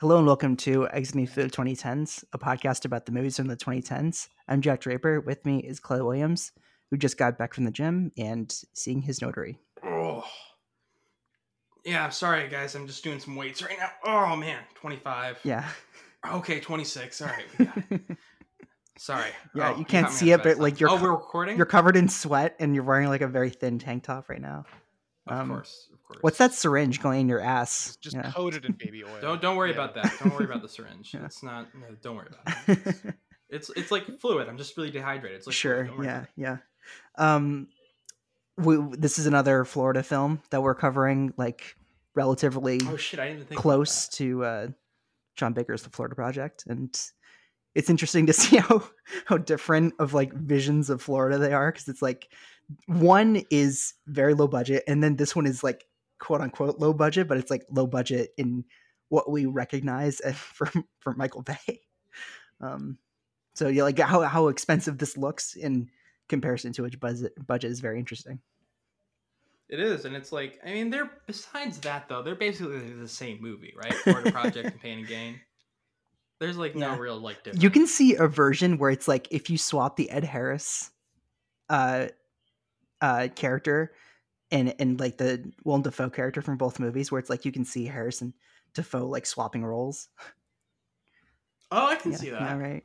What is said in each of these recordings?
Hello and welcome to Exiting Through the 2010s, a podcast about the movies from the 2010s. I'm Jack Draper. With me is Clay Williams, who just got back from the gym and seeing his notary. Oh. Yeah, sorry guys, I'm just doing some weights right now. Oh man, 25. Yeah. Okay, 26. All right. we got it. sorry. Yeah, Oh, you can't see it, but, like, you're Oh, co- we're recording? You're covered in sweat and you're wearing like a very thin tank top right now. Of um, course, of course. What's that syringe going in your ass? It's just Yeah. coated in baby oil. Don't don't worry Yeah. about that. Don't worry about the syringe. Yeah. It's not no, don't worry about it. It's it's like fluid. I'm just really dehydrated. It's like sure. fluid. Don't worry Yeah. Yeah. Um, we, this is another Florida film that we're covering, like relatively. Oh shit, I didn't even think close to uh, Sean Baker's The Florida Project, and it's interesting to see how how different of like visions of Florida they are because it's like one is very low budget, and then this one is like quote unquote low budget, but it's like low budget in what we recognize from from Michael Bay. Um, so yeah, like how how expensive this looks in comparison to which budget budget is very interesting. It is, and it's like I mean, they're besides that though, they're basically the same movie, right? Florida Project and Pain and Gain. There's like Yeah. no real like difference. You can see a version where it's like if you swap the Ed Harris uh uh character and and like the Willem Dafoe character from both movies where it's like you can see Harrison Dafoe like swapping roles. Oh, I can yeah, see that. yeah, right.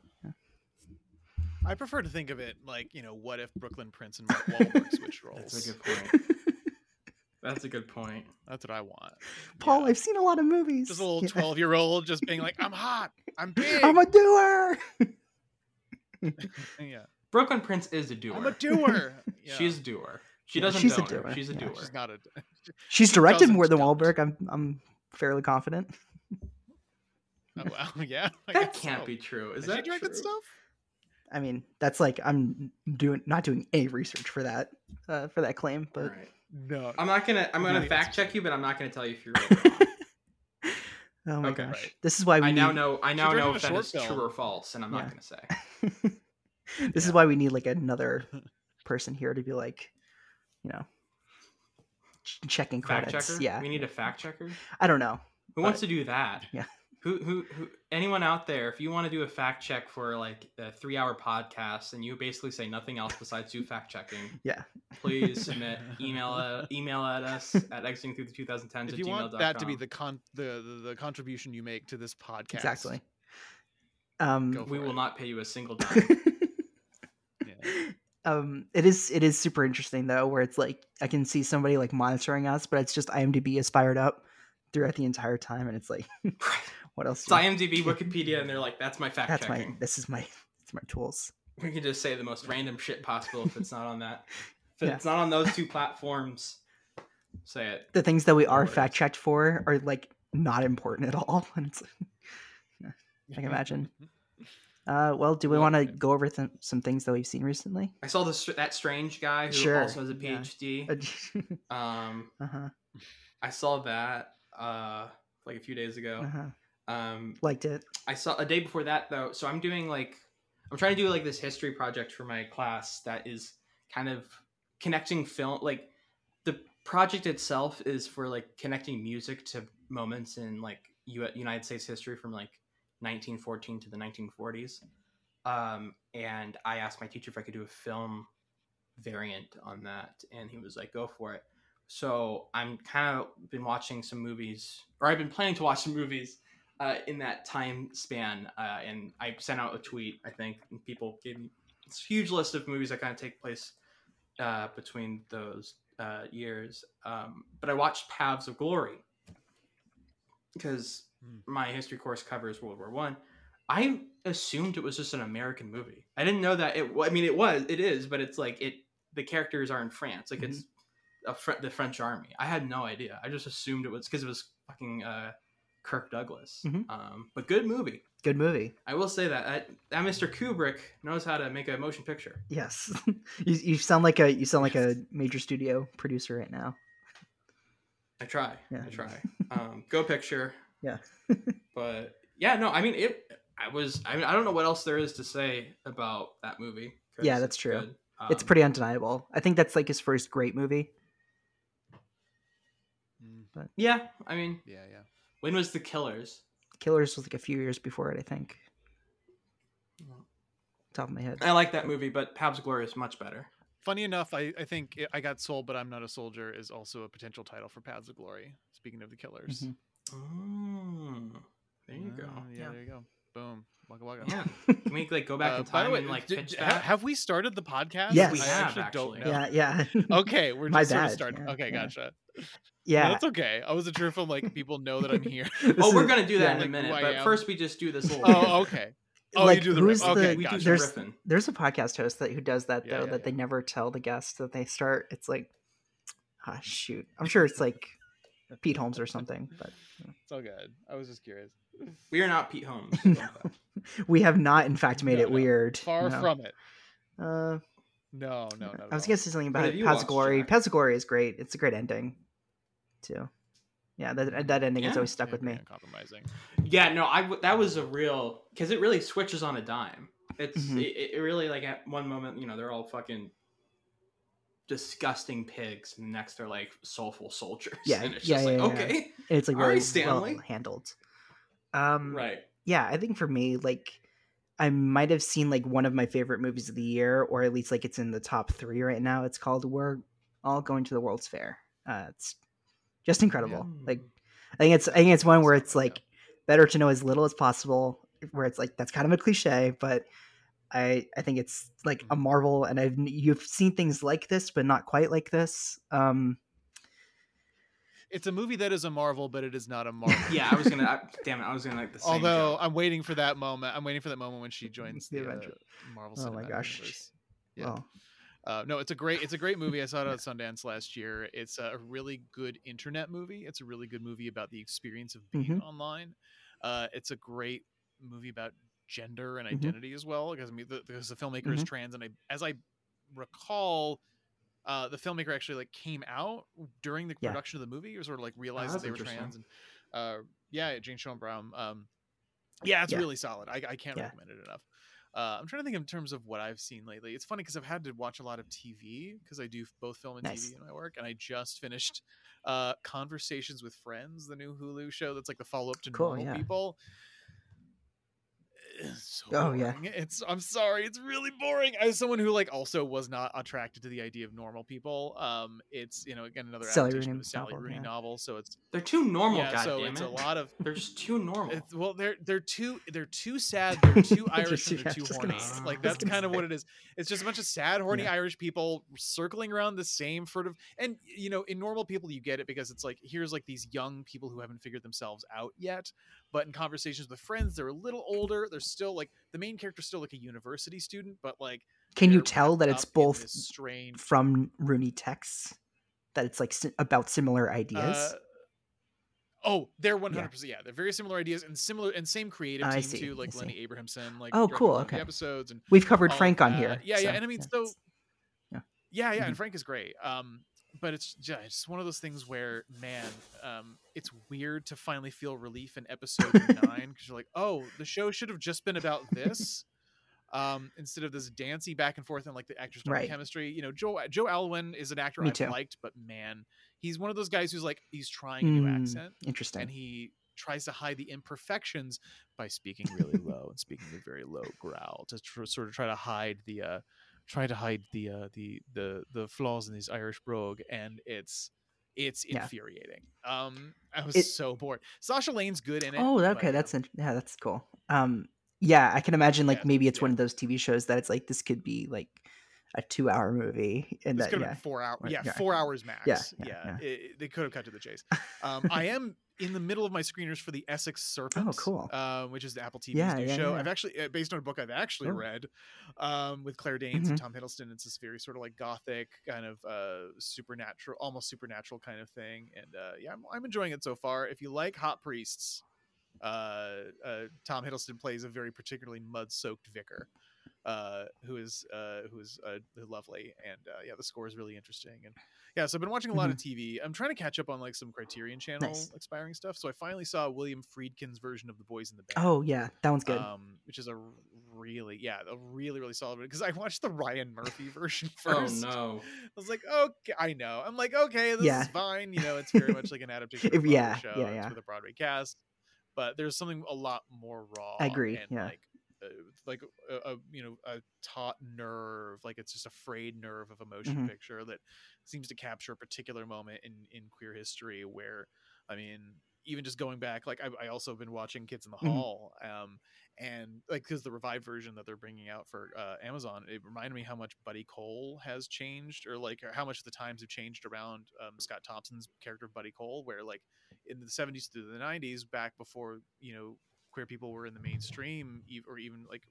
I prefer to think of it like you know, what if Brooklyn Prince and Mark Wahlberg switch roles? That's a good point. That's a good point. That's what I want. Paul, Yeah. I've seen a lot of movies. just a little twelve-year-old just being like, "I'm hot, I'm big, I'm a doer. yeah, Brooklyn Prince is a doer. I'm a doer." Yeah. She's a doer. She doesn't she's a doner. doer. She's a Yeah, doer. She's not a. She's She directed more than don't. Wahlberg. I'm I'm fairly confident. Oh, well, yeah. I that can't so. be true. Is Has that she directed true? stuff? I mean, that's like I'm doing not doing any research for that uh, for that claim, but right. No. I'm not gonna. I'm gonna Really fact is. check you, but I'm not gonna tell you if you're right or wrong. oh my Okay. gosh, Right. this is why we I now need- know. I now know if that short is true or false, and I'm Yeah. not gonna say. this is why we need like another person here to be like, you know, ch- checking Fact credits. checker. Yeah, We need a fact checker. I don't know. Who wants to do that? Yeah. Who, who, who, anyone out there, if you want to do a fact check for like a three hour podcast and you basically say nothing else besides do fact checking, Yeah. please submit email, uh, email at us at exiting through the 2010s If at you want gmail.com. that to be the con the, the the contribution you make to this podcast, Exactly. Um, we for will not pay you a single dime. Yeah. Um, it is it is super interesting though, where it's like I can see somebody like monitoring us, but it's just IMDb is fired up throughout the entire time, and it's like, what else? it's IMDb, Wikipedia, and they're like, that's my fact That's checking. my. This is my. It's my tools. We can just say the most random shit possible if it's not on that. If Yeah. it's not on those two platforms, say it. The things that we are fact checked for are like not important at all, and it's. I can imagine. Uh, well, do we want to go over th- some things that we've seen recently? I saw this that strange guy who Sure, also has a yeah. PhD. Um, uh huh. I saw that uh like a few days ago. Uh huh. Um, Liked it. I saw a day before that though. So I'm doing like I'm trying to do like this history project for my class that is kind of connecting film like the project itself is for like connecting music to moments in like U- United States history from like 1914 to the 1940s. Um, and I asked my teacher if I could do a film variant on that, and he was like, "Go for it." So I'm kind of been watching some movies, or I've been planning to watch some movies uh, in that time span. Uh, and I sent out a tweet, I think, and people gave me this huge list of movies that kind of take place uh, between those uh, years. Um, but I watched Paths of Glory because Hmm. my history course covers World War One. I. assumed it was just an American movie. I didn't know that it. I mean, it was. It is, but it's like it. The characters are in France. Like it's a Fr- the French army. I had no idea. I just assumed it was because it was fucking uh, Kirk Douglas. Mhm. Um, but good movie. Good movie. I will say that that, that Mr. Kubrick knows how to make a motion picture. Yes. you, you sound like a you sound like a major studio producer right now. I try. Yeah. I try. Um, go picture. Yeah. but yeah, no, I mean it. I was. I mean, I don't know what else there is to say about that movie. Yeah, that's it's true. good. it's Um, pretty undeniable. I think that's like his first great movie. Mm, Yeah, I mean, yeah, yeah. when was The Killers? Killers was like a few years before it, I think. Top of my head. I like that movie, but Paths of Glory is much better. Funny enough, I, I think it- I Got Soul, but I'm Not a Soldier is also a potential title for Paths of Glory. Speaking of the killers. Mhm. Mm, there you go. Ah, yeah, Yeah. there you go. Boom. Waka waka. Yeah. Can we like go back Uh, in by time the way, and like did- pitch ha- that? have we started the podcast? Yes. We I have, actually actually. don't know. Yeah, yeah. Okay, we're just sort of starting. yeah, okay, yeah. gotcha. No, yeah. that's okay. I was a sure if I'm like people know that I'm here. Oh, we're gonna do that yeah. in a minute, who but first we just do this little. oh, okay. Oh, Like, you do the who's riff. Okay, the- we gotcha. There's- riffing. There's a podcast host that who does that Yeah, though, yeah, that they never tell the guests that they start. It's like, ah, shoot. I'm sure it's like Pete Holmes or something, but It's all good. I was just curious. We are not Pete Holmes. we have not, in fact, made No, it no. weird. Far no. from it. Uh, No, no, no. I was gonna say something about have you Paths of Glory. Jack? Paths of Glory is great. It's a great ending, too. Yeah, that that ending has Yeah. always stuck with me. Uncompromising. yeah, no, I w- that was a real because it really switches on a dime. It's Mhm. it, it really like at one moment you know they're all fucking disgusting pigs, and next they're like soulful soldiers. Yeah, and it's yeah, just yeah, like yeah. okay, And it's like All very right, Stanley. well handled. Um, right. yeah, I think for me, like, I might have seen like one of my favorite movies of the year, or at least like it's in the top three right now. It's called "We're All Going to the World's Fair." Uh, it's just incredible. Like, I think it's I think it's one where it's like better to know as little as possible. Where it's like that's kind of a cliche, but I I think it's like a marvel, and I've you've seen things like this, but not quite like this. Um, It's a movie that is a Marvel, but it is not a Marvel. yeah, I was gonna. I, damn it, I was gonna like the same. Although joke. I'm waiting for that moment. I'm waiting for that moment when she joins The the, uh, Marvel. Oh my gosh. Universe. Yeah. well, Uh, no, it's a great it's a great movie. I saw it at Sundance last year. It's a really good internet movie. It's a really good movie about the experience of being Mhm. online. Uh, it's a great movie about gender and Mhm. identity as well. Because I mean, the, because the filmmaker is Mhm. trans, and I, as I recall, uh, the filmmaker actually like came out during the Yeah. production of the movie, or sort of like realized that's that they were trans. And uh, yeah, Jane Schoenbrun. Um, yeah, it's Yeah. really solid. I, I can't Yeah. recommend it enough. Uh, I'm trying to think in terms of what I've seen lately. It's funny because I've had to watch a lot of TV because I do both film and Nice. TV in my work, and I just finished uh, Conversations with Friends, the new Hulu show that's like the follow up to Cool, Normal. People. It's so Oh, yeah. It's I'm sorry, it's really boring. As someone who like also was not attracted to the idea of normal people, um, it's you know again another Sally adaptation Rooney of a Sally novel, Rooney yeah. novel, so it's they're too normal. yeah, God so damn it's it. a lot of They're just too normal. it's, well, they're they're too they're too sad. They're too Irish Just- and they're too just gonna horny. like that's gonna kind of what it is. It's just a bunch of sad, horny Yeah. Irish people circling around the same sort of. And you know, in normal people, you get it because it's like here's like these young people who haven't figured themselves out yet. But in conversations with friends, they're a little older. They're still like the main character's still like a university student, but like can you tell that it's both strange from Rooney texts? That it's like about similar ideas. Uh, oh, they're one hundred percent. Yeah, they're very similar ideas and similar and same creative I team see, too. Like. Lenny Abrahamson. Like Oh, cool, a lot of the okay. episodes and We've covered Frank on here. Yeah, yeah, so, and I mean, yeah, so yeah, Yeah. yeah, Mhm. and Frank is great. Um, but it's just it's one of those things where, man, um, it's weird to finally feel relief in episode nine because you're like, oh, the show should have just been about this. Um, instead of this dancey back and forth and like the actors Right. chemistry, you know, Joe Joe Alwyn is an actor Me I've too. liked, but man, he's one of those guys who's like he's trying a new Mm, accent Interesting. and he tries to hide the imperfections by speaking really low and speaking a very low growl to tr- sort of try to hide the uh try to hide the uh the the the flaws in his irish brogue and it's it's Yeah. infuriating um i was It- so bored sasha lane's good in it oh, okay, you that's in- yeah, that's cool. Um, yeah, I can imagine like Yeah, maybe it's yeah. one of those TV shows that it's like this could be like a two-hour movie, and this that could have yeah, been four hours yeah, yeah. four hours max Yeah, yeah, yeah. It- they could have cut to the chase um i am in the middle of my screeners for the essex serpent Oh, cool. uh, which is the apple tv's Yeah, new yeah, show yeah. i've actually uh, based on a book i've actually Oh. read um with claire danes and Mhm. tom hiddleston it's this very sort of like gothic kind of uh supernatural almost supernatural kind of thing and uh yeah i'm, I'm enjoying it so far if you like hot priests uh, uh tom hiddleston plays a very particularly mud-soaked vicar uh, who is uh, who is uh, lovely, and uh, yeah, the score is really interesting. And yeah, so I've been watching a lot of TV. I'm trying to catch up on like some Criterion Channel Mm-hmm. Nice. expiring stuff. So I finally saw William Friedkin's version of The Boys in the Band. Oh yeah, that one's good. Um, which is a really, yeah, a really, really solid one. Because I watched the Ryan Murphy version first. oh first. no. I was like, okay, I know. I'm like, okay, this Yeah. is fine. You know, it's very much like an adaptation of a yeah, show. yeah, yeah. with a Broadway cast. but there's something a lot more raw. I agree, And yeah. like, like a, a you know a taut nerve, like it's just a frayed nerve of a motion Mhm. picture that seems to capture a particular moment in in queer history where, I mean, even just going back, like I, I also have been watching Kids in the Mhm. Hall, um, and like because the revived version that they're bringing out for uh, Amazon, it reminded me how much Buddy Cole has changed, or like how much the times have changed around um, Scott Thompson's character of Buddy Cole, where like in the 70s through the 90s, back before you know queer people were in the mainstream, or even like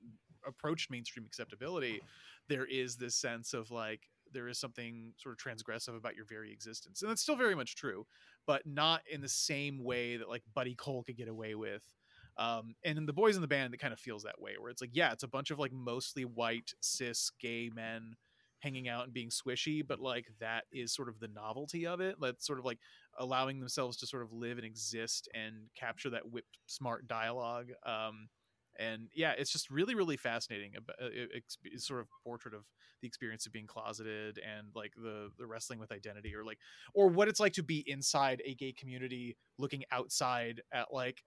approached mainstream acceptability, there is this sense of like there is something sort of transgressive about your very existence, and that's still very much true, but not in the same way that like Buddy Cole could get away with um and in the boys in the band it kind of feels that way where it's like yeah it's a bunch of like mostly white cis gay men hanging out and being swishy but like that is sort of the novelty of it that's sort of like allowing themselves to sort of live and exist and capture that whipped smart dialogue um and yeah it's just really really fascinating uh, it- it's, it's sort of portrait of the experience of being closeted and like the the wrestling with identity or like or what it's like to be inside a gay community looking outside at like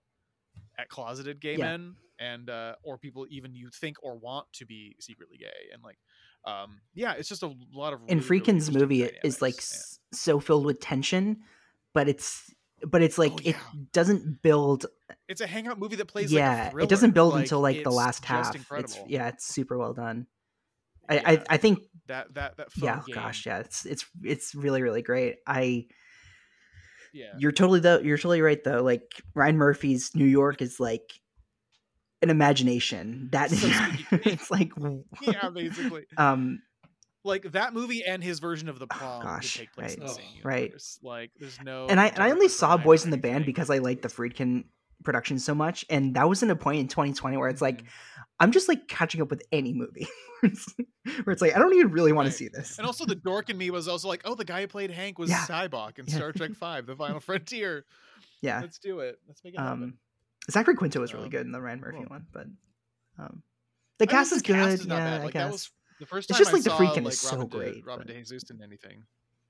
at closeted gay Yeah. men and uh or people even you think or want to be secretly gay and like um yeah it's just a lot of and really, really Friedkin's interesting movie is like dynamics, s- so filled with tension, but it's but it's like Oh, it doesn't build. it's a hangout movie that plays yeah, like a it doesn't thriller. build until like the last half. It's yeah, it's super well done. I Yeah, I, I think that that that yeah, game, gosh, yeah, it's it's it's really really great. I yeah you're totally though you're totally right though. Like Ryan Murphy's New York is like an imagination that So it's like yeah basically um like that movie and his version of the prom gosh, take place in right. the same Oh, right. like there's no and I and I only saw Boys in the Band because I liked the Friedkin production so much, and that was in a point in 2020 where it's like Mhm. I'm just like catching up with any movie, where it's like I don't even really want Right. to see this. And also, the dork in me was also like, "Oh, the guy who played Hank was Yeah. Sybok in Yeah. Star Trek Five: The Final Frontier." yeah, Let's do it. Let's make it happen. um, Zachary Quinto was really Um, good in the Ryan Murphy one, but um, the cast is good. cast is yeah, bad. I guess. the first It's just I like the saw, Friedkin like, is so Robin De- great, Robin but- DeJesus in anything.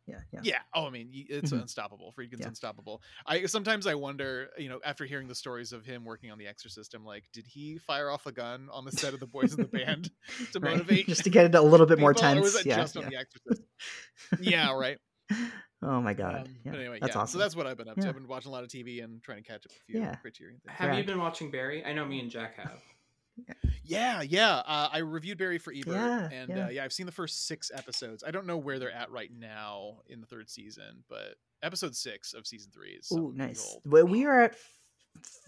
yeah, yeah, Yeah. Oh, I mean, it's Mhm. unstoppable. Friedkin's Yeah. unstoppable. I sometimes I wonder, you know, after hearing the stories of him working on The Exorcist, I'm like, did he fire off a gun on the set of The Boys in the Band to Right. motivate just to get it a little bit more people, or tense. was it yeah, just yeah. on The Exorcist? yeah, right. Oh my god, Um, yeah, but anyway, that's yeah. awesome. So that's what I've been up to. Yeah. I've been watching a lot of TV and trying to catch up a few Yeah. Criterion things. Have you been watching Barry? I know me and Jack have. Yeah, yeah. Uh, I reviewed Barry for Ebert, Yeah, and yeah. Uh, yeah, I've seen the first six episodes. I don't know where they're at right now in the third season, but episode six of season three is oh nice. Well, we are at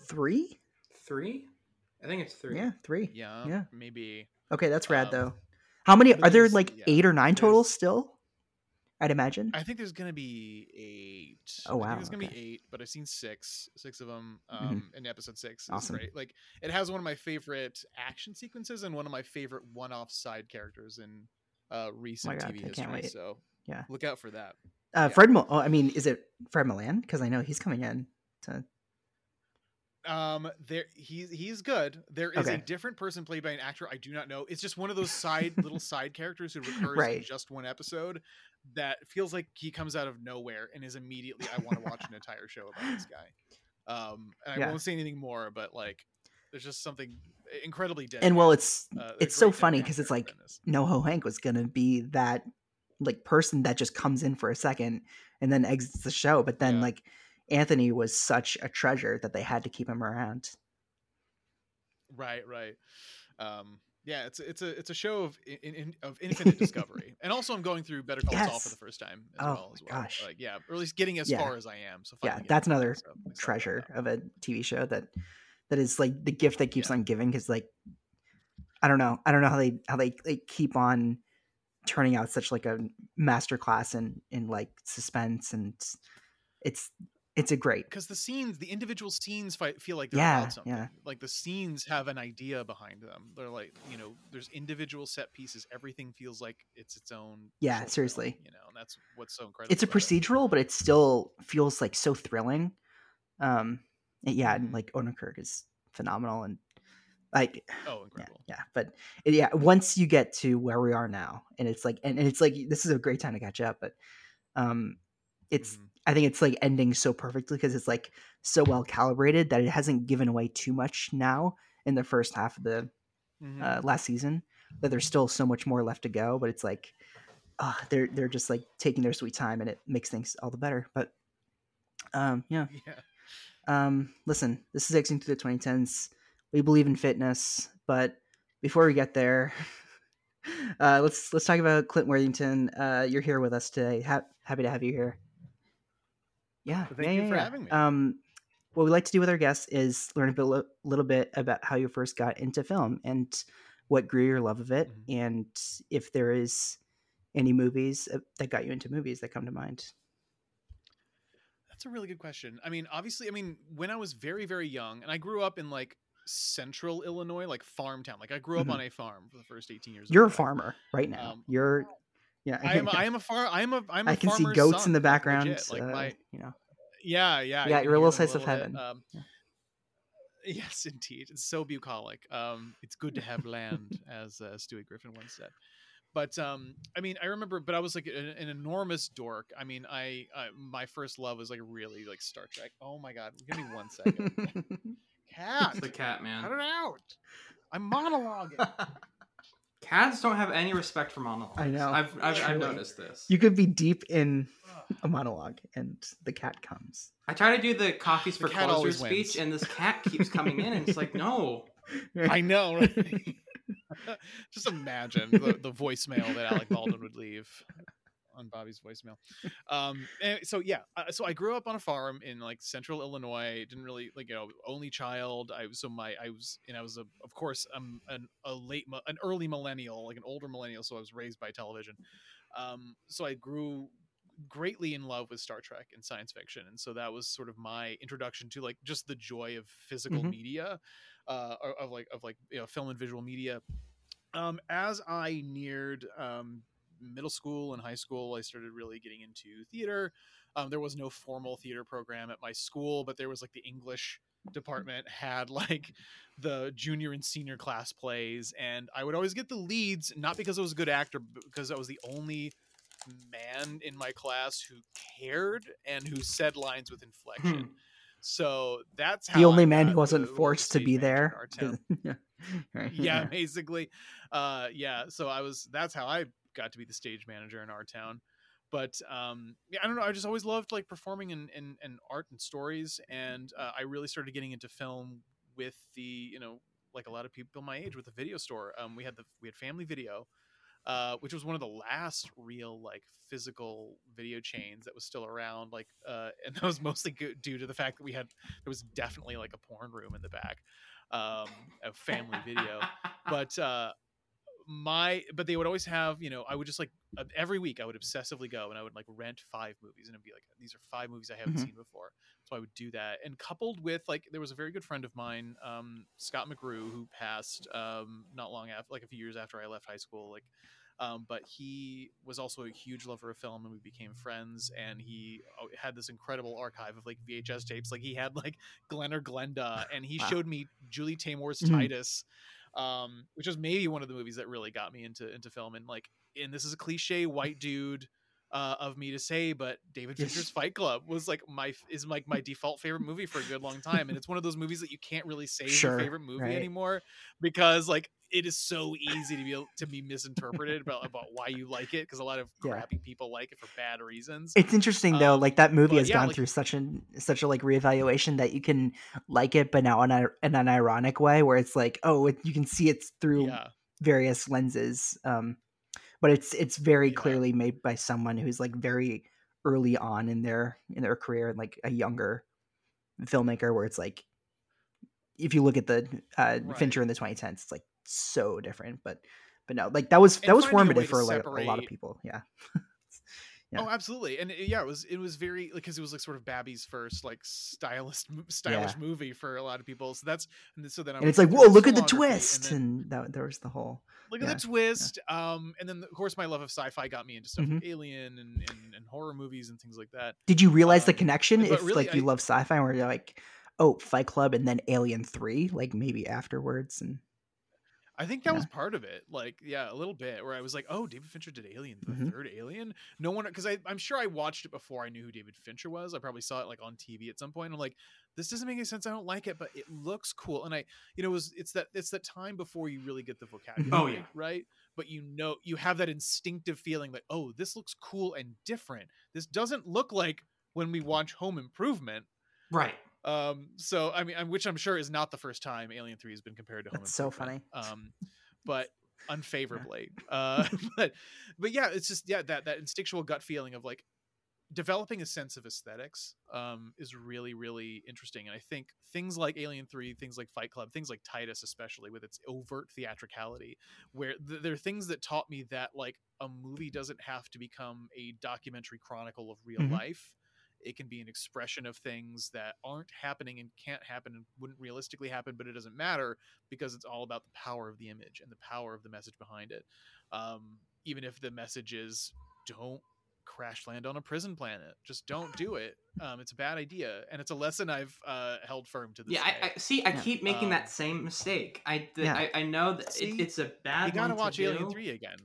three. Three? I think it's three. Yeah, three. Yeah, Yeah. maybe. Okay, that's rad Um, though. How many are there? Like yeah, eight or nine total still? I'd imagine. I think there's gonna be eight. Oh, I wow, think there's gonna okay. be eight, but I've seen six, six of them. Mhm. Um, in episode six Awesome. great. Like it has one of my favorite action sequences and one of my favorite one-off side characters in uh recent Oh God, TV I history. can't wait. So Yeah. look out for that. Uh, yeah. Fred. Mil- oh, I mean, is it Fred Milan? Because I know he's coming in. To... Um, there he's he's good. There is a different person played by an actor I do not know. It's just one of those side little side characters who recurs in just one episode that feels like he comes out of nowhere and is immediately I want to watch an entire show about this guy. Um, and I Yeah. won't say anything more, but like there's just something incredibly dead. And well, it's uh, it's so funny because it's like NoHo Hank was gonna be that like person that just comes in for a second and then exits the show, but then Yeah. like Anthony was such a treasure that they had to keep him around. right, right. Um, yeah, it's a- it's a it's a show of in, in, of infinite discovery, and also I'm going through Better Call Saul for the first time as Oh well. As well. gosh. Like, yeah, or at least getting as Yeah. far as I am. So Yeah, that's another so I'm excited about treasure of a TV show that that is like the gift that keeps Yeah. on giving because like I don't know I don't know how they how they they keep on turning out such like a masterclass in in like suspense and it's it's a great because the scenes, the individual scenes, feel like they're Yeah, about something. yeah. Like the scenes have an idea behind them. They're like, you know, there's individual set pieces. Everything feels like it's its own. Yeah, film, seriously. you know, and that's what's so incredible. it's a about it. procedural but it still feels like so thrilling um and yeah and Mhm. like Odenkirk is phenomenal and like Oh, yeah, incredible. yeah but yeah once you get to where we are now and it's like and, and it's like this is a great time to catch up but um it's Mhm. I think it's like ending so perfectly because it's like so well calibrated that it hasn't given away too much now in the first half of the Mhm. uh, last season. That there's still so much more left to go, but it's like uh, they're they're just like taking their sweet time, and it makes things all the better. But um, yeah, yeah. um, listen, this is exiting through the 2010s. We believe in fitness, but before we get there, uh, let's let's talk about Clint Worthington. Uh, you're here with us today. Ha- happy to have you here. Yeah, Thank yeah, you for having me. Um, what we like to do with our guests is learn a bit, little bit about how you first got into film and what grew your love of it, Mhm. and if there is any movies uh, that got you into movies that come to mind. That's a really good question. I mean, obviously, I mean, when I was very, very young, and I grew up in like central Illinois, like farm town. Like I grew up Mhm. on a farm for the first 18 years. You're a life. farmer right now. Um, You're, yeah. I am. I am a far. I am a. I'm a I can see farmer's goats in the background. legit. Like uh, my. you know, Yeah, yeah. Yeah, you you're a little hear slice of bit. heaven. Um, Yeah. Yes, indeed. It's so bucolic. Um, it's good to have land, as uh, Stewie Griffin once said. But um, I mean, I remember, but I was like an, an enormous dork. I mean, I, I my first love was like really like Star Trek. Oh my god, give me one second. Cat, It's the cat, man, cut man. it out. I'm monologuing. Cats don't have any respect for monologues. I know, I've I've, I've noticed this. you could be deep in a monologue, and the cat comes. I try to do the coffees for cat closer always speech, wins. and this cat keeps coming in, and it's like, no. I know. Right? Just imagine the, the voicemail that Alec Baldwin would leave on Bobby's voicemail. Um, so yeah, so I grew up on a farm in like central Illinois. Didn't really like you know only child. I was so my I was and I was a, of course I'm an a late an early millennial like an older millennial. So I was raised by television. Um, so I grew greatly in love with Star Trek and science fiction, and so that was sort of my introduction to like just the joy of physical Mhm. media, uh, or- of like of like you know film and visual media. Um, as I neared um, middle school and high school, I started really getting into theater. Um, there was no formal theater program at my school, but there was like the English department had like the junior and senior class plays, and I would always get the leads, not because I was a good actor, but because I was the only man in my class who cared and who said lines with inflection. Hmm. So that's how the only I man who wasn't forced to be there. yeah. Yeah, basically. Uh, yeah. So I was. That's how I got to be the stage manager in our town. But um, yeah, I don't know. I just always loved like performing in in, in art and stories, and uh, I really started getting into film with the you know like a lot of people my age with the video store. Um, we had the we had Family Video. Uh, which was one of the last real like physical video chains that was still around like uh, and that was mostly due to the fact that we had there was definitely like a porn room in the back um, of family video but uh my but they would always have you know i would just like uh, every week i would obsessively go and i would like rent five movies and it'd be like these are five movies i haven't Mhm. seen before so i would do that and coupled with like there was a very good friend of mine um scott mcgrew who passed um not long after like a few years after i left high school like um, but he was also a huge lover of film and we became friends and he uh, had this incredible archive of like vhs tapes like he had like glen or glenda and he Wow. showed me julie taymor's Mhm. titus um, which was maybe one of the movies that really got me into into film. And like, and this is a cliche white dude uh, of me to say, but David Yes. Fincher's Fight Club was like my is like my default favorite movie for a good long time, and it's one of those movies that you can't really say Sure, your favorite movie right. anymore because like it is so easy to be to be misinterpreted about about why you like it because a lot of Yeah. crappy people like it for bad reasons. It's interesting though, Um, like that movie has yeah, gone like- through such an such a like reevaluation that you can like it, but now in, a, in an ironic way, where it's like, oh, it, you can see it's through yeah, various lenses. Um, but it's it's very clearly made by someone who's like very early on in their in their career and like a younger filmmaker, where it's like, if you look at the uh, Right. Fincher in the 2010s, it's like so different. But but no, like that was that And was formative for like a lot of people. Yeah. Yeah. Oh, absolutely, and yeah, it was it was very because it was like sort of Babby's first like stylist stylish Yeah. movie for a lot of people. So that's and so then I and it's like, whoa, look at the twist, and then- and, that there was the whole. look Yeah, at the twist um and then of course my love of sci-fi got me into stuff Mm-hmm. like alien and, and, and horror movies and things like that Did you realize the Um, connection? If really, like you I- love sci-fi, where you're like, oh, Fight Club, and then Alien Three, like maybe afterwards, and I think that Yeah. was part of it. Like, yeah, a little bit where I was like, oh, David Fincher did Alien, the Mhm. third Alien. No one, because I'm sure I watched it before I knew who David Fincher was. I probably saw it like on TV at some point. I'm like, this doesn't make any sense. I don't like it, but it looks cool. And I, you know, it was it's that it's that time before you really get the vocabulary, Oh, yeah. right? But you know, you have that instinctive feeling like, oh, this looks cool and different. This doesn't look like when we watch Home Improvement. Right. Um, so I mean, which I'm sure is not the first time Alien Three has been compared to Home That's so funny. Um, but unfavorably. Uh, but but yeah, it's just yeah that that instinctual gut feeling of like developing a sense of aesthetics um, is really really interesting, and I think things like Alien Three, things like Fight Club, things like Titus, especially with its overt theatricality, where th- there are things that taught me that like a movie doesn't have to become a documentary chronicle of real Mhm. life it can be an expression of things that aren't happening and can't happen and wouldn't realistically happen but it doesn't matter because it's all about the power of the image and the power of the message behind it um, even if the message is don't crash land on a prison planet just don't do it um, it's a bad idea and it's a lesson i've uh, held firm to this Yeah, day I, I see. I Yeah. keep making Um, that same mistake. I th- Yeah. I, I know that See? it, it's a bad. you gotta one to watch alien do. 3 again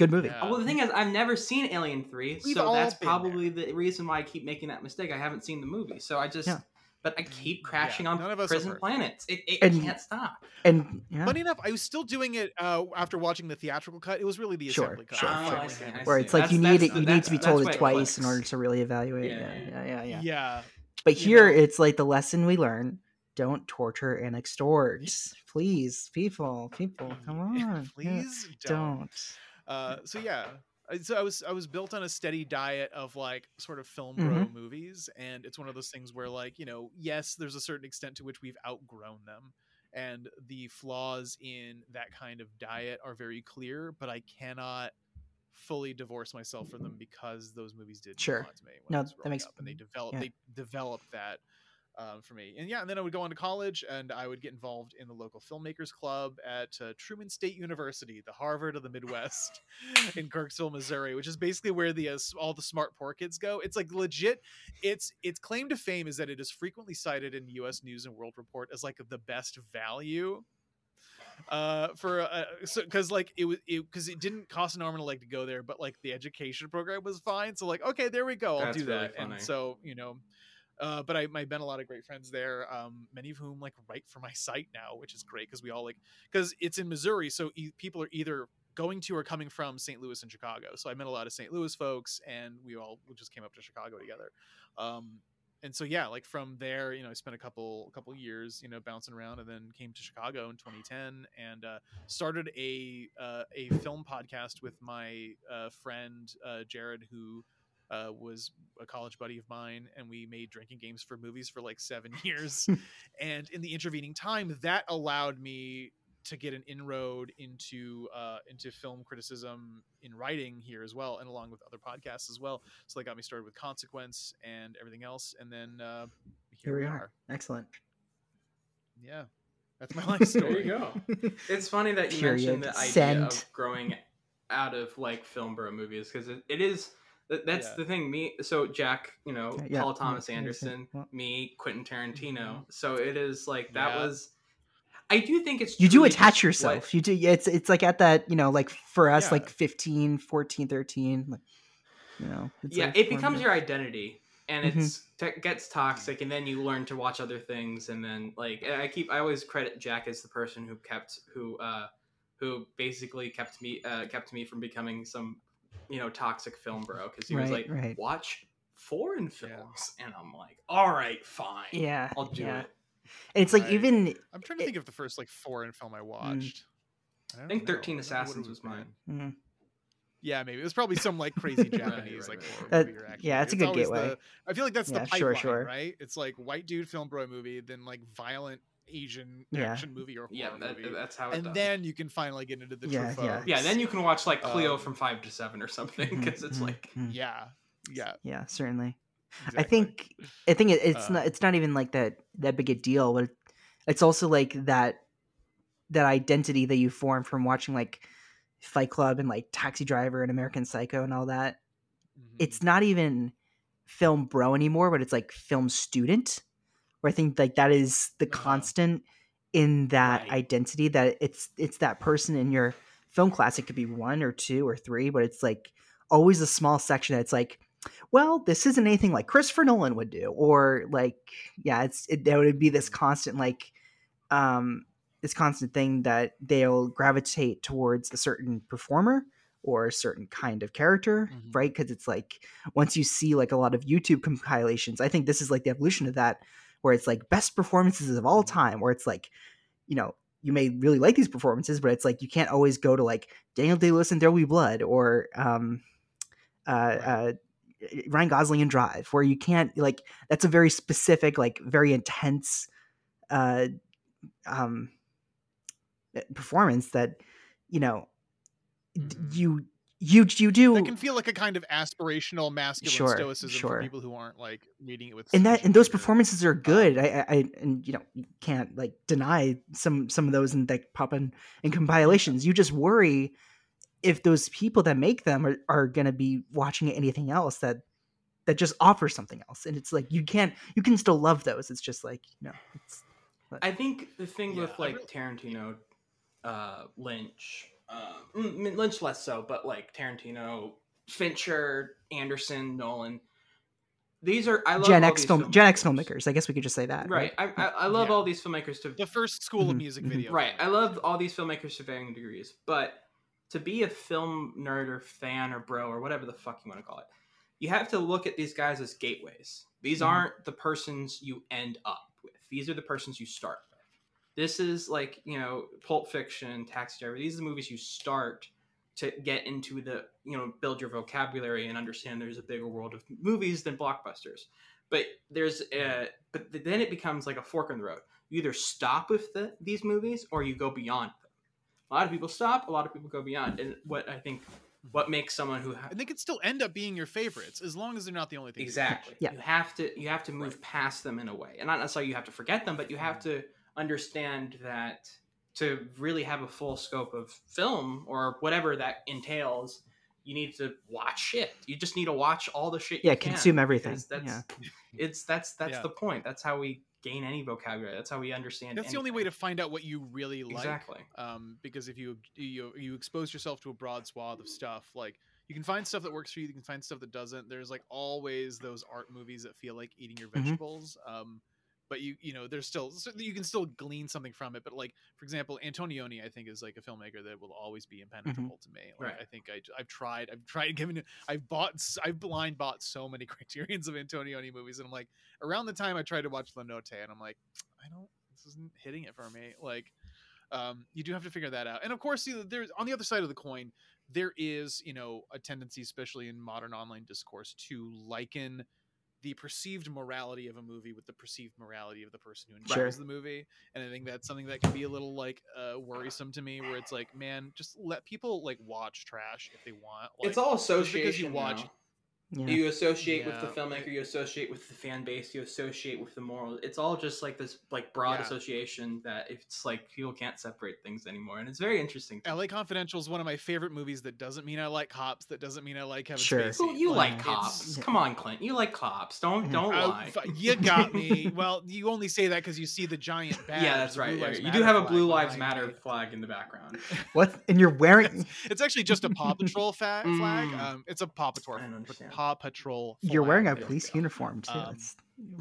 Good movie. Yeah. Oh, well, the thing is, I've never seen Alien Three, We've so that's that's there. probably the reason why I keep making that mistake. I haven't seen the movie, so I just. Yeah. But I keep Yeah, crashing on none of us prison planets. It, it And- can't stop. And yeah, funny enough i was still doing it uh, after watching the theatrical cut it was really the Sure, assembly cut sure, that Oh, I see, I it. where it's like you need it, you need to be told it it twice clicks. in order to really evaluate. Yeah, Yeah, yeah, yeah, yeah, yeah. yeah But here, know. it's like the lesson we learn: don't torture and extort. Please, people, people, come on, yeah, please don't. don't. Uh, so yeah, I- so I was I was built on a steady diet of like sort of film bro Mhm. movies, and it's one of those things where like you know, yes, there's a certain extent to which we've outgrown them, and the flaws in that kind of diet are very clear, but I cannot fully divorce myself from them because those movies did Sure. me when No, that makes- up, and they developed yeah. they developed that um, for me. And yeah, and then I would go on to college and I would get involved in the local filmmakers club at uh, Truman State University, the Harvard of the Midwest in Kirksville, Missouri, which is basically where the uh, all the smart poor kids go. It's like legit. Its its claim to fame is that it is frequently cited in U.S. News and World Report as like the best value uh for uh so because like it was it because it didn't cost an arm and a leg to go there but like the education program was fine so like okay there we go i'll That's do really that funny. and so you know uh, but I, I met a lot of great friends there, um, many of whom like write for my site now, which is great because we all like because it's in Missouri, so e- people are either going to or coming from St. Louis and Chicago. So I met a lot of St. Louis folks, and we all just came up to Chicago together. Um, and so yeah, like from there, you know, I spent a couple a couple years, you know, bouncing around, and then came to Chicago in 2010, and uh, started a uh, a film podcast with my uh, friend uh, Jared, who uh, was a college buddy of mine, and we made drinking games for movies for like seven years. and in the intervening time, that allowed me to get an inroad into uh, into film criticism in writing here as well, and along with other podcasts as well. So they got me started with Consequence and everything else, and then uh, here, we are. Excellent. Yeah, that's my life story. There you go. It's funny that you Period. mentioned the idea Send. of growing out of like film bro movies because it, it is that- that's Yeah. the thing. Me, so Jack, you know, Yeah, yeah, Paul Thomas yeah, Anderson, yeah. me, Quentin Tarantino. So it is like that Yeah. was. I do think it's you do attach yourself what- you do it's it's like at that you know like for us Yeah. like 15 14 13 like you know it's yeah, like it becomes formative. your identity, and it's t- gets toxic, and then you learn to watch other things, and then like I keep I always credit Jack as the person who kept who uh who basically kept me uh kept me from becoming some you know toxic film bro because he was Right, like right. watch foreign Yeah. films, and I'm like, all right, fine, yeah I'll do yeah. it. And it's like Right. even I'm trying to It- think of the first like foreign film I watched. I think Thirteen. I don't know what it Assassins was mine. mm, Yeah, maybe it was probably some like crazy Japanese right, like right. horror That- movie. Yeah, movie. it's a good gateway. the- I feel like that's Yeah, the sure, sure. right? It's like white dude film bro movie, then like violent Asian Yeah. action movie or horror Yeah, that, movie, that's how it and does. then you can finally get into the Yeah, Truffaut. yeah. yeah, then you can watch like Cleo Um, from five to seven or something because it's like mhm. yeah, yeah. yeah certainly Exactly. i think i think it, it's Uh, not it's not even like that that big a deal but it's also like that that identity that you form from watching like fight club and like taxi driver and american psycho and all that Mhm. it's not even film bro anymore, but it's like film student, where I think like that is the constant. in that Right. identity that it's it's that person in your film class it could be one or two or three but it's like always a small section that's like well this isn't anything like christopher nolan would do or like yeah it's it, there would be this constant like um this constant thing that they'll gravitate towards a certain performer or a certain kind of character Mhm. right because it's like once you see like a lot of youtube compilations i think this is like the evolution of that where it's like best performances of all time where it's like you know you may really like these performances but it's like you can't always go to like daniel day-lewis and there will be blood or um uh, uh ryan gosling and drive where you can't like that's a very specific like very intense uh um performance that you know Mhm. you you you do That can feel like a kind of aspirational masculine Sure, stoicism sure. for people who aren't like reading it with and that and those performances are good. I, I, I and you know you can't like deny some some of those and that pop in in compilations. You just worry if those people that make them are, are going to be watching anything else that that just offers something else. And it's like you can't you can still love those. It's just like no, it's I think the thing Yeah, with like really- Tarantino, uh, Lynch, uh, mm, Lynch less so, but like Tarantino, Fincher, Anderson, Nolan. These are I love Gen X these film Gen X filmmakers. I guess we could just say that. Right. I, I, I love Yeah. all these filmmakers to the first school of Mhm, music mhm. video. right. I love all these filmmakers to varying degrees, but to be a film nerd or fan or bro or whatever the fuck you want to call it, you have to look at these guys as gateways. These Mhm. aren't the persons you end up with. These are the persons you start with. This is like you know Pulp Fiction, Taxi Driver. These are the movies you start to get into the you know build your vocabulary and understand there's a bigger world of movies than blockbusters. But there's a, but then it becomes like a fork in the road. You either stop with the, these movies or you go beyond them. A lot of people stop. A lot of people go beyond. And what I think, mm-hmm. what makes someone who ha- And they could still end up being your favorites as long as they're not the only thing. you exactly Yeah. you have to you have to move past them in a way, and not necessarily you have to forget them, but you have mm-hmm. to understand that to really have a full scope of film or whatever that entails. You need to watch shit. You just need to watch all the shit. Yeah, you can, consume everything. That's Yeah. it's that's that's Yeah. the point. That's how we gain any vocabulary. That's how we understand. That's the only way to find out what you really like. exactly. um, because if you you you expose yourself to a broad swath of stuff, like you can find stuff that works for you, you can find stuff that doesn't. There's like always those art movies that feel like eating your Mhm. vegetables. Um, but you you know there's still you can still glean something from it. But like for example, Antonioni, I think is like a filmmaker that will always be impenetrable to me. Like Right. I think I I've tried I've tried giving it I've bought i've blind bought so many Criterions of Antonioni movies, and I'm like around the time I tried to watch La Notte, and I'm like I don't this isn't hitting it for me. Like um, you do have to figure that out. And of course, you know, there's on the other side of the coin, there is you know a tendency, especially in modern online discourse, to liken the perceived morality of a movie with the perceived morality of the person who enjoys Sure. the movie. And I think that's something that can be a little like uh, worrisome to me, where it's like, man, just let people like watch trash if they want. Like, it's all just because association. you watch. now. Yeah. You associate with the filmmaker, you associate with the fan base, you associate with the moral. It's all just like this like broad Yeah. association that it's like people can't separate things anymore, and it's very interesting. LA Confidential is one of my favorite movies. That doesn't mean I like cops. That doesn't mean I like Kevin Sure. Spacey. Well, you like it's- cops. Come on, Clint. You like cops. Don't Mhm. don't Oh, lie. f- you got me. Well, you only say that because you see the giant badge. yeah, that's right. Yeah, You do have a Blue Lives behind Matter me. flag in the background. What? And you're wearing It's actually just a Paw Patrol fa- flag. Mm. Um, it's a Paw Patrol. I don't understand. Paw Patrol. you're wearing a flag. police uniform too. Um, it's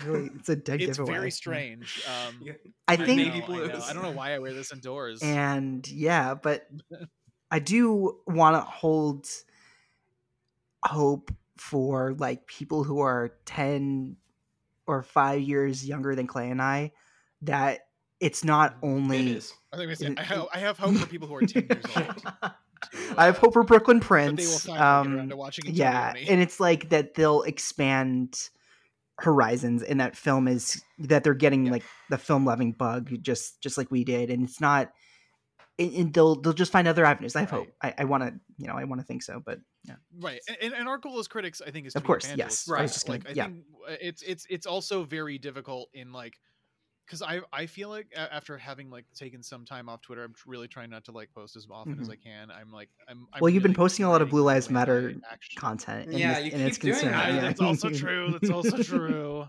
really it's a dead It's giveaway. It's very strange. Um, Yeah. I I think Navy know, I, know. I don't know why I wear this indoors. and yeah but i do want to hold hope for like people who are 10 or 5 years younger than clay and i that it's not only is. I, think it's- it- I, have, I have hope for people who are ten years old. to, i have hope for brooklyn that prince they will finally um to watching yeah Antonioni. and it's like that they'll expand horizons and that film is that they're getting Yeah. like the film loving bug just just like we did and it's not and, and they'll they'll just find other avenues i Right. hope i, I want to you know i want to think so but yeah right and, and, and our goal as critics i think is to Of be course, evangelists, yes. I was Right. just gonna- like i yeah. think uh, it's it's it's also very difficult in like because i i feel like after having like taken some time off twitter i'm really trying not to like post as often as Mhm. i can i'm like i'm, I'm Well, you've been posting a lot of Blue Lives Matter I actually- content and, Yeah, it's, you and it's keep doing concerned. that. Yeah. that's also true that's also true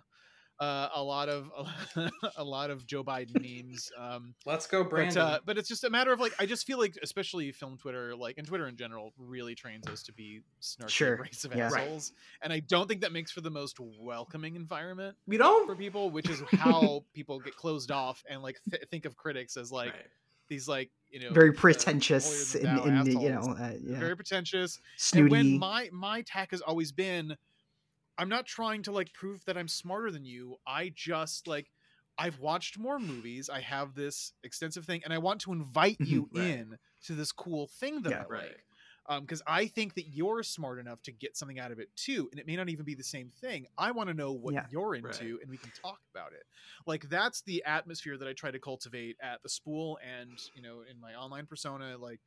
uh, a lot of a lot of Joe Biden memes. Um, Let's go, but Brandon. uh, but it's just a matter of like I just feel like especially film Twitter like and Twitter in general really trains us to be snarky, Sure, abrasive yeah. Right. assholes, and I don't think that makes for the most welcoming environment we don't. for people, which is how people get closed off and like th- think of critics as like Right. these like you know very uh, pretentious in, in the, you know uh, yeah. very pretentious snooty. and when my my tack has always been, I'm not trying to like prove that I'm smarter than you. I just like I've watched more movies. I have this extensive thing, and I want to invite you. Right. in to this cool thing that Yeah. I Right. like. Um, because I think that you're smart enough to get something out of it too, and it may not even be the same thing. I want to know what Yeah. you're into, Right. and we can talk about it. Like that's the atmosphere that I try to cultivate at the spool, and you know, in my online persona, like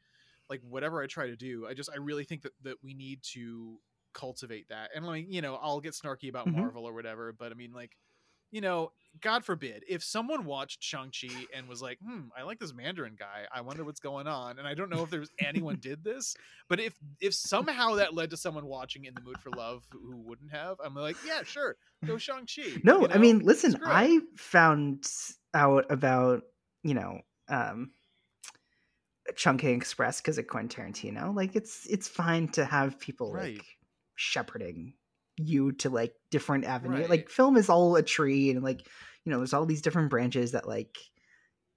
like whatever I try to do, I just I really think that that we need to cultivate that. And like, you know, I'll get snarky about Mhm. Marvel or whatever, but I mean like, you know, God forbid, if someone watched Shang-Chi and was like, hmm, I like this Mandarin guy. I wonder what's going on. And I don't know if there's anyone did this, but if if somehow that led to someone watching In the Mood for Love who wouldn't have, I'm like, yeah, sure. Go Shang-Chi. No, you I mean, listen. I found out about, you know, um Chungking Express because of Quentin Tarantino. Like it's it's fine to have people Right. like shepherding you to like different avenue. Right. Like film is all a tree and like, you know, there's all these different branches that like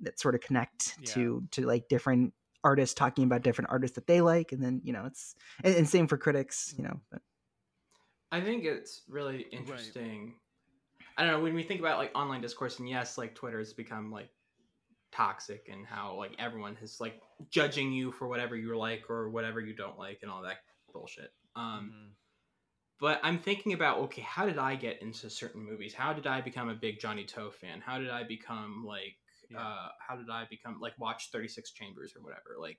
that sort of connect Yeah. to to like different artists talking about different artists that they like and then, you know, it's and, and same for critics, you know. But I think it's really interesting. I don't know when we think about like online discourse, and yes, like Twitter has become like toxic, and how like everyone is like judging you for whatever you like or whatever you don't like, and all that bullshit. Um, Mhm. But I'm thinking about okay, how did I get into certain movies? How did I become a big Johnnie To fan? How did I become like Yeah. uh how did I become like watch 36 Chambers or whatever? Like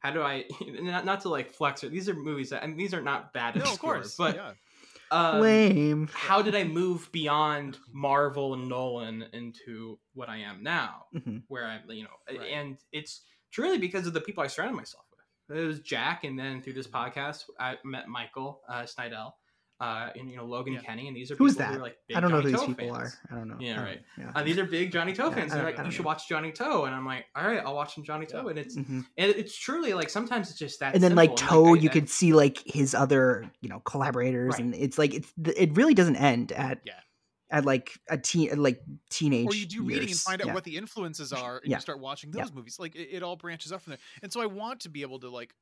how do I not, not to like flex or these are movies that I mean these are not bad to no, of course. but yeah. um, lame. how did I move beyond Marvel and Nolan into what I am now, Mhm. where I'm, you know, Right. and it's truly because of the people I surrounded myself with. It was Jack, and then through this podcast, I met Michael uh, Snydell, uh, and you know Logan Yeah. Kenny, and these are Who's people that? who are like big I don't know who these To people fans. are. I don't know. Yeah, I right. Yeah. Uh, these are big Johnnie To Yeah, fans. And they're like, don't you should watch Johnnie To, and I'm like, all right, I'll watch some Johnnie To, and it's Mhm. and it's truly like sometimes it's just that. and then like To, I- you I- could see like his other you know collaborators, Right. and it's like it's it really doesn't end at Yeah. at like a teen like teenage. or you do reading and find out Yeah. what the influences are and Yeah. you start watching Yeah. those movies like it, it all branches up from there and so i want to be able to like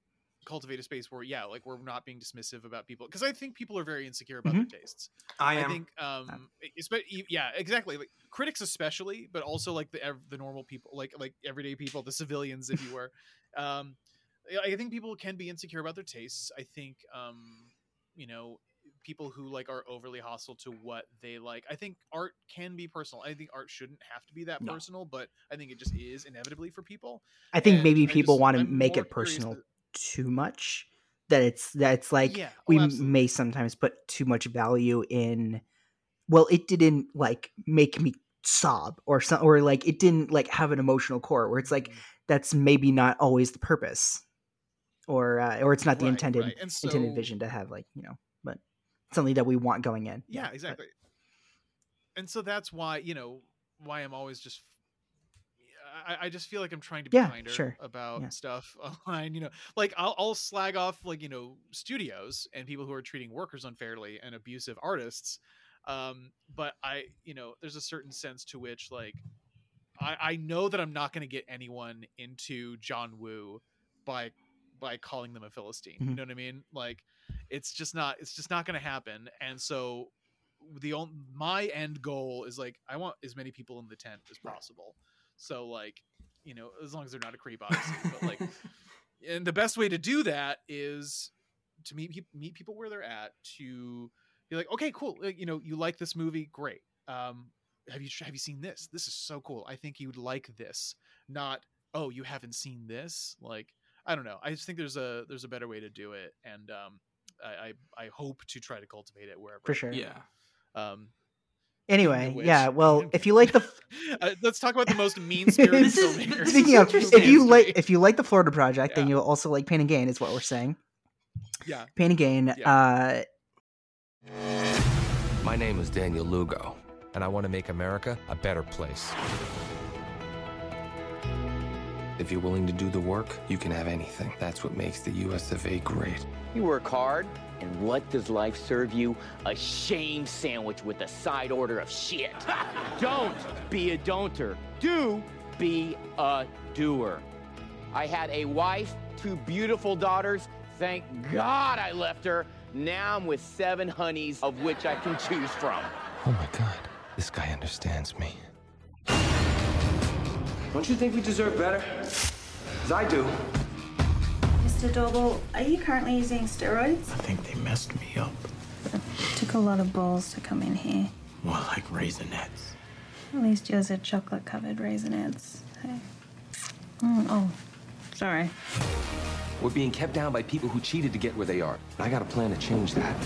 cultivate a space where yeah like we're not being dismissive about people because i think people are very insecure about Mm-hmm. their tastes. I i, think um espe- yeah exactly like critics especially but also like the ev- the normal people like like everyday people the civilians if you were. Um I- i think people can be insecure about their tastes. I think um you know people who like are overly hostile to what they like i think art can be personal. I think art shouldn't have to be that No. personal but i think it just is inevitably for people. I think and maybe people just- want to I'm make it personal to- too much. That it's that it's like yeah oh, we absolutely. may sometimes put too much value in. Well, it didn't like make me sob or some or like it didn't like have an emotional core where it's like Mhm. that's maybe not always the purpose or uh, or it's not the Right, intended right. so intended vision to have like you know but something that we want going in yeah but- exactly and so that's why you know why i'm always just I, I just feel like I'm trying to be Yeah, kinder sure. about Yeah. stuff online. You know, like I'll, I'll slag off like you know studios and people who are treating workers unfairly and abusive artists. Um, but I, you know, there's a certain sense to which like I, I know that I'm not going to get anyone into John Woo by by calling them a philistine. You Mhm. know what I mean? Like it's just not it's just not going to happen. And so the only my end goal is like I want as many people in the tent as possible. So like, you know, as long as they're not a creep, obviously. but like, and the best way to do that is to meet peop meet people where they're at. To be like, okay, cool. Like, you know, you like this movie, great. Um, have you have you seen this? This is so cool. I think you'd like this. Not, oh, you haven't seen this. Like, I don't know. I just think there's a there's a better way to do it, and um, I I, I hope to try to cultivate it wherever. for sure yeah. Um, anyway yeah well if you like the uh, let's talk about the most mean spirited filmmakers. speaking of if you like if you like the florida project then you'll also like pain and gain is what we're saying yeah, pain and gain Yeah. uh My name is Daniel Lugo. and I want to make America a better place. If you're willing to do the work, you can have anything. That's what makes the US of A great. You work hard, and what does life serve you? A shame sandwich with a side order of shit. Don't be a don'ter. Do be a doer. I had a wife, two beautiful daughters. Thank God I left her. Now I'm with seven honeys, of which I can choose from. Oh my god, this guy understands me. Don't you think we deserve better? As I do. Mr. Doorbal, are you currently using steroids? I think they messed me up. It Took a lot of balls to come in here. More like raisinets. At least yours are chocolate covered raisinets. Hey. Mm, oh, sorry. We're being kept down by people who cheated to get where they are. I got a plan to change that.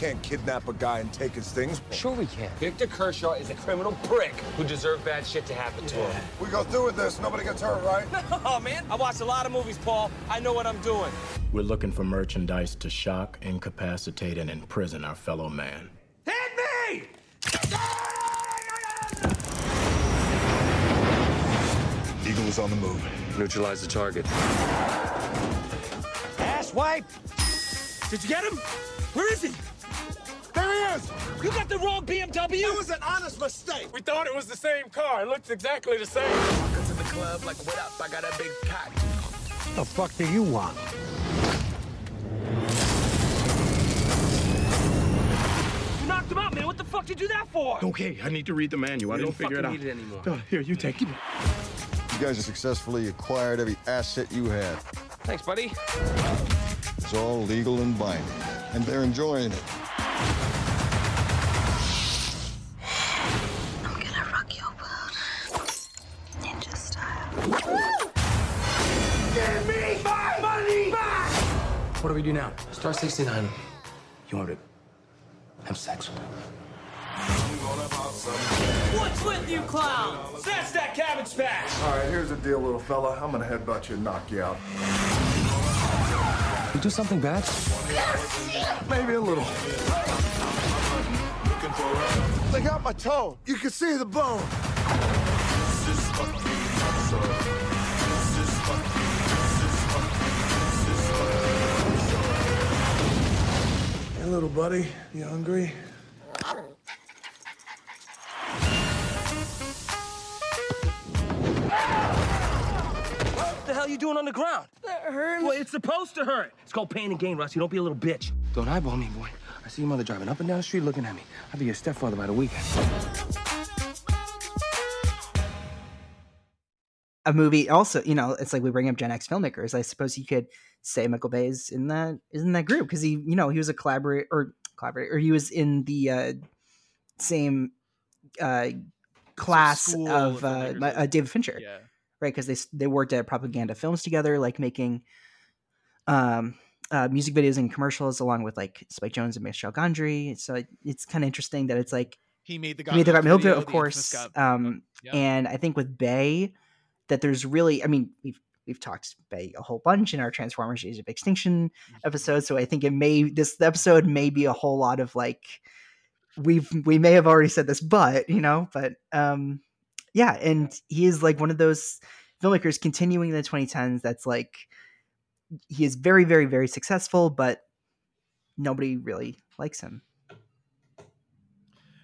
You can't kidnap a guy and take his things. Sure we can. Victor Kershaw is a criminal prick who deserved bad shit to happen to him. We go through with this, nobody gets hurt, right? Oh man, I watch a lot of movies, Paul. I know what I'm doing. We're looking for merchandise to shock, incapacitate, and imprison our fellow man. Hit me! Eagle is on the move. Neutralize the target. Ass wipe! Did you get him? Where is he? There he is! You got the wrong BMW! It was an honest mistake! We thought it was the same car. It looks exactly the same. Welcome to the club, like, what up? I got a big cock. What the fuck do you want? You knocked him out, man. What the fuck did you do that for? Okay, I need to read the manual. I didn't don't figure it out. fucking need it anymore. Uh, here, you take it. You guys have successfully acquired every asset you had. Thanks, buddy. It's all legal and binding, and they're enjoying it. Give me my money back! What do we do now? Star 69. You want to have sex with him? What's with you clowns? That's that cabbage patch! All right, here's the deal, little fella. I'm gonna headbutt you and knock you out. You do something bad? Maybe a little. They got my toe. You can see the bone. Little buddy, you hungry? What the hell you doing on the ground? That hurts. Well, it's supposed to hurt. It's called pain and gain, Rusty. Don't be a little bitch. Don't eyeball me, boy. I see your mother driving up and down the street looking at me. I'll be your stepfather by the weekend. a movie also you know it's like we bring up gen x filmmakers i suppose you could say michael bay is in that is in that group because he you know he was a collaborator or collaborator or he was in the uh same uh class of of uh, filmmakers my- that- uh david fincher Yeah. right because they they worked at propaganda films together like making um uh, music videos and commercials along with like spike jonze and michel gondry so it, it's kind of interesting that it's like He made the I mean, they got Milk of the course. Um, yeah. and I think with Bay, that there's really, I mean, we've we've talked about a whole bunch in our Transformers: Age of Extinction Mm-hmm. episode, so I think it may this episode may be a whole lot of like we've we may have already said this, but you know, but um, yeah, and he is like one of those filmmakers continuing in the 2010s. That's like he is very, very, very successful, but nobody really likes him.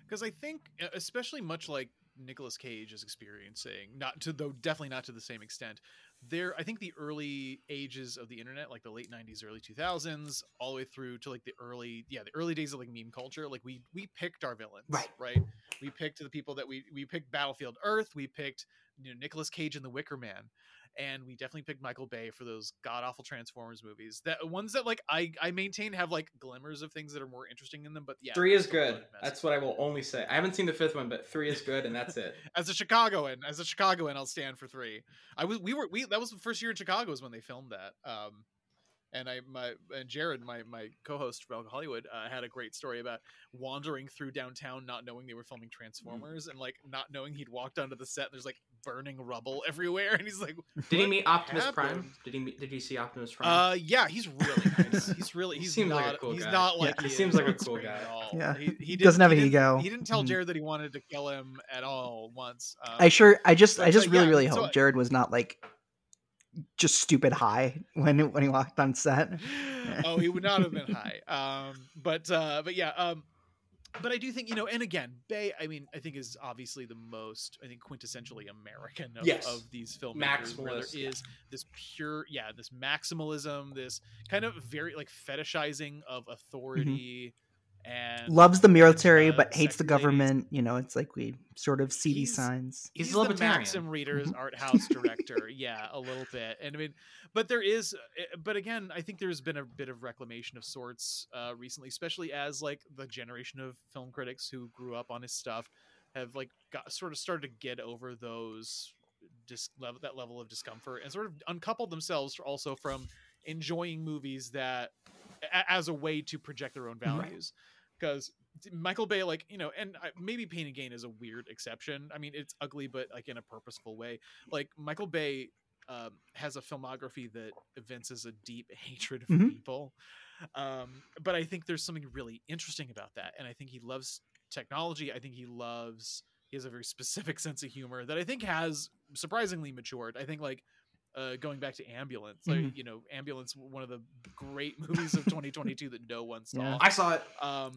because I think, especially much like Nicolas Cage is experiencing, not to though definitely not to the same extent. There, I think the early ages of the internet, like the late '90s, early 2000s, all the way through to like the early, yeah, the early days of like meme culture. Like we we picked our villains, Right. Right. We picked the people that we we picked Battlefield Earth. We picked you know Nicolas Cage and the Wicker Man. And we definitely picked Michael Bay for those god awful Transformers movies. That ones that like I I maintain have like glimmers of things that are more interesting in them. But yeah, Three is it's a lot good. That's what I will only say. I haven't seen the fifth one, but three is good, and that's it. as a Chicagoan, as a Chicagoan, I'll stand for three. I was, we were, we that was the first year in Chicago was when they filmed that. Um, and I, my, and Jared, my my co-host from Hollywood, uh, had a great story about wandering through downtown, not knowing they were filming Transformers, and like not knowing he'd walked onto the set. And there's like burning rubble everywhere, and he's like, Did he meet Optimus Prime? Did he meet, did you see Optimus Prime? Uh, yeah, he's really nice. He's really He he's seems not like a cool he's guy. not like Yeah, he he seems like a cool guy. at all. Yeah. he, he Doesn't have he an didn't- ego. He didn't tell Mhm. Jared that he wanted to kill him at all once. Um, I sure I just I just really yeah, really so hope Jared was not like just stupid high when when he walked on set. oh, he would not have been high. Um, but uh, but yeah. Um, but I do think you know, and again, Bay. I mean, I think is obviously the most, I think, quintessentially American of, Yes. of these filmmakers, where there Maximalist, yeah. is this pure, yeah, this maximalism, this kind of very like fetishizing of mm-hmm. authority, and Loves the military uh, but hates the sexy ladies. government. You know, it's like we sort of see these signs. He's he's, a the libertarian. Maxim Readers Mhm. art house director. yeah, a little bit. And I mean, but there is, uh, but again, I think there's been a bit of reclamation of sorts uh, recently, especially as like the generation of film critics who grew up on his stuff have like got sort of started to get over those dis- level that level of discomfort and sort of uncoupled themselves also from enjoying movies that as a way to project their own Right. Because Michael Bay, like you know, and I- maybe Pain and Gain is a weird exception. I mean, it's ugly, but like in a purposeful way. Like Michael Bay um, has a filmography that evinces a deep hatred for Mhm. people, um, but I think there's something really interesting about that, and I think he loves technology. I think he loves. He has a very specific sense of humor that I think has surprisingly matured. I think like. Uh, going back to ambulance like Mhm. you know ambulance one of the great movies of 2022 that no one saw Yeah. I saw it. um,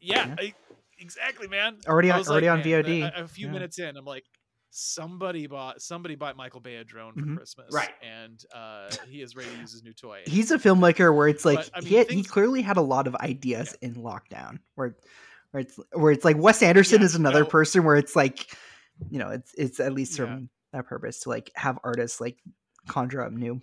yeah, Yeah. I- exactly, man. Already on- was already on man, VOD. A, a few Yeah. minutes in, I'm like, somebody bought somebody bought Michael Bay a drone for Mhm. Christmas, Right. And uh, he is ready to use his new toy. He's a filmmaker where it's like But, I he mean, had, he things- clearly had a lot of ideas in lockdown where where it's where it's like Wes Anderson Yeah, is another well- person where it's like you know it's it's at least Yeah. from that purpose to like have artists like conjure up new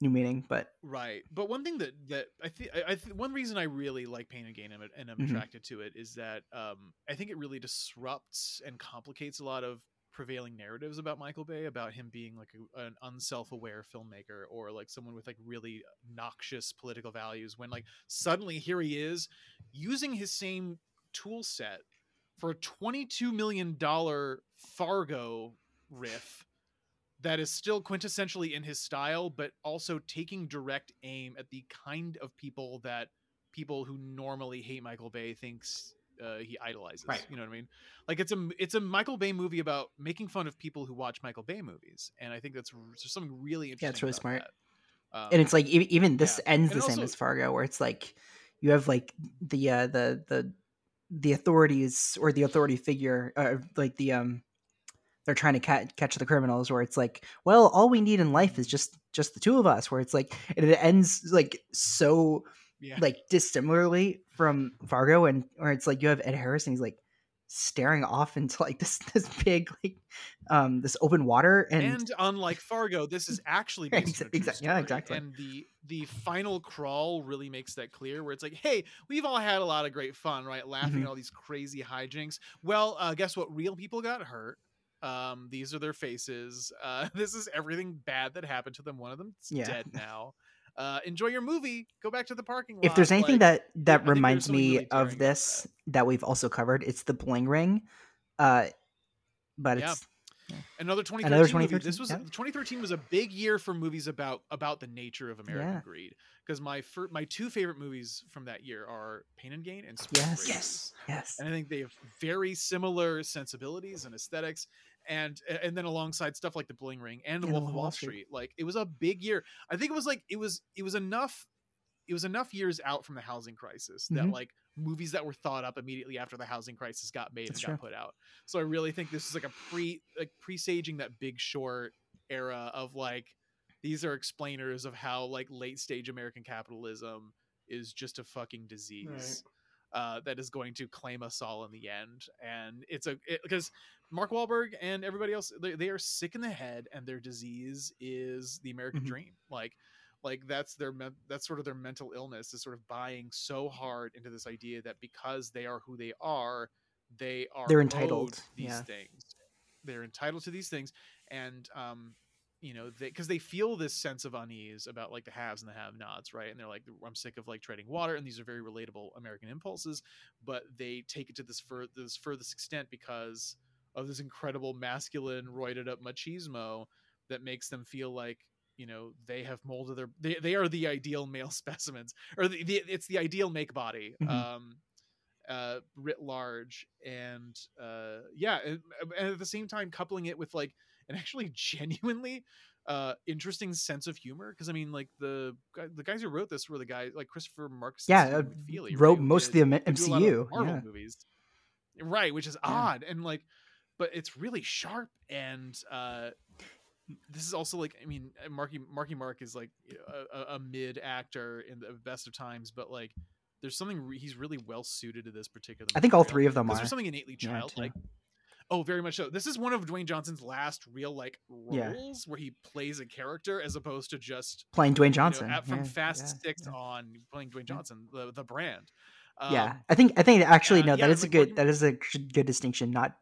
new meaning but Right, but one thing that that I think I, I th- one reason I really like Pain and Gain and, and I'm Mhm. attracted to it is that um, I think it really disrupts and complicates a lot of prevailing narratives about Michael Bay about him being like a, an unself-aware filmmaker or like someone with like really noxious political values when like suddenly here he is using his same tool set for a 22 million dollar Fargo riff that is still quintessentially in his style, but also taking direct aim at the kind of people that people who normally hate Michael Bay thinks uh, he idolizes. Right. You know what I mean? Like it's a it's a Michael Bay movie about making fun of people who watch Michael Bay movies, and I think that's something really interesting. Yeah, it's really smart. Um, and it's like even this yeah. ends And the same as Fargo where it's like you have like the uh the the the authorities or the authority figure uh, like the um they're trying to ca- catch the criminals where it's like well all we need in life is just just the two of us where it's like and it ends like so yeah. like dissimilarly from Fargo and or it's like you have Ed Harris and he's like staring off into like this this big like um this open water and, and, unlike Fargo, this is actually based on a Exa- true exa- yeah, exactly. And the the final crawl really makes that clear, where it's like, hey, we've all had a lot of great fun, right? Laughing Mhm. at all these crazy hijinks. Well, uh, guess what? Real people got hurt. Um, these are their faces. Uh, this is everything bad that happened to them. One of them's Yeah. dead now. Uh, enjoy your movie. Go back to the parking lot. if there's anything like- that that reminds me really of this that. we've also covered it's the bling ring uh but Yeah. it's another 2013 Another movie. 2013, This was yeah. 2013 was a big year for movies about about the nature of American Yeah. greed. Because my fir- my two favorite movies from that year are Pain and Gain and Spring yes yes yes And I think they have very similar sensibilities and aesthetics. And and then alongside stuff like The Bling Ring and The And Wolf of Wall Street, like it was a big year. I think it was like it was it was enough it was enough years out from the housing crisis that Mhm. like movies that were thought up immediately after the housing crisis got made That's and got put out. So I really think this is like a pre like presaging that big short era of like these are explainers of how like late stage American capitalism is just a fucking disease. Uh, that is going to claim us all in the end, and it's a because Mark Wahlberg and everybody else they, they are sick in the head, and their disease is the American Mhm. dream. Like, like that's their men- that's sort of their mental illness is sort of buying so hard into this idea that because they are who they are, they are They're entitled, these yeah. things. They're entitled to these things, and um, you know, because they, feel this sense of unease about like the haves and the have-nots, right? And they're like, I'm sick of like treading water, and these are very relatable American impulses, but they take it to this fur this furthest extent because of this incredible masculine roided up machismo that makes them feel like you know they have molded their they, they are the ideal male specimens or the, the it's the ideal make body Mhm. um uh writ large and uh yeah and, and at the same time coupling it with like an actually genuinely uh interesting sense of humor because i mean like the the guys who wrote this were the guys like christopher markus Yeah, uh, McFeely, wrote right, most of the M- who do a lot of MCU, Marvel yeah. movies right which is Yeah. odd and like but it's really sharp and uh this is also like i mean uh, marky marky mark is like a, a, mid actor in the best of times but like there's something re- he's really well suited to this particular I think all three of them are. there's something innately Yeah, childlike oh very much so. This is one of dwayne johnson's last real like Yeah. roles where he plays a character as opposed to just Playing Dwayne you know, Johnson, from yeah, fast yeah, six on playing dwayne johnson the, the brand yeah, Um, I think I think actually uh, no, yeah, that is a good that is a good distinction. Not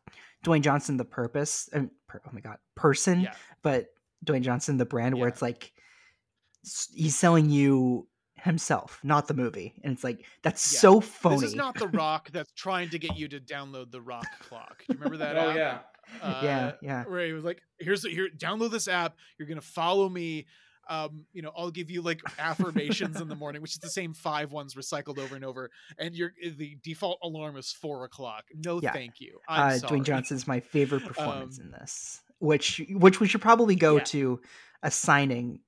Dwayne Johnson, the purpose. Um, per, oh my god, person, Yeah. but Dwayne Johnson, the brand, where it's like he's selling you himself, not the movie, and it's like that's Yeah. so phony. This is not the Rock that's trying to get you to download the Rock clock. Do you remember that? Oh, app? yeah. Uh, Yeah, yeah. Where he was like, "Here's here, download this app. You're gonna follow me. Um, you know, I'll give you like affirmations in the morning, which is the same five ones recycled over and over. And your the default alarm is four o'clock. No, Yeah. thank you. I'm uh, sorry. Dwayne Johnson's my favorite performance Um, in this, which which we should probably go Yeah. to assigning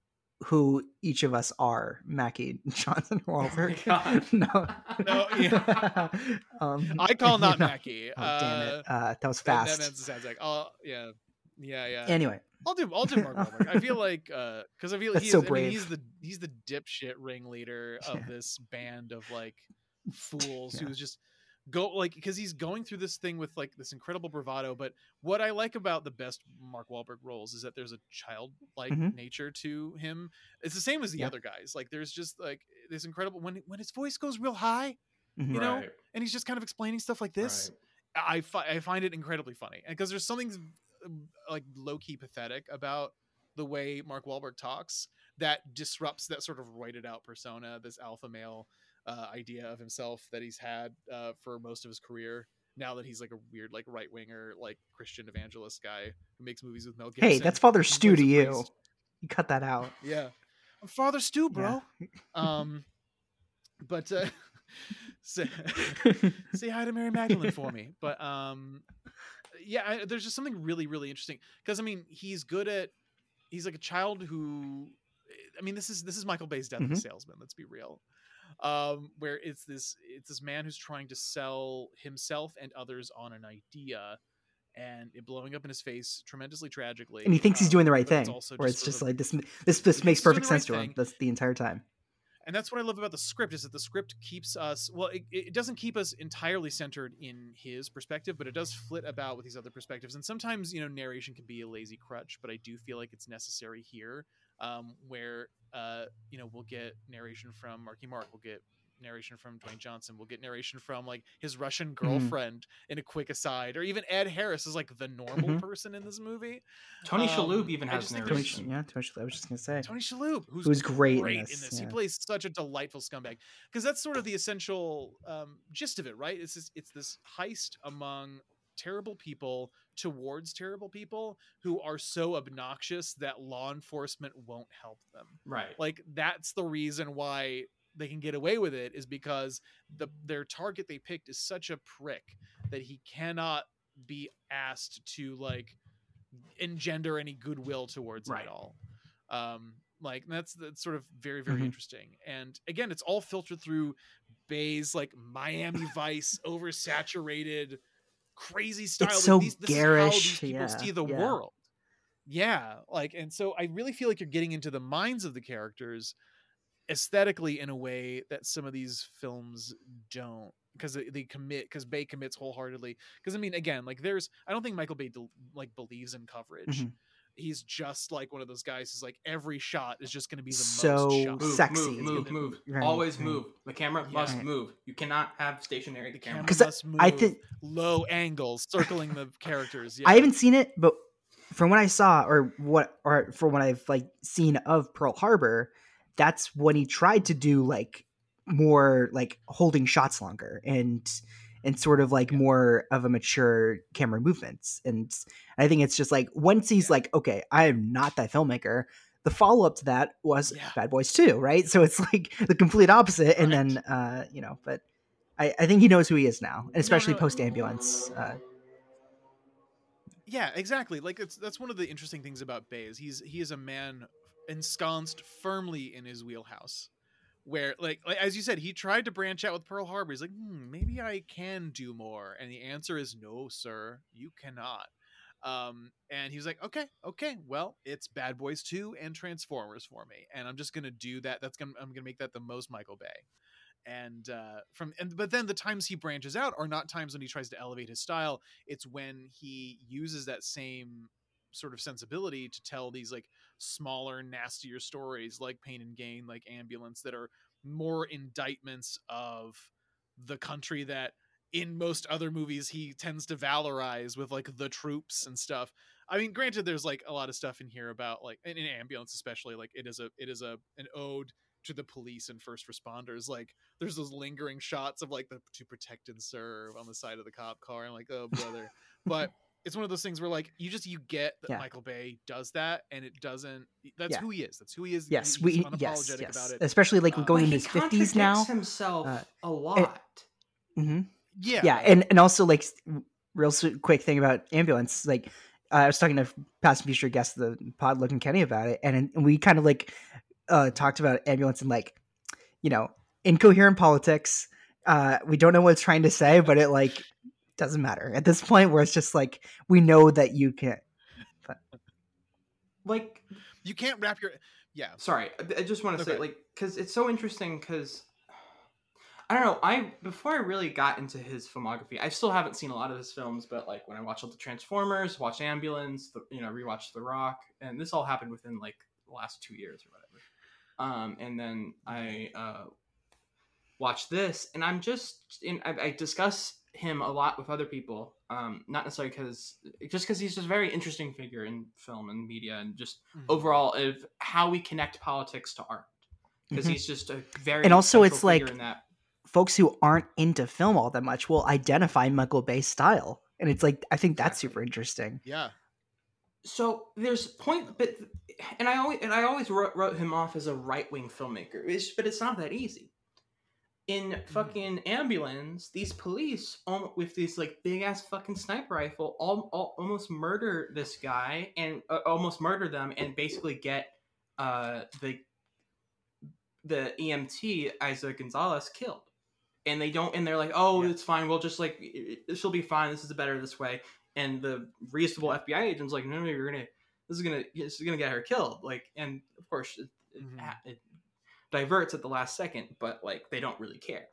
who each of us are. Mackie, Johnson, Wahlberg. Oh no, No, yeah. um, I call not no. Mackie. Oh damn it! Uh, Uh, that was that- that- fast. sounds like, oh yeah, yeah, yeah. Anyway, I'll do I'll do Mark Wahlberg. I feel like because I feel That's he's so I mean, brave. he's the he's the dipshit ringleader of Yeah. this band of like fools Yeah. who's just go like because he's going through this thing with like this incredible bravado. But what I like about the best Mark Wahlberg roles is that there's a childlike Mhm. nature to him. It's the same as the Yeah. other guys. Like there's just like this incredible when when his voice goes real high, Mhm. you know, Right. and he's just kind of explaining stuff like this. Right. I, fi- I find it incredibly funny because there's something like low key pathetic about the way Mark Wahlberg talks that disrupts that sort of roided out persona, this alpha male uh, idea of himself that he's had uh, for most of his career. Now that he's like a weird, like right winger, like Christian evangelist guy who makes movies with Mel Gibson. hey, that's Father Stu to you. priest. You cut that out. Yeah, I'm Father Stu, bro. Yeah. Um, but uh, say, say hi to Mary Magdalene for me. But um, yeah, I, there's just something really, really interesting because I mean, he's good at. He's like a child who, I mean, this is this is Michael Bay's Death of a. Salesman. Let's be real. Um, where it's this it's this man who's trying to sell himself and others on an idea. And it blowing up in his face tremendously tragically. And he thinks he's um, doing the right but it's thing. also Where it's just like this. This this makes he's perfect right sense to him. That's the entire time. And that's what I love about the script is that the script keeps us well it, it doesn't keep us entirely centered in his perspective but it does flit about with these other perspectives. And sometimes you know narration can be a lazy crutch but I do feel like it's necessary here um, where uh, you know we'll get narration from Marky Mark we'll get narration from Dwayne Johnson we'll get narration from like his Russian Mm-hmm. girlfriend in a quick aside or even Ed Harris is like the normal Mhm. person in this movie Tony Um, Shalhoub even I has just think Tony, there's- narration. yeah, Tony, Shalhoub. I was just gonna say. Tony Shalhoub, who's, Who's great in great in this, this. He plays such a delightful scumbag because that's sort of the essential um, gist of it, right? It's this, it's this heist among terrible people towards terrible people who are so obnoxious that law enforcement won't help them. Right. Like that's the reason why they can get away with it is because the their target they picked is such a prick that he cannot be asked to like engender any goodwill towards him Right. at all. Um, like that's that's sort of very very Mhm. interesting. And again, it's all filtered through Bay's like Miami Vice oversaturated crazy style. It's so these, this is how garish, people yeah, see the yeah. world. Yeah, like and so I really feel like you're getting into the minds of the characters aesthetically in a way that some of these films don't because they, they commit because Bay commits wholeheartedly because I mean again like there's I don't think Michael Bay del- like believes in coverage. Mhm. He's just like one of those guys who's like every shot is just going to be the So most shot. Move, sexy. move, move, move. Right, Always right. move. The camera Yeah. must Right. move. You cannot have stationary The camera. because I- must move. I think low angles circling the characters. Yeah. I haven't seen it, but from what I saw, or what, or from what I've like seen of Pearl Harbor, that's when he tried to do like more like holding shots longer, and and sort of like more of a mature camera movements. And I think it's just like once he's like, okay, I am not that filmmaker. The follow up to that was Yeah. Bad Boys 2, right? So it's like the complete opposite. And then, uh, you know, but I, I think he knows who he is now, and especially no. post ambulance. Uh, Yeah, exactly. Like it's that's one of the interesting things about Bay is he's he is a man ensconced firmly in his wheelhouse. Where like, like as you said, he tried to branch out with Pearl Harbor. He's like, hmm, maybe I can do more, and the answer is no, sir, you cannot. Um, and he was like, okay, okay, well, it's Bad Boys Two and Transformers for me, and I'm just gonna do that. That's gonna I'm gonna make that the most Michael Bay and uh from and but then the times he branches out are not times when he tries to elevate his style it's when he uses that same sort of sensibility to tell these like smaller nastier stories like pain and gain like ambulance that are more indictments of the country that in most other movies he tends to valorize with like the troops and stuff. I mean granted there's like a lot of stuff in here about like in, in ambulance especially like it is a it is a an ode to the police and first responders. Like there's those lingering shots of like the to protect and serve on the side of the cop car. And like oh brother. But it's one of those things where like you just you get that Yeah. michael bay does that and it doesn't that's Yeah. who he is that's who he is yes, He's we yes, yes. about it Especially like Uh, going But into he his fifties now. himself uh, a lot. hmm yeah yeah and and also like real quick thing about ambulance like uh, i was talking to past and future guest the pod Logan Kenny about it and, and we kind of like uh talked about ambulance and like you know incoherent politics uh we don't know what it's trying to say but it like doesn't matter. At this point where it's just like we know that you can't. like you can't wrap your yeah. Sorry i- i just want to say like because it's so interesting because i don't know i before i really got into his filmography i still haven't seen a lot of his films but like when i watched all the transformers watched ambulance the, you know rewatched the rock and this all happened within like the last two years or whatever. Um and then i uh watched this and i'm just in i, I discuss him a lot with other people um not necessarily because just because he's just a very interesting figure in film and media and just Mhm. overall of how we connect politics to art. Because Mhm. he's just a very And also it's like- in that. folks who aren't into film all that much will identify michael bay's style. And it's like i think that's super interesting. Yeah. So there's point but and i always and i always wrote, wrote him off as a right-wing filmmaker it's, but it's not that easy in fucking ambulance these police um, with these like big ass fucking sniper rifle all, all, almost murder this guy and uh, almost murder them and basically get uh the the emt eiza gonzalez killed. And they don't and they're like oh Yeah. it's fine. We'll just like will be fine. This is better this way. And the reasonable fbi agent's like no no you're gonna this is gonna this is gonna get her killed. Like and of course it, it, Mhm. ha- it diverts at the last second but like they don't really care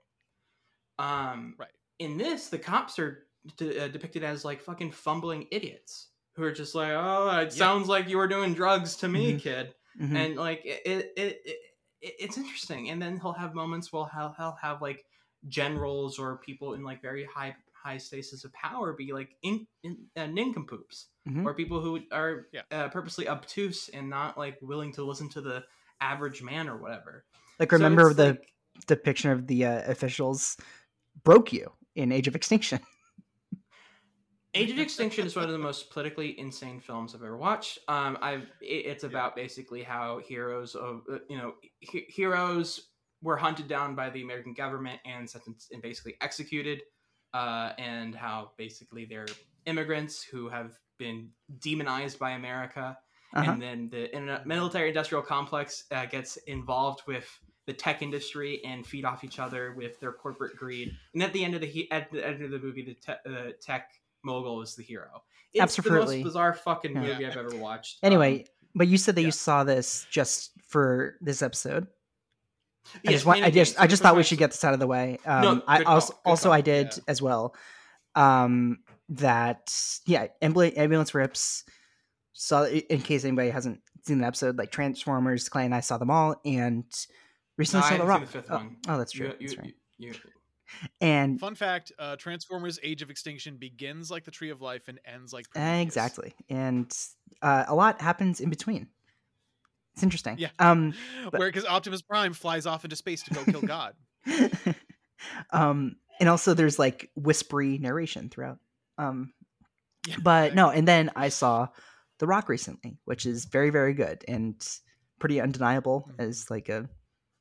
um Right. in this the cops are de- uh, depicted as like fucking fumbling idiots who are just like oh it sounds like you were doing drugs to me Mhm. kid Mhm. and like it, it, it, it it's interesting and then he'll have moments where he'll, he'll have like generals or people in like very high high status of power be like in, in uh, nincompoops Mhm. or people who are Yeah. uh, purposely obtuse and not like willing to listen to the average man or whatever. Like remember it's the like- depiction of the uh, officials broke you in age of extinction. Age of Extinction is one of the most politically insane films I've ever watched. Um, I've it, it's about basically how heroes of uh, you know he- heroes were hunted down by the American government and sentenced and basically executed, uh, and how basically they're immigrants who have been demonized by America, Uh-huh. and then the military industrial complex uh, gets involved with the tech industry and feed off each other with their corporate greed. And at the end of the he- at the end of the movie, the te- uh, tech mogul is the hero. It's the Absolutely. most bizarre fucking Yeah. movie I've ever watched. Anyway, Um, but you said that yeah. you saw this just for this episode. I yes, just want, I just I just thought we should get this out of the way. Um, No, I call, also also call, I did yeah. as well. Um, that yeah, ambulance rips. Saw in case anybody hasn't seen the episode, like Transformers, Clay and I saw them all, and No, recently I saw the Rock. seen the fifth oh, one. oh, that's true. You- that's you- right. you- And Fun fact: uh, Transformers: Age of Extinction begins like the Tree of Life and ends like Prometheus. exactly, and uh, a lot happens in between. It's interesting. Yeah. Um, but- Where because Optimus Prime flies off into space to go kill God. um and also there's like whispery narration throughout. Um, Yeah, but no, and then I saw The Rock recently, which is very very good and pretty undeniable Mm-hmm. as like a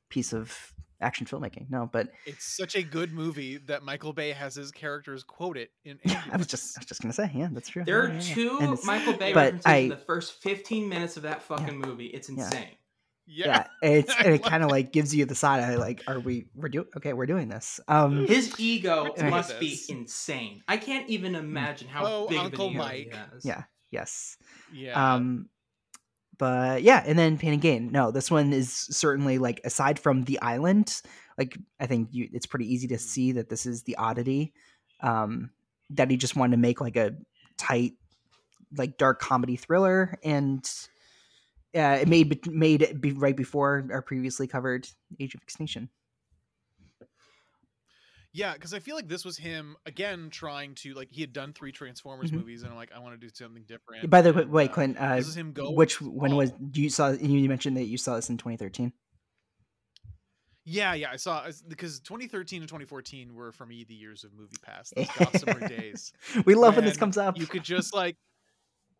piece of action filmmaking. No, but It's such a good movie that Michael Bay has his characters quote it in. I was just I was just gonna say, yeah, that's true. There Yeah, are yeah, yeah. two And Michael Bay but references I- in the first 15 minutes of that fucking movie. It's insane. yeah. yeah, it's and it kind of like gives you the side eye, like, are we we're doing okay? We're doing this. Um, His ego And I- must be insane. I can't even imagine how Oh, big Uncle of an ego Mike. he has. yeah, yes. yeah. Um, but yeah, and then Pain and Gain. No, this one is certainly like aside from the island, like I think you, it's pretty easy to see that this is the oddity. Um, that he just wanted to make like a tight, like dark comedy thriller, and uh, it made made it be right before our previously covered Age of Extinction. Yeah, because I feel like this was him again trying to like he had done three Transformers Mhm. movies, and I'm like, I want to do something different. By the and, way, uh, Clint, uh, this is him going which when was you saw? You mentioned that you saw this in 2013. Yeah, yeah, I saw because 2013 and 2014 were for me the years of MoviePass, those gossamer days. we love when this comes up. You could just like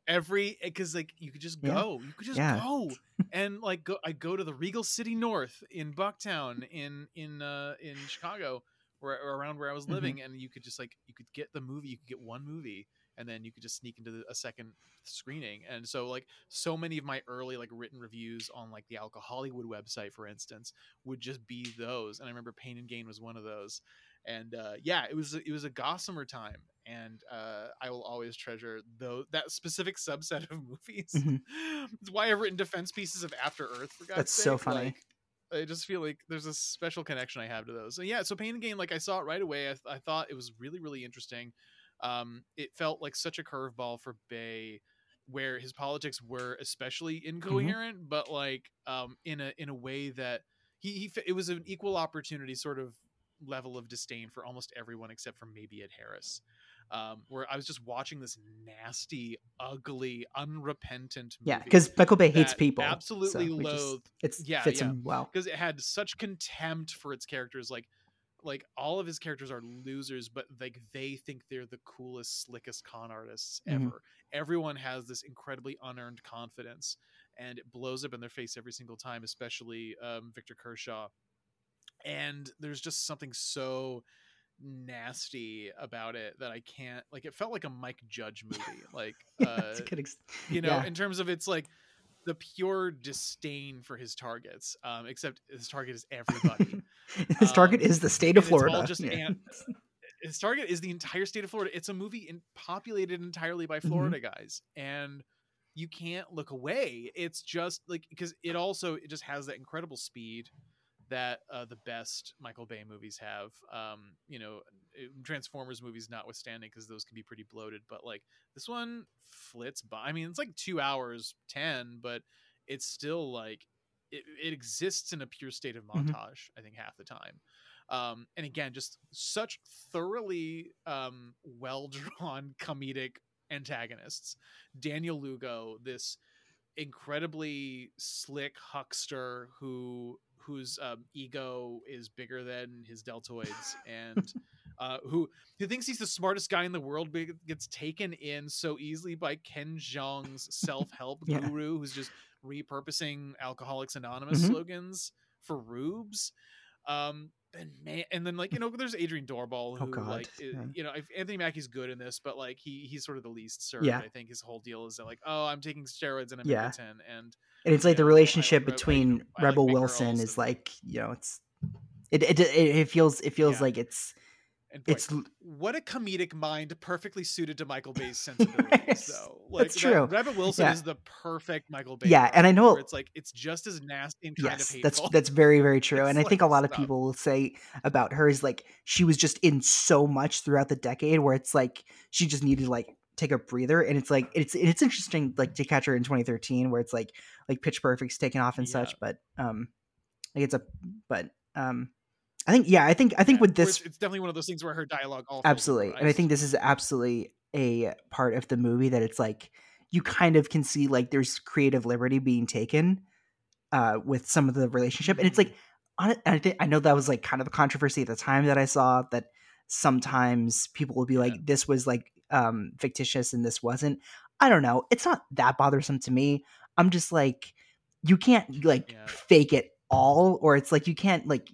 every because like you could just Yeah. go, you could just Yeah. go and like go. I go to the Regal City North in Bucktown in in uh in Chicago, where around where I was Mhm. living, and you could just like you could get the movie, you could get one movie, and then you could just sneak into the, a second screening. And so like so many of my early like written reviews on like the Alcohollywood website, for instance, would just be those. And I remember Pain and Gain was one of those. And uh, yeah, it was it was a gossamer time, and uh, I will always treasure though that specific subset of movies. Mhm. it's why I've written defense pieces of After Earth. For God's That's so funny. Like, I just feel like there's a special connection I have to those. So yeah, so Pain and Gain, like I saw it right away. I, I thought it was really really interesting. Um, it felt like such a curveball for Bay, where his politics were especially incoherent, but like um, in a in a way that he, he it was an equal opportunity sort of level of disdain for almost everyone except for maybe Ed Harris. Um, where I was just watching this nasty, ugly, unrepentant movie. Yeah, because Michael Bay hates people. Absolutely so just- it's yeah, fits yeah. him well. because it had such contempt for its characters like like all of his characters are losers but like they think they're the coolest slickest con artists Mhm. ever everyone has this incredibly unearned confidence and it blows up in their face every single time especially um, victor kershaw and there's just something so nasty about it that i can't like it felt like a mike judge movie like uh That's a good ex- you know yeah. in terms of its like the pure disdain for his targets um except his target is everybody His target Um, is the state of Florida. just Yeah. an- his target is the entire state of florida it's a movie in, populated entirely by Mhm. florida guys and you can't look away it's just like because it also it just has that incredible speed that uh, the best michael bay movies have. Um you know transformers movies notwithstanding because those can be pretty bloated but like this one flits by i mean it's like two hours 10 but it's still like it, it exists in a pure state of Mhm. montage i think half the time. Um and again just such thoroughly um well drawn comedic antagonists. Daniel lugo this incredibly slick huckster who whose um, ego is bigger than his deltoids and uh, who who thinks he's the smartest guy in the world but gets taken in so easily by Ken Jeong's self-help Yeah. guru who's just repurposing Alcoholics Anonymous Mhm. slogans for rubes. Um, and man, and then like you know, there's Adrian Doorbal oh, who Oh, God, like yeah. you know if Anthony Mackie's good in this, but like he he's sort of the least served. Yeah. I think his whole deal is that like oh I'm taking steroids and I'm Yeah. and and it's like the know, I relationship like between like Rebel big Wilson is and- like you know it's it it it, it feels it feels Yeah. like it's and boy, it's what a comedic mind perfectly suited to Michael Bay's sensibilities though. Like That's that- true. Rebel Wilson Yeah. is the perfect Michael Bay. Yeah, and I know- it's like it's just as nasty and kind yes of that's hateful. that's very very true and It's I think a like, lot of people will say about her is like she was just in so much throughout the decade where it's like she just needed to like take a breather and it's like it's it's interesting like to catch her in 2013 where it's like like pitch perfect's taken off and such but um like it's a but um I think yeah I think I think Yeah, with this it's, definitely one of those things where her dialogue all absolutely and i think this is absolutely a part of the movie that it's like you kind of can see like there's creative liberty being taken uh with some of the relationship and it's like on it I, think, I know that was like kind of a controversy at the time that i saw that sometimes people will be like this was like um fictitious and this wasn't. I don't know it's not that bothersome to me i'm just like you can't like fake it all or it's like you can't like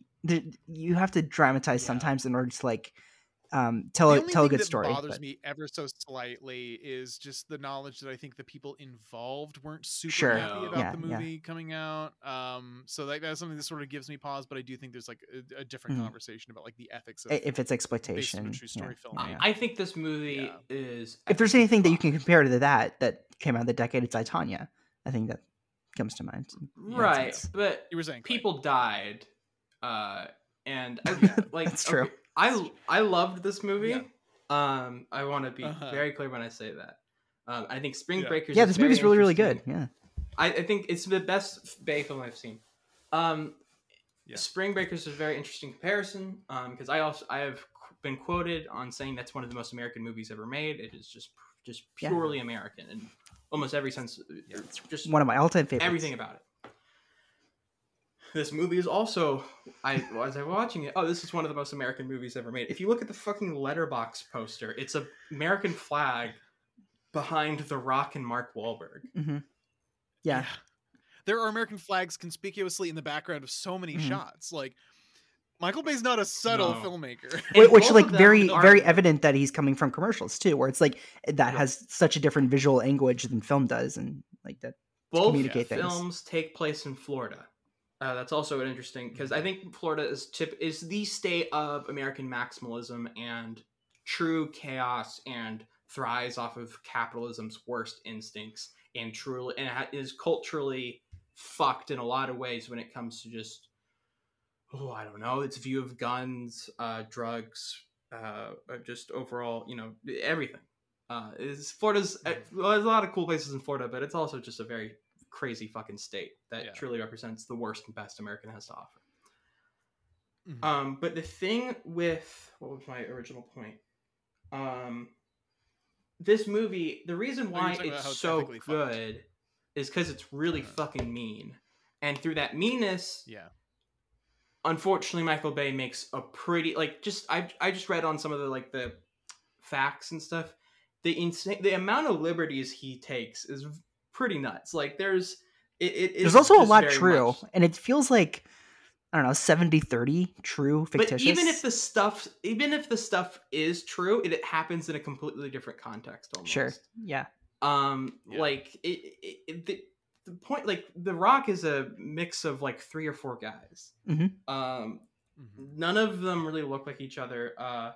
you have to dramatize sometimes in order to like um tell the a only tell a good that story bothers but- me ever so slightly is just the knowledge that I think the people involved weren't super Sure. happy about Yeah, the yeah. movie coming out. Um, so like that's something that sort of gives me pause. But I do think there's like a, a different Mhm. conversation about like the ethics of if it's exploitation true story yeah, filmmaking. yeah. I think this movie is. if there's anything that you can compare to that that came out of the decade it's Titania. i think that comes to mind right, but you were saying people died, uh, and I, like That's true. okay, I I loved this movie. Um, I want to be Uh-huh. very clear when I say that. Um, I think Spring Yeah. Breakers. yeah is this very movie's really really good yeah I, I think it's the best Bay film I've seen. Um, Yeah. Spring Breakers is a very interesting comparison Um, because I also I have been quoted on saying that's one of the most American movies ever made. It is just just Yeah. purely American in almost every sense. It's just one of my all-time favorites everything about it. This movie is also I as I was watching it. Oh, this is one of the most American movies ever made. If you look at the fucking Letterboxd poster, it's a American flag behind The Rock and Mark Wahlberg. hmm yeah there are American flags conspicuously in the background of so many Mhm. shots. Like Michael Bay's not a subtle No. filmmaker. Wh- And which like very are- very evident that he's coming from commercials too where it's like that has such a different visual language than film does and like that to both communicate things films take place in Florida. Uh, that's also interesting because I think Florida is tip is the state of American maximalism and true chaos and thrives off of capitalism's worst instincts and truly and ha- is culturally fucked in a lot of ways when it comes to just oh I don't know its view of guns, uh, drugs, uh, uh, just overall you know everything. Uh, is Florida's uh, well, there's a lot of cool places in Florida, but it's also just a very crazy fucking state that Yeah. truly represents the worst and best American has to offer. Mhm. Um, but the thing with what was my original point? Um, this movie, the reason why it's so ethically fucked. good is because it's really Uh-huh. fucking mean, and through that meanness, yeah. unfortunately michael bay makes a pretty like just i i just read on some of the like the facts and stuff the insane the amount of liberties he takes is pretty nuts like there's it, it there's also a lot true much- and it feels like i don't know 70 30 true fictitious but even if the stuff even if the stuff is true it, it happens in a completely different context almost sure yeah um Yeah. like it, it, it the, the point like the rock is a mix of like three or four guys Mhm. um Mhm. none of them really look like each other uh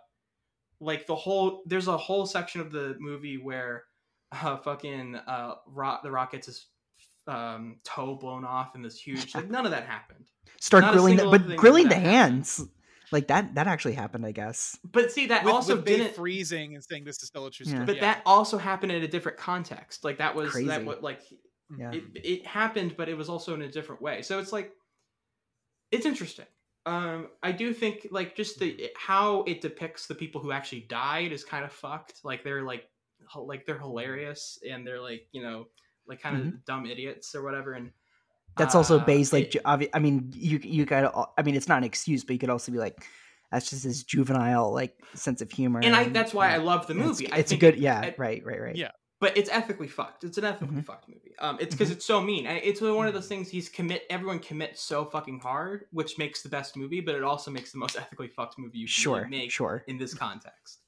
like the whole there's a whole section of the movie where uh fucking uh rock the rock gets his um toe blown off in this huge like none of that happened start not grilling the, but grilling the that happened. hands like that that actually happened i guess but see that With, also with didn't freezing and saying this is still a true Yeah. story. but yeah. that also happened in a different context like that was Crazy. that what like yeah it, it happened but it was also in a different way so it's like it's interesting um i do think like just the how it depicts the people who actually died is kind of fucked like they're like h- like they're hilarious and they're like you know like kind of dumb idiots or whatever and that's also uh, based like it- i mean you you gotta i mean it's not an excuse but you could also be like that's just his juvenile like sense of humor and i that's why i love the movie it's, I it's a good yeah it- right right right Yeah. but it's ethically fucked. It's an ethically Mhm. fucked movie. Um, it's because it's so mean. And it's one of those things he's commit. Everyone commits so fucking hard, which makes the best movie, but it also makes the most ethically fucked movie you can sure make sure in this context.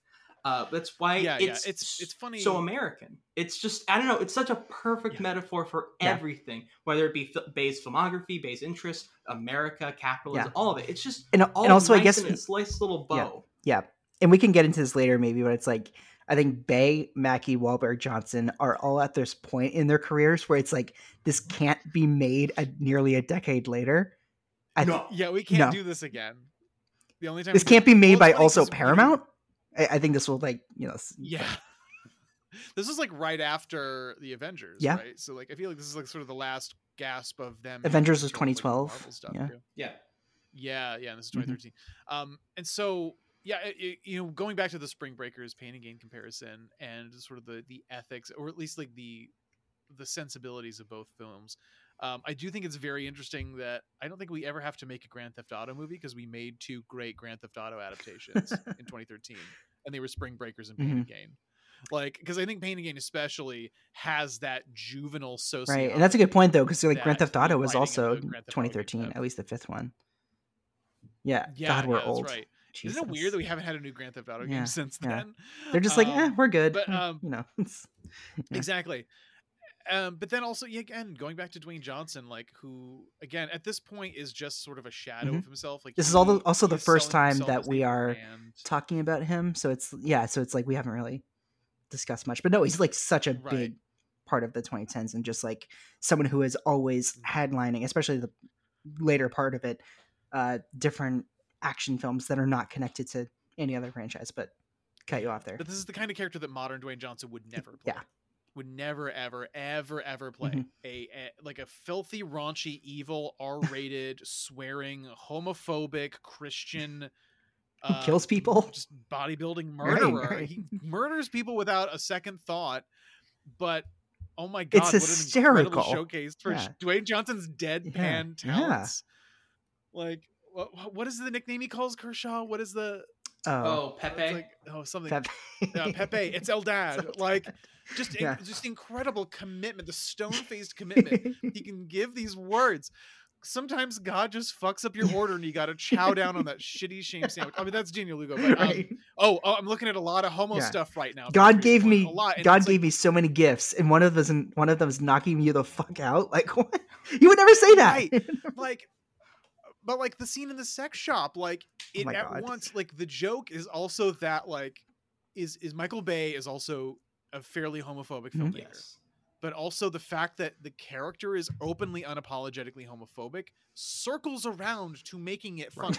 Uh, that's why Yeah, yeah, it's it's- it's funny- so American. It's just I don't know. It's such a perfect Yeah. metaphor for Yeah. everything, whether it be fil- Bay's filmography, Bay's interests, America, capitalism, Yeah. all of it. It's just and, all and also i guess in its nice little Yeah. bow. Yeah, and we can get into this later, maybe, but it's like I think Bay, Mackie, Wahlberg, Johnson are all at this point in their careers where it's like this can't be made a, nearly a decade later. I No. yeah, we can't No. do this again. The only time this can't be made Well, by also also 'cause we- Paramount. I, I think this will like you know. Yeah. This is like right after the Avengers, Yeah. right? So like I feel like this is like sort of the last gasp of them. Avengers was doing, like, 2012, stuff, yeah. Yeah. Yeah, yeah, and this is Mhm. 2013. Um, and so yeah, it, it- you know, going back to the Spring Breakers pain and gain comparison, and sort of the the ethics, or at least like the the sensibilities of both films. Um, I do think it's very interesting that I don't think we ever have to make a Grand Theft Auto movie because we made two great Grand Theft Auto adaptations in 2013, and they were Spring Breakers and Pain and Gain. Like, because I think Pain and Gain especially has that juvenile socio. Right, and that's a good point though, because like Grand Theft Auto was also the Grand Theft Auto 2013, at least the fifth one. Yeah, Yeah, God, we're yeah, old. right. Isn't it weird that we haven't had a new Grand Theft Auto Yeah, game since yeah. then? They're just like, eh, Um, we're good. But um, you know, exactly. Um, but then also, yeah, again, going back to Dwayne Johnson, like who, again, at this point is just sort of a shadow Mhm. of himself. Like this is all the, also the first time that we are brand. talking about him. So it's yeah, so it's like we haven't really discussed much. But no, he's like such a Right. big part of the 2010s and just like someone who is always Mm-hmm. headlining, especially the later part of it, uh, different action films that are not connected to any other franchise. But cut you off there. But this is the kind of character that modern Dwayne Johnson would never play. Yeah. Would never, ever, ever, ever play Mhm. a, a like a filthy, raunchy, evil, R-rated, swearing, homophobic Christian. Who kills people? just bodybuilding Right, murderer. right. He murders people without a second thought. But oh my It's god, what an incredible hysterical. showcase for Yeah. Dwayne Johnson's deadpan Yeah, yeah. talents. Like what, what is the nickname he calls Kershaw? What is the Oh, Oh, Pepe. like oh something Pepe. yeah, Pepe. It's Eldad. It's like just in- just incredible commitment, the stone faced commitment he can give these words. Sometimes God just fucks up your order and you got to chow down on that shitty shame sandwich. I mean, that's Daniel Lugo. But, um, Right. oh, oh, I'm looking at a lot of homo Yeah. stuff right now. God gave me a lot, God it's like, gave me so many gifts, and one of them is one of them is knocking you the fuck out. Like what? You would never say that. Right. like but like the scene in the sex shop like it Oh at God. once like the joke is also that like is is michael bay is also a fairly homophobic Mhm. filmmaker Yes. but also the fact that the character is openly unapologetically homophobic circles around to making it funny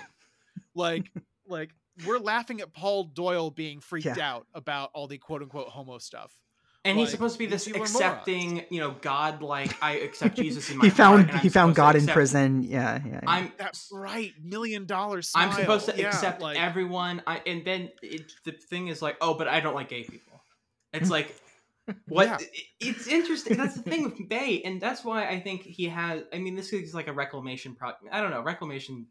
like like we're laughing at paul doyle being freaked Yeah. out about all the quote-unquote homo stuff And he's supposed to be this people are morons. accepting, you know, God like I accept Jesus in my he found and he found God in prison. Yeah, yeah. yeah. I'm that's right million dollar. I'm supposed to Yeah, accept like, everyone. I, and then it, the thing is like, oh, but I don't like gay people. It's like, what? Yeah. it- it's interesting. That's the thing with Bay, and that's why I think he has. I mean, this is like a reclamation project. I don't know, reclamation.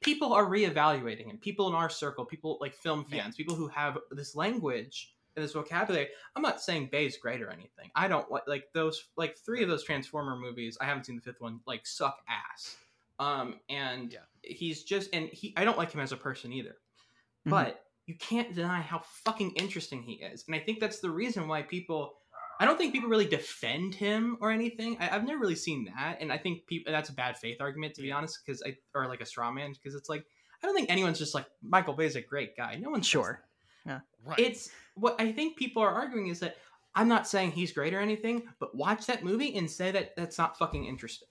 People are reevaluating him. People in our circle, people like film fans, Yeah. people who have this language and this vocabulary. I'm not saying Bay's great or anything. I don't like like those like three of those Transformer movies. I haven't seen the fifth one. Like suck ass. Um, and Yeah. he's just and he. I don't like him as a person either. Mhm. But you can't deny how fucking interesting he is, and I think that's the reason why people. I don't think people really defend him or anything. I, I've never really seen that, and I think people that's a bad faith argument to be honest, because I or like a straw man because it's like I don't think anyone's just like Michael Bay's a great guy. No one's says Sure. right. it's what I think people are arguing is that I'm not saying he's great or anything, but watch that movie and say that that's not fucking interesting.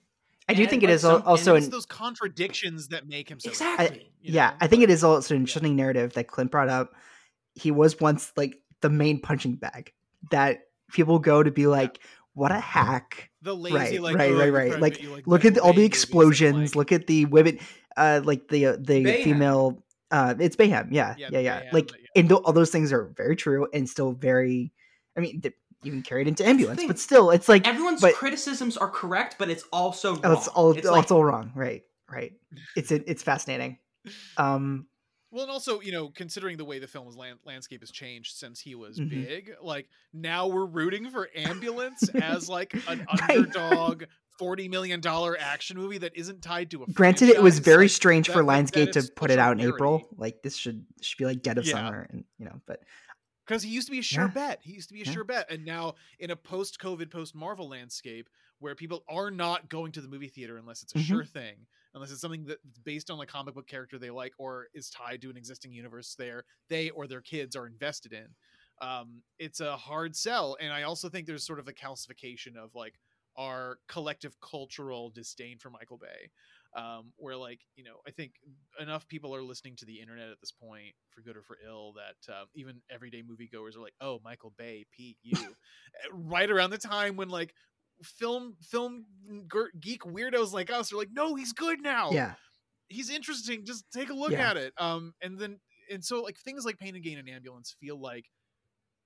I do And, think it like, is some- also and it's an those contradictions that make him so Exactly. you yeah. know? I think it Like, also an interesting narrative that Clint brought up. He was once like the main punching bag that people go to be like, "What a hack!" the lazy right, like right, oh, right, right. Like, you, look at all the Bay movies and, explosions. like- Look at the women, uh, like the uh, the Bayhem. female. Uh, it's Bayhem. Yeah, Yeah, yeah, yeah. Bayhem, Like, yeah. and th- all those things are very true and still very. I mean, th- even carried into ambulance, but still, it's like Everyone's but- criticisms are correct, but it's also wrong. Oh, it's all It's oh, like- it's all wrong. Right, right. It's it's fascinating. Um, Well, and also, you know, considering the way the film's land- landscape has changed since he was Mhm. big, like now we're rooting for Ambulance as like an Right. underdog forty million dollar action movie that isn't tied to a. granted, it was very like, strange that- for like, that Lionsgate to put it out in April. Like this should should be like dead of Yeah. summer, and you know, but because he used to be a sure Yeah. bet. He used to be a Yeah. sure bet, and now in a post-COVID, post-Marvel landscape where people are not going to the movie theater unless it's a Mhm. sure thing, unless it's something that's based on a comic book character they like or is tied to an existing universe there they or their kids are invested in. Um, it's a hard sell, and I also think there's sort of a calcification of like our collective cultural disdain for Michael Bay um, where like you know i think enough people are listening to the internet at this point for good or for ill that uh, even everyday moviegoers are like oh michael bay pete you. Uh, right around the time when like film film geek weirdos like us are like no he's good now. Yeah, he's interesting just take a look Yeah. at it um and then and so like things like pain and gain and ambulance feel like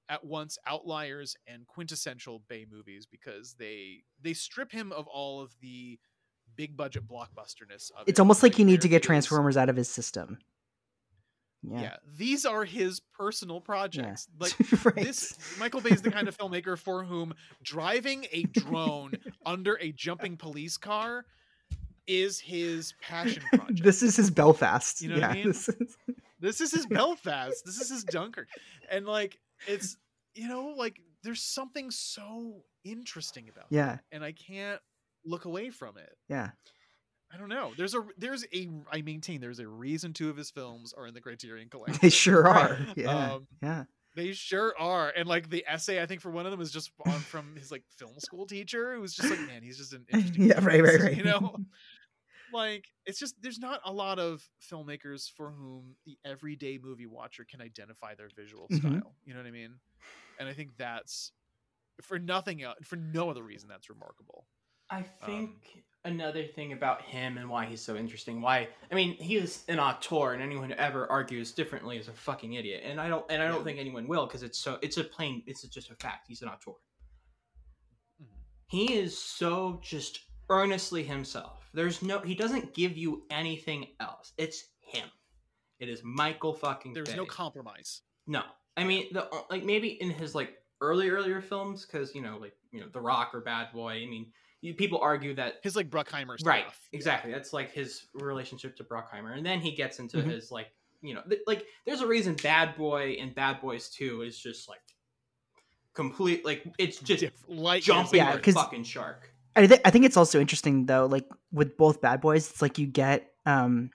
at once outliers and quintessential Bay movies because they they strip him of all of the big budget blockbusterness of It's it. almost like you need to get Transformers out of his system. Yeah. Yeah. these are his personal projects. Like Right. this, Michael Bay is the kind of filmmaker for whom driving a drone under a jumping police car is his passion project. This is his Belfast. You know what yeah. I mean? this is- this is his Belfast. This is his Dunkirk. And like it's you know, like there's something so interesting about Yeah. it. And I can't look away from it. yeah. I don't know. There's a there's a I maintain there's a reason two of his films are in the Criterion collection. They sure are. Yeah. Um, yeah. They sure are. And like the essay, I think for one of them is just on from his like film school teacher who was just like, man, he's just an interesting. Yeah, right, right, right. You know, like it's just there's not a lot of filmmakers for whom the everyday movie watcher can identify their visual Mhm. style. You know what I mean? And I think that's for nothing else, for no other reason, that's remarkable. I think um, another thing about him and why he's so interesting. Why I mean, he is an auteur, and anyone who ever argues differently is a fucking idiot. And I don't, and I don't think anyone will because it's so. It's a plain. It's just a fact. He's an auteur. Mm-hmm. He is so just earnestly himself. There's no. He doesn't give you anything else. It's him. It is Michael fucking. There's no compromise. No, I mean the like maybe in his like early earlier films because you know like you know The Rock or Bad Boy. I mean, you, people argue that his like Bruckheimer stuff. right? Exactly. That's like his relationship to Bruckheimer, and then he gets into Mhm. his like you know th- like there's a reason Bad Boy and Bad Boys Two is just like complete like it's just light jumping Yeah, the 'cause- fucking shark. I, th- I think it's also interesting though, like with both Bad Boys, it's like you get um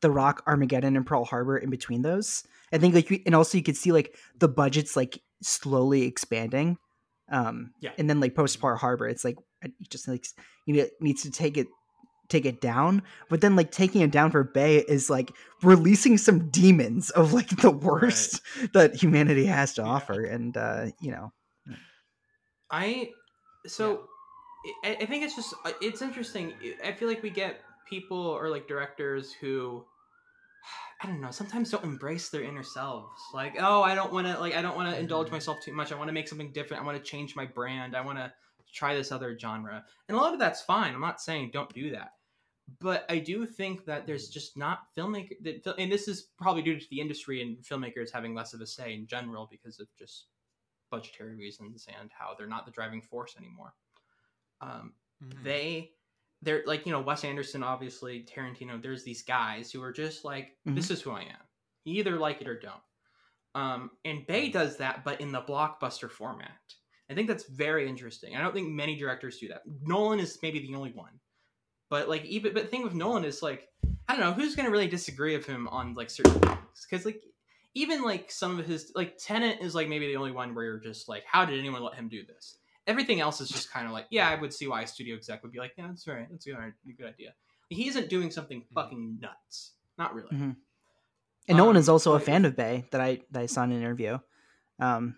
the Rock, Armageddon, and Pearl Harbor in between those. I think like, you- and also you could see like the budget's like slowly expanding. Um, Yeah. and then like post Pearl Harbor, it's like it just like you know, needs to take it take it down but then like taking it down for bay is like releasing some demons of like the worst that humanity has to offer and uh you know I so I, I think it's just uh, it's interesting. I feel like we get people or like directors who I don't know sometimes don't embrace their inner selves. Like, oh, I don't want to like I don't want to indulge myself too much. I want to make something different. I want to change my brand. I want to try this other genre. And a lot of that's fine. I'm not saying don't do that. But I do think that there's just not filmmaker that and this is probably due to the industry and filmmakers having less of a say in general because of just budgetary reasons and how they're not the driving force anymore. Um, Mm-hmm. They, they're like you know Wes Anderson, obviously Tarantino. There's these guys who are just like, this is who I am. You either like it or don't. Um, and Bay does that, but in the blockbuster format. I think that's very interesting. I don't think many directors do that. Nolan is maybe the only one. But like even but the thing with Nolan is like I don't know who's gonna really disagree with him on like certain things because like even like some of his like Tenet is like maybe the only one where you're just like how did anyone let him do this? Everything else is just kind of like yeah I would see why a studio exec would be like yeah that's right that's a good, a good idea. He isn't doing something fucking nuts. Not really. Mhm. and Nolan is Um, also a fan of Bay that I that I saw in an interview. Um,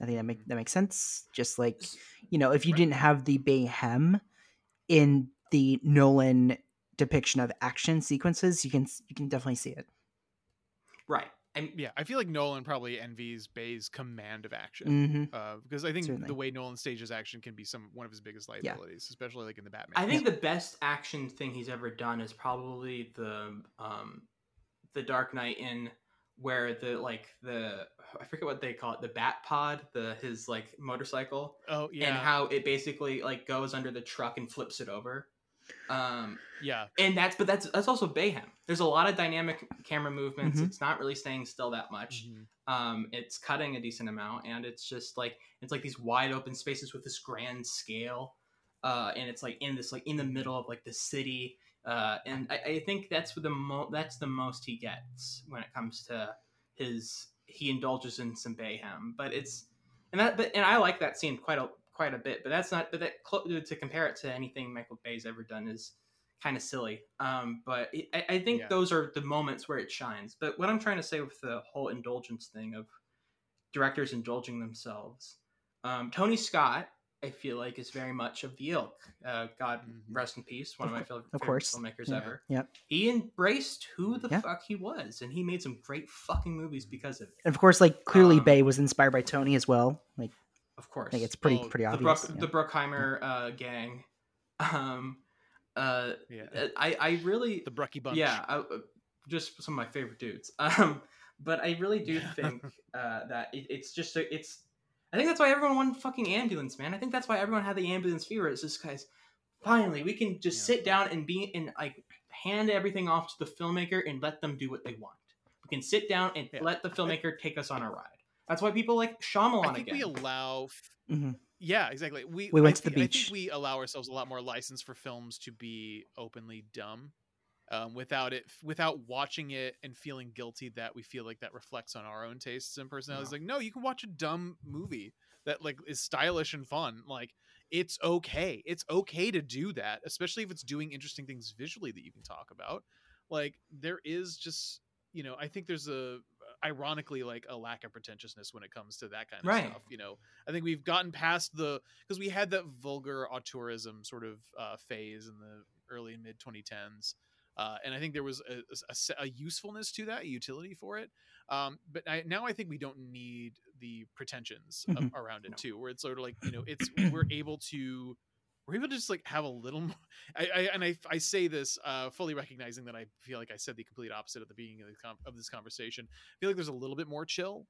I think that make that makes sense. Just like you know, if you didn't have the Bayhem in the Nolan depiction of action sequences, you can you can definitely see it. Right. And yeah, I feel like Nolan probably envies Bay's command of action Mhm. uh, because I think Certainly. the way Nolan stages action can be some one of his biggest liabilities, especially like in the Batman. I think the best action thing he's ever done is probably the um the Dark Knight in where the like the I forget what they call it the Bat Pod the his like motorcycle Oh yeah, and how it basically like goes under the truck and flips it over. Um yeah, and that's but that's that's also Bayhem. There's a lot of dynamic camera movements. Mhm. it's not really staying still that much. Um it's cutting a decent amount and it's just like it's like these wide open spaces with this grand scale uh and it's like in this like in the middle of like the city uh and i, I think that's the mo that's the most he gets when it comes to his he indulges in some bayhem but it's and that but and i like that scene quite a quite a bit but that's not but that to compare it to anything michael bay's ever done is kind of silly um but it, I, I think Yeah. those are the moments where it shines but what i'm trying to say with the whole indulgence thing of directors indulging themselves um tony scott I feel like is very much of the ilk. Uh, God Mhm. rest in peace, one of, Of my favorite, of favorite course. filmmakers Yeah. ever. Yep. He embraced who the Yeah. fuck he was, and he made some great fucking movies because of it. And of course, like clearly Um, Bay was inspired by Tony as well. Like Of course, like it's pretty Oh, pretty the obvious. Bruck, yeah. the Bruckheimer uh, gang. Um, uh, Yeah. I I really The Brucky bunch. yeah, I, uh, just some of my favorite dudes. Um, but I really do think uh, that it, it's just a, it's. I think that's why everyone wanted fucking ambulance, man. I think that's why everyone had the ambulance fever. It's just guys, finally we can just Yeah. sit down and be and like hand everything off to the filmmaker and let them do what they want. We can sit down and Yeah. let the filmmaker take us on a ride. That's why people like Shyamalan I think again. we allow. f- Mhm. Yeah, exactly. We We went I to the thi- I beach. think we allow ourselves a lot more license for films to be openly dumb, um, without it, without watching it and feeling guilty that we feel like that reflects on our own tastes and personalities. Like, no, you can watch a dumb movie that like is stylish and fun. Like, it's okay. It's okay to do that, especially if it's doing interesting things visually that you can talk about. Like, there is just you know, I think there's a ironically like a lack of pretentiousness when it comes to that kind of Right. stuff. You know, I think we've gotten past the because we had that vulgar auteurism sort of uh, phase in the early and mid 2010s. Uh, and I think there was a, a a usefulness to that, a utility for it. Um, but I, now I think we don't need the pretensions of, Mhm. around it too, where it's sort of like you know, it's we're able to we're able to just like have a little more. I, I and I, I say this uh, fully recognizing that I feel like I said the complete opposite at the beginning of, the com- of this conversation. I feel like there's a little bit more chill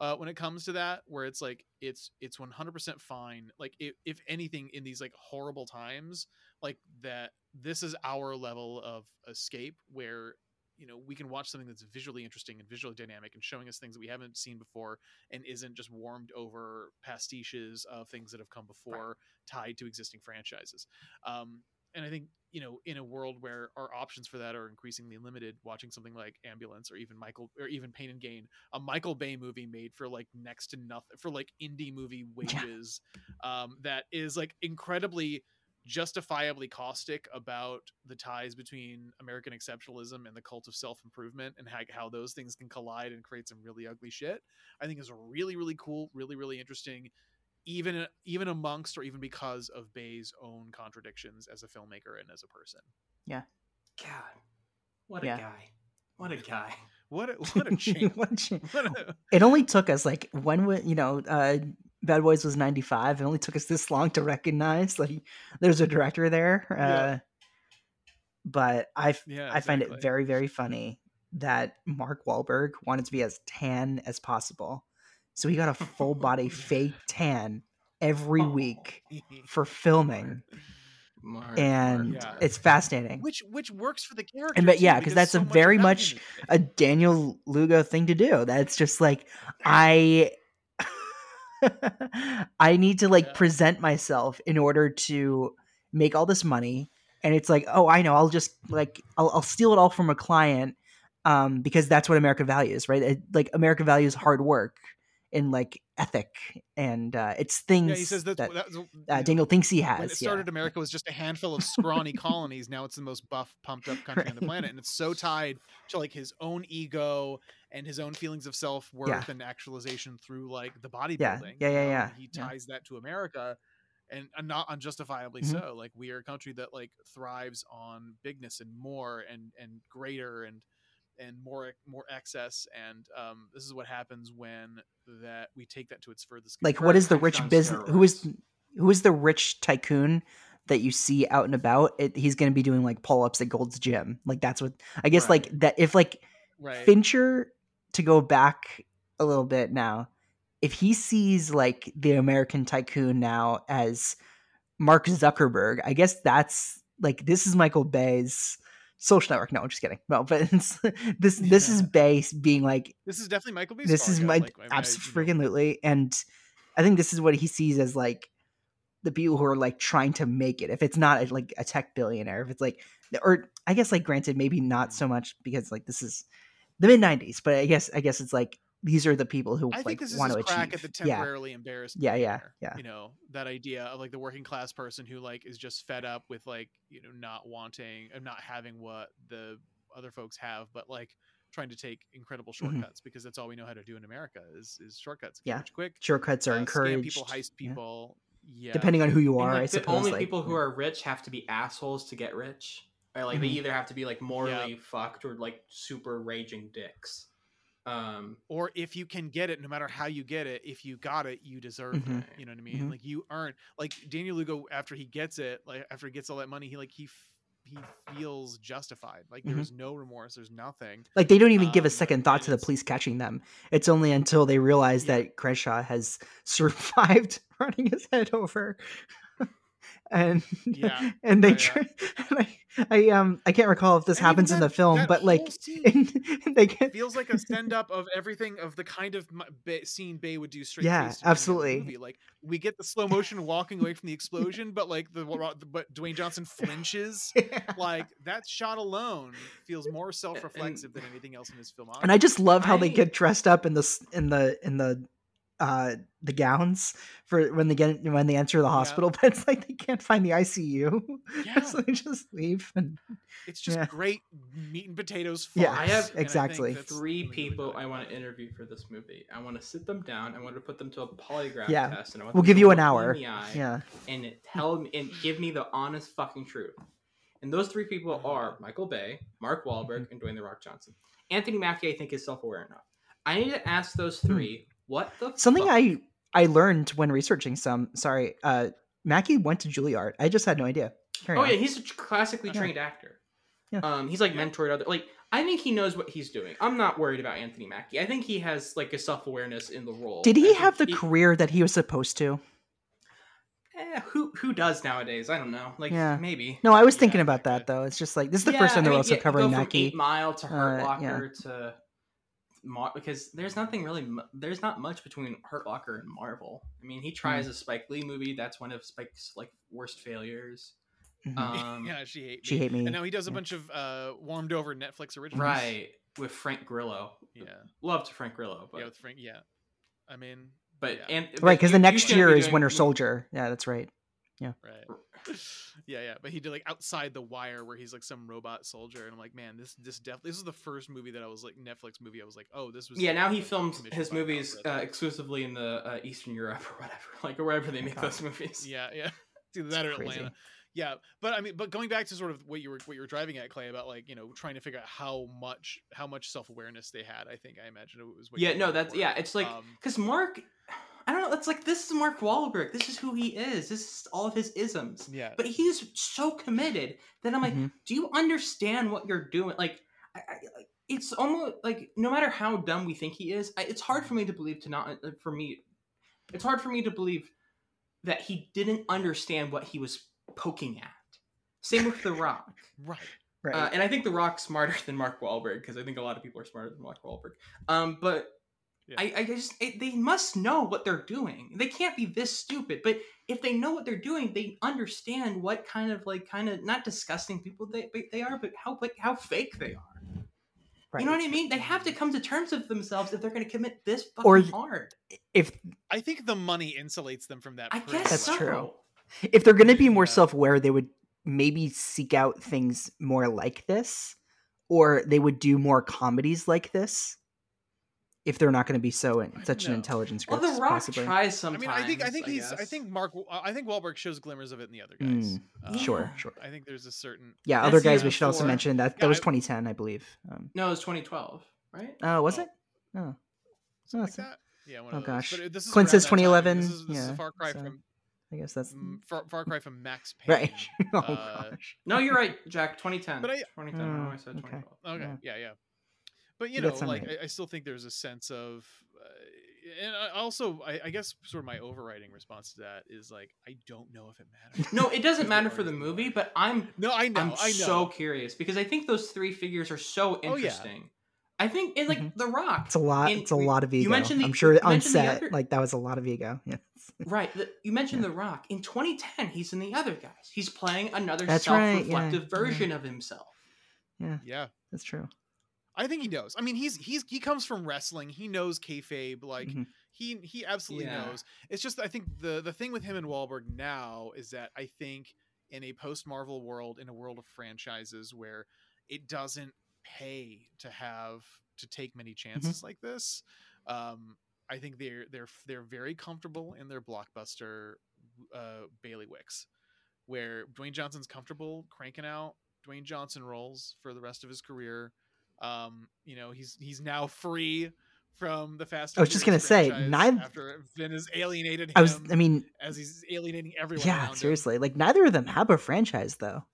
uh, when it comes to that, where it's like it's it's 100% fine. Like if, if anything, in these like horrible times, like that, this is our level of escape where you know we can watch something that's visually interesting and visually dynamic and showing us things that we haven't seen before and isn't just warmed over pastiches of things that have come before tied to existing franchises um, and i think you know in a world where our options for that are increasingly limited watching something like ambulance or even michael or even pain and gain a michael bay movie made for like next to nothing for like indie movie wages um, that is like incredibly justifiably caustic about the ties between American exceptionalism and the cult of self improvement and how, how those things can collide and create some really ugly shit. I think is really really cool, really really interesting, even even amongst or even because of Bay's own contradictions as a filmmaker and as a person. Yeah. God, what a Yeah. guy! What a guy! What a, what a champ! What a shame. What a- it only took us like when we, you know, uh, Bad Boys was ninety five. It only took us this long to recognize like there's a director there. Uh, Yeah. But I, f- Yeah, I find it very, very funny that Mark Wahlberg wanted to be as tan as possible, so he got a full body fake tan every Oh. week for filming, Mark, and Mark, Yeah. It's fascinating. which which works for the character. And but yeah, because that's so a very much a Daniel Lugo thing to do. That's just like I I need to like Yeah. present myself in order to make all this money. And it's like, oh, I know, I'll just like I'll, I'll steal it all from a client um, because that's what America values, right? It, like America values hard work and like ethic, and uh, it's things Yeah, he says that's, that that's uh, yeah. Daniel thinks he has. when it yeah. started, America was just a handful of scrawny colonies. Now it's the most buff, pumped up country on the planet, and it's so tied to like his own ego and his own feelings of self worth Yeah. and actualization through like the bodybuilding. Yeah, yeah, yeah, yeah, and He yeah. ties that to America, and, and not unjustifiably Mhm. so. Like we are a country that like thrives on bigness and more and and greater and and more more excess and um this is what happens when that we take that to its furthest like what is the rich business who is who is the rich tycoon that you see out and about? It, he's going to be doing like pull-ups at gold's gym. Like that's what i guess like that if like right. Fincher to go back a little bit now if he sees like the american tycoon now as mark zuckerberg i guess that's like this is michael bay's social network. No i'm just kidding. No but it's, this this is Yeah. bay being like this is definitely michael Bay's this is my yeah, like, I mean, I- you know, absolutely and i think this is what he sees as like the people who are like trying to make it. If it's not a, like a tech billionaire if it's like or i guess like granted maybe not mm. so much because like this is the mid 90s but i guess i guess it's like these are the people who I like think this is want to his achieve crack at the yeah temporarily embarrassed. Yeah, yeah, yeah. You know that idea of like the working class person who like is just fed up with like you know not wanting and not having what the other folks have, but like trying to take incredible shortcuts because that's all we know how to do in America is is shortcuts. Get Mm-hmm. Yeah. rich quick. shortcuts are uh, scam encouraged people, heist people. yeah. depending on who you And, are. like, I the suppose. only like, people who are rich have to be assholes to get rich, or like they Mhm. either have to be like morally fucked or like super raging dicks. Um, or if you can get it, no matter how you get it, if you got it, you deserve Mhm. it. You know what I mean? Mhm. Like you earn. Like Daniel Lugo, after he gets it, like after he gets all that money, he like he f- he feels justified. Like Mhm. there's no remorse. There's nothing. Like they don't even give a Um, second thought to the police catching them. It's only until they realize Yeah. that Kershaw has survived running his head over. and Yeah. and they Yeah, try, and I, I um I can't recall if this And happens in the film, but like scene they get feels like a send up of everything of the kind of scene Bay would do straight. Yeah, faced in any other absolutely. movie. Like we get the slow motion walking away from the explosion, but like the but Dwayne Johnson flinches. Like that shot alone feels more self reflexive than anything else in his film. and I just love how they get dressed up in the in the in the uh the gowns for when they get when they enter the hospital but it's like they can't find the ICU Yeah. so they just leave and It's just Yeah. great meat and potatoes. Yeah, I have- exactly. that's three really, really people. I want to interview for this movie. I want to sit them down. I want to put them to a polygraph Yeah, test, and I want we'll give you an look me in hour the yeah and tell me and give me the honest fucking truth. And those three people Mm-hmm. are Michael Bay, Mark Wahlberg, and Dwayne the Rock Johnson. Anthony Mackie, I think, is self-aware enough. I need to ask those three what the something fuck? I I learned when researching some sorry uh Mackie went to Juilliard I just had no idea Carry Oh on. yeah, he's a classically Yeah. trained actor. Yeah. Um, he's like mentored other like I think he knows what he's doing. I'm not worried about Anthony Mackie. I think he has like a self awareness in the role. did he have the he- career that he was supposed to Eh, who who does nowadays? I don't know. Like Yeah. maybe. no I was Yeah, thinking about that though it's just like this is the Yeah, first time they're mean, also yeah, covering go from Mackie Eight Mile to Hurt Uh, yeah. To Mar- because there's nothing really. mu- There's not much between Hurt Locker and Marvel. I mean, he tries a Spike Lee movie. That's one of Spike's like worst failures. Mhm. Um, yeah, she hate me. she hate me And now he does a yeah. bunch of uh warmed over Netflix originals. right with Frank Grillo. Yeah. love to Frank Grillo, but yeah, with Frank. Yeah. I mean, but yeah. and right because the next year is doing Winter Soldier yeah that's right right. Yeah, yeah, but he did like outside the wire where he's like some robot soldier, and I'm like, man, this this def this is the first movie that I was like Netflix movie. I was like, oh, this was. Yeah, like, now he like, films his movies uh, exclusively in the uh, Eastern Europe or whatever, like or wherever they make those movies. Yeah, yeah. It's either that or crazy. Atlanta. Yeah, but I mean, but going back to sort of what you were what you were driving at, Clay, about like you know trying to figure out how much how much self awareness they had. I think I imagine it was. What Yeah, no, that's for. yeah. It's like Um, because Mark, I don't know. It's like this is Mark Wahlberg. This is who he is. This is all of his isms. yeah, But he's so committed that I'm like, Mhm. do you understand what you're doing? Like, I, I, it's almost like no matter how dumb we think he is, I, it's hard for me to believe to not uh, for me. It's hard for me to believe that he didn't understand what he was poking at. Same with The Rock. right. right Uh, and I think The Rock's smarter than Mark Wahlberg because I think a lot of people are smarter than Mark Wahlberg. Um, but Yeah. I, I just it, they must know what they're doing. They can't be this stupid. But if they know what they're doing, they understand what kind of like kind of not disgusting people they they are, but how but how fake they are. right. You know what I mean? They have to come to terms with themselves if they're going to commit this fucking Or- hard. if I think the money insulates them from that. I guess That's so. true. if they're going to be more Yeah. self-aware they would maybe seek out things more like this or they would do more comedies like this if they're not going to be so in, such an intelligence intelligent Well, script The Rock possibly tries I mean, I think I think he's I think Mark I think Wahlberg shows glimmers of it in the other guys. Mm, sure sure I think there's a certain yeah other guys we should also mention that that was 2010 i believe um, no, it was 2012, right? oh was Oh. it oh something like that. Yeah, one Oh, of gosh. But this is Clint says 2011, This is, this is yeah, a far cry so- from i guess that's far, far cry from Max Payne. right oh Uh, gosh No, you're right, Jack. 2010. But I- 2010. I know I Oh, said okay. 2012. Okay, Yeah. yeah, yeah. But you You know, got like. I, I still think there's a sense of, uh, and I also I, I guess sort of my overriding response to that is like I don't know if it matters. No, it doesn't matter for the movie, but I'm No, I know, I'm I know. so curious because I think those three figures are so Oh, yeah. interesting. I think and like Mhm. The Rock, it's a lot in- it's a lot of ego you mentioned the- i'm sure you on set other- like that was a lot of ego yeah right? The, you mentioned The Rock in 2010. He's in the other guys. He's playing another That's self-reflective yeah. version of himself. yeah Yeah, that's true I think he knows. I mean, he's he's he comes from wrestling. He knows kayfabe. Like Mhm. he he absolutely Yeah. knows. It's just I think the the thing with him and Wahlberg now is that I think in a post Marvel world, in a world of franchises where it doesn't pay to have to take many chances like this, um, I think they're they're they're very comfortable in their blockbuster uh, bailiwicks, where Dwayne Johnson's comfortable cranking out Dwayne Johnson roles for the rest of his career. Um, you know, he's he's now free from the Fast. I was just gonna say, neither- after Vin has alienated him. I was. I mean, as he's alienating everyone. yeah, around him. seriously. Like neither of them have a franchise though.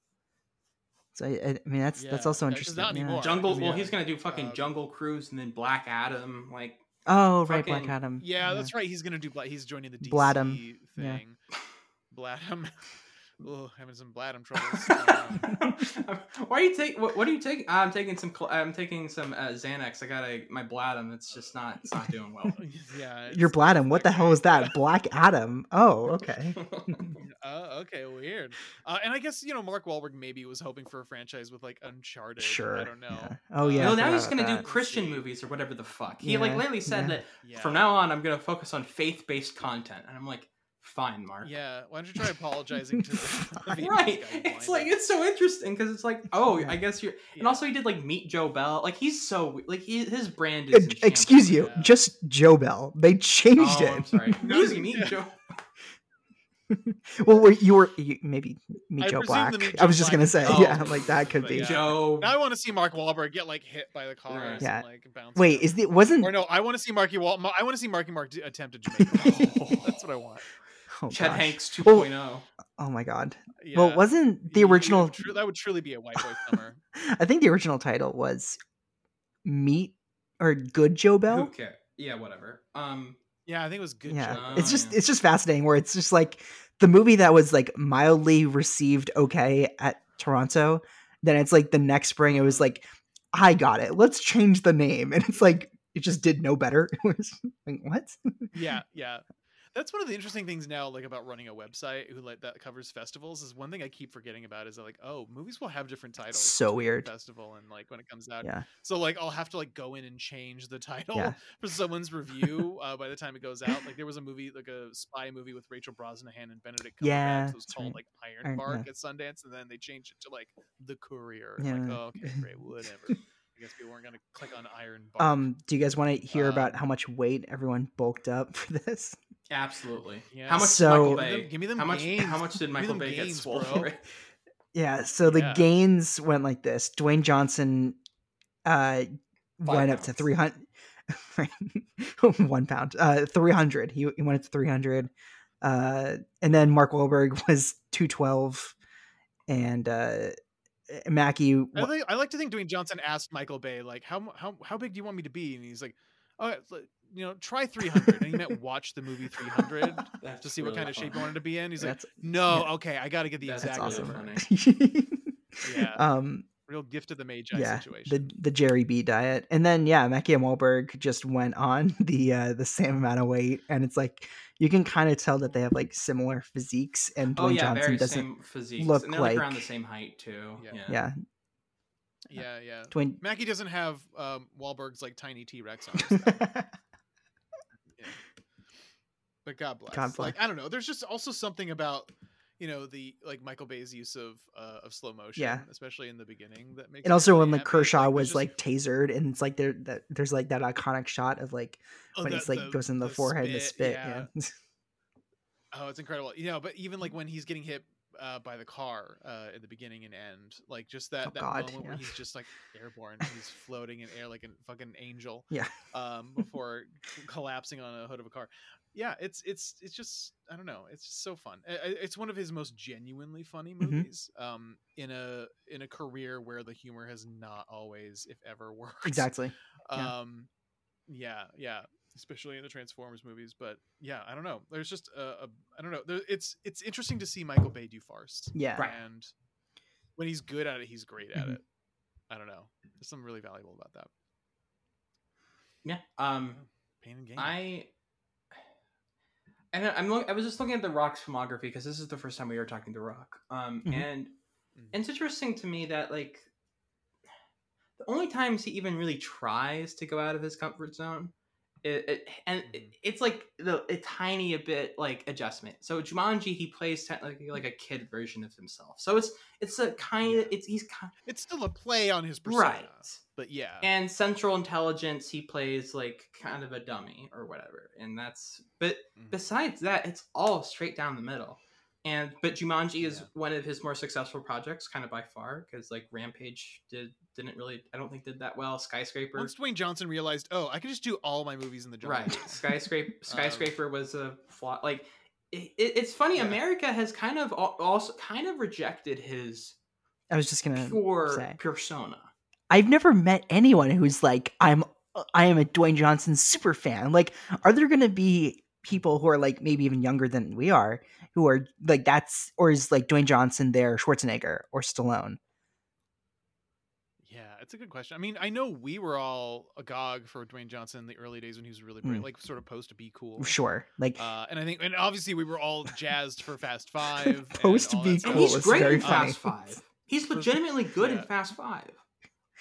So I, I mean, that's that's also uh, 'cause interesting. not yeah. anymore. Jungle. Yeah. Well, he's gonna do fucking Um, Jungle Cruise and then Black Adam. Like, Oh, right, Black Adam. Yeah, that's right. He's gonna do. Bla- he's joining the DC Bladham, yeah. thing. Bladham. Oh, having some Bladham troubles. Why are you take? What, what are you taking? I'm taking some. I'm taking some uh, Xanax. I got a my bladum. It's just not. It's not doing well. yeah. Your it's- Bladham. What the hell is that? Black Adam. Oh, okay. Uh, okay, weird. Uh, and I guess you know Mark Wahlberg maybe was hoping for a franchise with like Uncharted. Sure. I don't know. yeah. Oh yeah. no, now he's gonna do. Christian movies or whatever the fuck. He like Yeah, lately said yeah. that Yeah. from now on I'm gonna focus on faith-based content, and I'm like, fine, Mark. Yeah. Why don't you try apologizing to the, the Right. guy It's like it's so interesting because it's like, oh, I guess you're. And also, he did like Meet Joe Bell. Like he's so like he, his brand is. in Excuse you, yeah. just Joe Bell. They changed Oh, it. I'm sorry. No, Who's yeah. Meet Joe? Well, you were you, maybe Meet I Joe Black. the Meet I was just Black gonna say, Oh. yeah, like that could But be. yeah. Joe. Now I want to see Mark Wahlberg get like hit by the car. Yeah. And, like, bounce Wait, around. is it wasn't? Or no, I want to see Marky Wal. I want to see Marky Mark do- attempt a Jamaican. That's what I want. Oh, Chet gosh. Hanks oh. Well, Oh my god. Yeah. Well, wasn't the You- you original? would tru- that would truly be a white boy summer. I think the original title was Meet or Good Joe Bell. cares? Yeah, whatever. Um, Yeah, I think it was good. yeah, job. it's just it's just fascinating where it's just like the movie that was like mildly received okay at Toronto. Then it's like the next spring it was like, I got it. Let's change the name, and it's like it just did no better. It was like what? yeah, yeah. That's one of the interesting things now, like about running a website who like that covers festivals. Is one thing I keep forgetting about is that like, oh, movies will have different titles. So weird. Festival and like when it comes out. Yeah. So like I'll have to like go in and change the title Yeah. for someone's review uh, by the time it goes out. Like there was a movie, like a spy movie with Rachel Brosnahan and Benedict Cumberbatch. Yeah, it was called right. like Iron Bark yeah. at Sundance, and then they changed it to like The Courier. And, Like, Yeah. oh, okay, great, whatever. I guess people weren't gonna click on Iron Bark. Um, do you guys want to hear about Um, how much weight everyone bulked up for this? absolutely. Yeah. How much So- did Michael Give me Bay? them- give me them how much? gains. How much did Michael them Bay get swole bro. for it? Yeah, so the Yeah. gains went like this. Dwayne Johnson uh went up to pounds. 300 one pound uh 300 he, he went up to 300 uh and then mark Wahlberg was 212 and uh Mackie I, think, I like to think Dwayne Johnson asked Michael Bay like, "How how how big do you want me to be?" And he's like, "Oh, you know, try 300." and he meant watch the movie 300 to see what really kind of shape you wanted to be in. He's like, "No, yeah. okay, I got to get the That's exact that's number." funny. Yeah. um Real gift of the Magi yeah situation. the the Jerry B diet and then yeah Mackie and Wahlberg just went on the uh the same amount of weight and it's like you can kind of tell that they have like similar physiques and Dwayne Oh yeah, Johnson very doesn't same physique. look and they're like, like- around the same height too. Yeah. Yeah. yeah yeah, yeah. Dwayne Mackie doesn't have um, Wahlberg's like tiny T Rex arms. though. Yeah. But God bless. God Like. I don't know. There's just also something about you know the like Michael Bay's use of uh, of slow motion, Yeah. especially in the beginning. That makes and also really when like happy. Kershaw was just- like tasered, and it's like there that there's like that iconic shot of like oh, when the- he's like the- goes in the, forehead to spit. yeah. Yeah, Oh, it's incredible. You know, but even like when he's getting hit uh, by the car uh, at the beginning and end, like just that Oh, that God, moment where he's just like airborne, he's floating in air like a fucking angel. Yeah. Um, before collapsing on a hood of a car. Yeah, it's it's it's just I don't know. It's just so fun. I- I- It's one of his most genuinely funny Mhm. movies. Um, in a in a career where the humor has not always, if ever, worked. exactly. Yeah. Um, yeah, yeah, especially in the Transformers movies. But yeah, I don't know. There's just a, a I don't know. There, it's it's interesting to see Michael Bay do farce, Yeah, Right. and when he's good at it, he's great at Mhm. it. I don't know. There's something really valuable about that. Yeah. Um, Pain and gain. I and I- I'm look, I was just looking at the Rock's filmography because this is the first time we were talking to Rock. Um, Mhm. and Mhm. it's interesting to me that like the only times he even really tries to go out of his comfort zone, it, it and it, Mhm. it's like the a tiny a bit like adjustment. So Jumanji, he plays technically like a kid version of himself. So it's it's a kind of it's he's kind it's still a play on his persona. right, but yeah. and Central Intelligence, he plays like kind of a dummy or whatever, and that's. But Mhm. besides that, it's all straight down the middle. And but Jumanji is Yeah. one of his more successful projects, kind of by far, because like Rampage did didn't really, I don't think did that well. Skyscraper, Once Dwayne Johnson realized, oh, I can just do all my movies in the genre. right? Skyscraper, Um, Skyscraper was a flop. Like it, it, it's funny, Yeah. America has kind of al- also kind of rejected his I was just gonna pure say. persona. I've never met anyone who's like, I'm I am a Dwayne Johnson super fan. Like, are there gonna be people who are like maybe even younger than we are who are like that's or is like Dwayne Johnson their Schwarzenegger or Stallone? Yeah, it's a good question. I mean, I know we were all agog for Dwayne Johnson in the early days when he was really bright, Mm. like sort of post to be cool. Sure. Like Uh, and I think, and obviously, we were all jazzed for Fast Five. and Post to be cool And he's it's great very in funny. Fast Five. He's legitimately good Yeah. in Fast Five.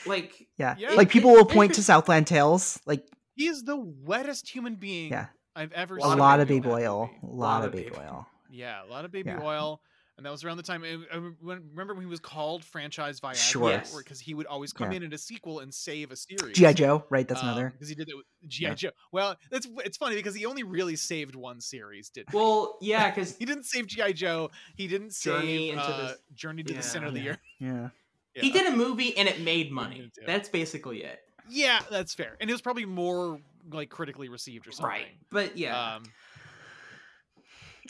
Like yeah. Yeah. Like people will point to Southland Tales. Like He is the wettest human being Yeah. I've ever a seen. lot of in baby oil. A lot, Lot of of baby baby oil. Yeah, a lot of baby Yeah. oil. And that was around the time. I, I remember when he was called franchise Viagra? Sure. Yes. Because he would always come Yeah. in in a sequel and save a series. G.I. Joe, right? That's another. Because he did it with GI Yeah. Joe. Well, that's it's funny because he only really saved one series, didn't he? well, yeah, because He didn't save GI Joe. He didn't save Journey into uh, the- Journey to Yeah. the Center of the Yeah. Earth. Yeah. Yeah. he did a movie and it made money. That's basically it. Yeah, that's fair. And it was probably more like critically received or something. Right. But yeah. Um,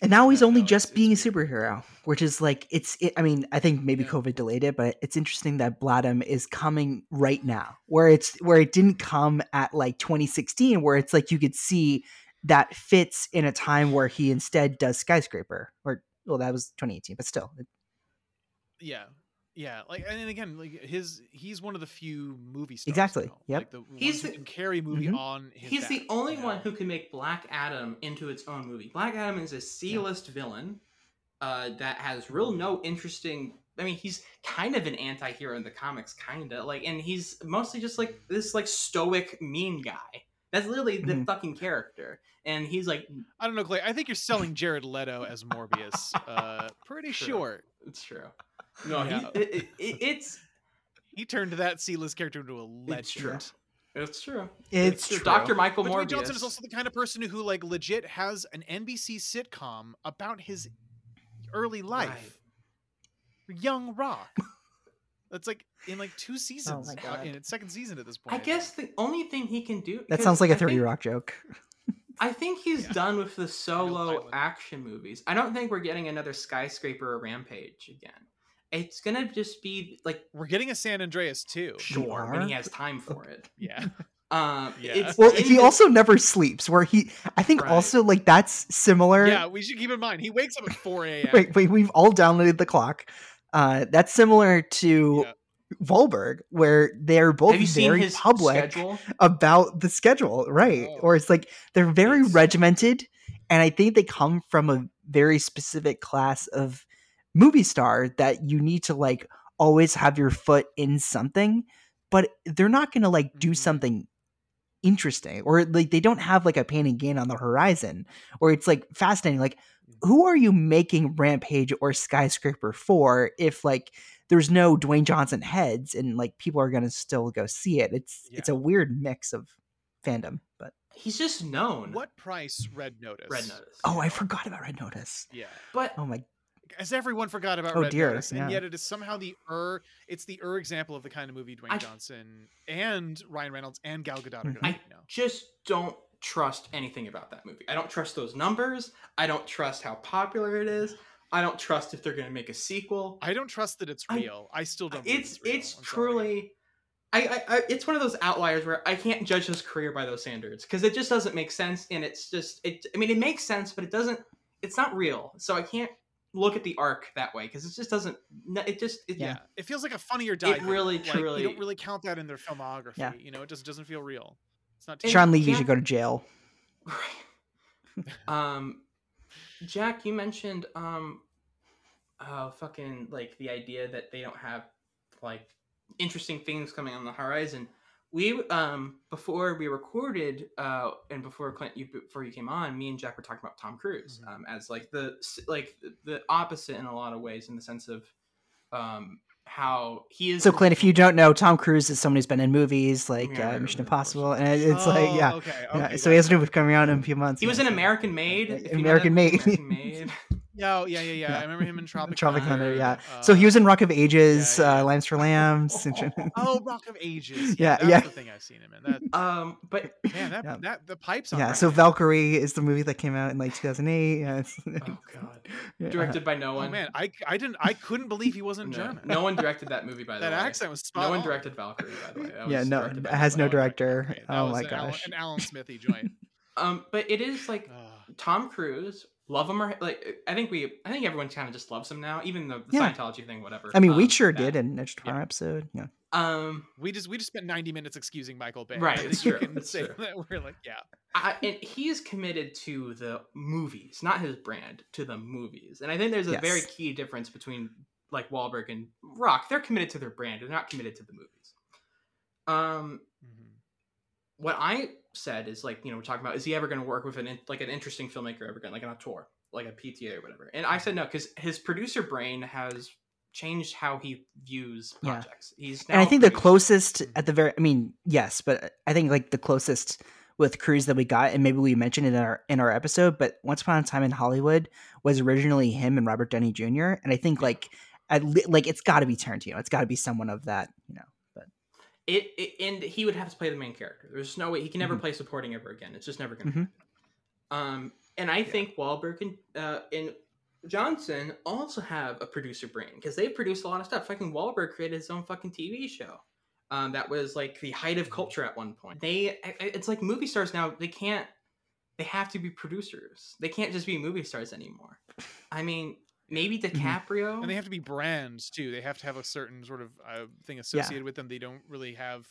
And now he's only no, just it's- being it's a superhero, which is like it's. It, I mean, I think maybe Yeah. COVID delayed it, but it's interesting that Black Adam is coming right now, where it's where it didn't come at like 2016, where it's like you could see that fits in a time where he instead does skyscraper, or well, that was 2018, but still, yeah. Yeah, like and then again, like his he's one of the few movie stars. Exactly, now, yep. Like the He's ones who the- can carry a movie Mhm. on his He's the only you one who can make Black Adam into its own movie. Black Adam is a C-list villain uh, that has real no interesting. I mean, he's kind of an anti-hero in the comics, kind of like, and he's mostly just like this like stoic mean guy. That's literally the Mhm. fucking character, and he's like, I don't know, Clay. I think you're selling Jared Leto as Morbius. Uh, pretty True. sure it's true. No, Yeah. he, it, it, it's he turned that C-list character into a legend. It's true. it's true. it's true. Dr. Michael But Morbius. Dwayne Johnson is also the kind of person who, like, legit has an NBC sitcom about his early life. Young Rock. That's like in like two seasons. my uh, God. in its second season at this point. I guess the only thing he can do. That sounds like a 30 think- Rock joke. I think he's Yeah. done with the solo action movies. I don't think we're getting another skyscraper or rampage again. It's gonna just be like We're getting a San Andreas too. sure when he has time for it. Yeah. Um, Yeah. it's Well, in he the- also never sleeps. Where he, I think, Right. also like that's similar. yeah, we should keep in mind he wakes up at 4 a.m. Wait, wait, we've all downloaded the clock. Uh, that's similar to Yeah. Wahlberg, where they're both have you seen very public schedule? about the schedule, right? Oh. Or it's like they're very It's- regimented, and I think they come from a very specific class of movie star that you need to like always have your foot in something, but they're not going to like do Mhm. something interesting or like they don't have like a pain and gain on the horizon or it's like fascinating like who are you making rampage or skyscraper for if like there's no dwayne johnson heads and like people are gonna still go see it it's it's a weird mix of fandom but He's just known. What price Red Notice? Red Notice? oh i forgot about red notice Yeah. But oh my As everyone forgot about Oh, Red dear, Notice, and yet it is somehow the er. It's the er example of the kind of movie Dwayne I- Johnson and Ryan Reynolds and Gal Gadot are going to I- make just don't trust anything about that movie. I don't trust those numbers. I don't trust how popular it is. I don't trust if they're going to make a sequel. I don't trust that it's real. I, still don't. believe it's real. it's truly I, I, I it's one of those outliers where I can't judge his career by those standards because it just doesn't make sense and it's just it I mean it makes sense but it doesn't it's not real so I can't look at the arc that way because it just doesn't it just it, Yeah, it feels like a funnier or die. thing. really, like, truly- You don't really count that in their filmography. Yeah. You know, it just doesn't feel real. It's not. And Shawn Levy Jack- should go to jail um Jack you mentioned um oh fucking like the idea that they don't have like interesting things coming on the horizon we um before we recorded uh and before Clint you before you came on me and Jack were talking about Tom Cruise Mhm. um as like the like the opposite in a lot of ways in the sense of um how he is. So, Clint, if you don't know, Tom Cruise is someone who's been in movies like Yeah, uh, Mission Impossible, and it- it's like, Oh, yeah, okay, yeah. So he has a movie coming out in a few months. he was an American Made. if you know American Made. American Made. Yeah, oh, yeah, yeah, yeah. I remember him in Tropic, Tropic Thunder, yeah. uh, so he was in Rock of Ages, yeah, yeah. Uh, Lambs for Lambs. Oh, Rock of Ages. Yeah, Yeah, that's yeah. the thing I've seen him in. That Um, but man, that Yeah. that the pipes on. yeah. right. So Valkyrie is the movie that came out in like 2008. Yeah, oh god, yeah. directed by no Oh one. man, I I didn't I couldn't believe he wasn't no, German. no one directed that movie by the that way. That accent was spot No one directed Valkyrie by the way. That Yeah, was no, it has no director. Great. That Oh was my an Alan, gosh. an Alan Smithee joint. Um, but it is like. Tom Cruise. Love him or like I think we I think everyone kind of just loves him now, even the, the Yeah. Scientology thing, whatever. I mean, we Um, sure that- did in Edge Tomorrow episode. Yeah. Um, we just we just spent 90 minutes excusing michael bay right it's true, it's say true. That we're like, yeah. I, and he is committed to the movies, not his brand, to the movies. And I think there's a very key difference between like Wahlberg and Rock. They're committed to their brand. They're not committed to the movies. Um, Mhm. what I said is like, you know, we're talking about is he ever going to work with an like an interesting filmmaker ever going like an auteur, like a PTA or whatever? And I said no because his producer brain has changed how he views Yeah. projects. He's and I think the closest mm-hmm. at the very, I mean, yes, but I think like the closest with Cruise that we got, and maybe we mentioned it in our in our episode, but Once Upon a Time in Hollywood was originally him and Robert Downey Jr. And I think like at li- like it's got to be Tarantino. It's got to be someone of that, you know. But It, it and he would have to play the main character. There's no way he can never Mhm. play supporting ever again. It's just never gonna Mhm. happen. Um, and I think Wahlberg and uh, and Johnson also have a producer brain because they've produced a lot of stuff. Fucking Wahlberg created his own fucking TV show. Um, that was like the height of culture at one point. They, it's like movie stars now. They can't. They have to be producers. They can't just be movie stars anymore. I mean, maybe DiCaprio. And they have to be brands too. They have to have a certain sort of uh, thing associated with them. They don't really have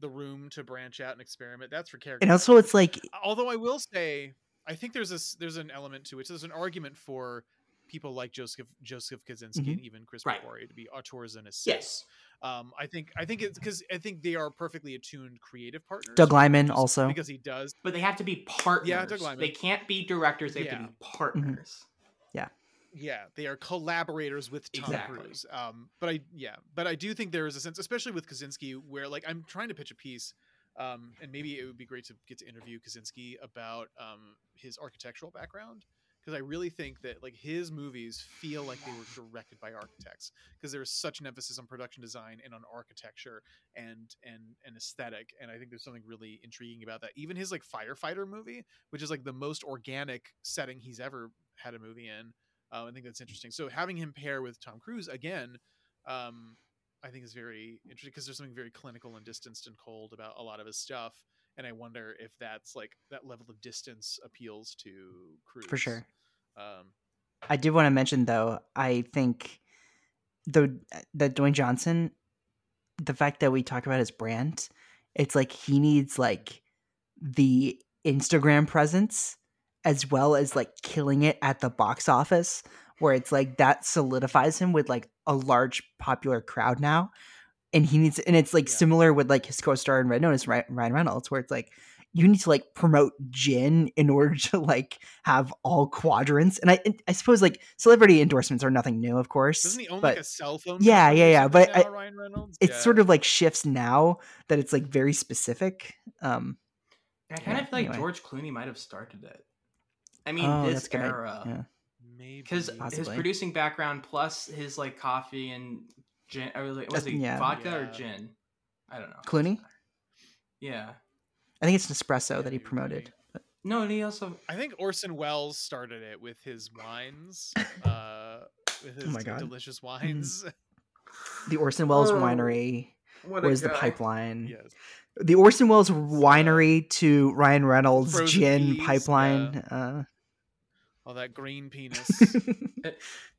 the room to branch out and experiment. That's for characters. and also it's like although I will say, I think there's this there's an element to it. There's an argument for people like Joseph Joseph Kosinski Mhm. and even Chris Right. McQuarrie to be auteurs and assists. yes. Um, I think I think it's because I think they are perfectly attuned creative partners. Doug Liman also. because he does. But they have to be partners. Doug Liman. They can't be directors. They have Yeah. to be partners. Yeah, they are collaborators with Tom Exactly. Cruise. Um, but I yeah, but I do think there is a sense, especially with Kosinski, where like I'm trying to pitch a piece. Um, and maybe it would be great to get to interview Kosinski about um, his architectural background because I really think that like his movies feel like they were directed by architects because there's such an emphasis on production design and on architecture and and and aesthetic and I think there's something really intriguing about that. Even his like firefighter movie, which is like the most organic setting he's ever had a movie in. Uh, I think that's interesting. So having him pair with Tom Cruise again, um, I think is very interesting because there's something very clinical and distanced and cold about a lot of his stuff. And I wonder if that's like that level of distance appeals to Cruise for sure. Um, I did want to mention though, I think the that Dwayne Johnson, the fact that we talk about his brand, it's like he needs like the Instagram presence as well as like killing it at the box office, where it's like that solidifies him with like a large popular crowd now. And he needs, and it's like Yeah. similar with like his co-star in Red Notice, Ry- Ryan Reynolds, where it's like you need to like promote gin in order to like have all quadrants. And I, I suppose like celebrity endorsements are nothing new, of course. doesn't he own but like a cell phone? yeah, yeah, yeah, something but I- now, Ryan Reynolds. it's Yeah. sort of like shifts now that it's like very specific. Um, I kind Yeah, of feel like anyway. George Clooney might have started it. I mean, oh, this that's good. I- era, Yeah. maybe because his producing background plus his like coffee and gin, or like, was it yeah. vodka or gin? I don't know. Clooney? Yeah. I think it's Nespresso Yeah, that he promoted. But No, and he also I think Orson Welles started it with his wines, uh, with his Oh my God. delicious wines. the Orson Welles Oh, Winery what was the pipeline. yes, The Orson Welles Winery to Ryan Reynolds Frozen gin peas, pipeline. Uh, all that green penis. do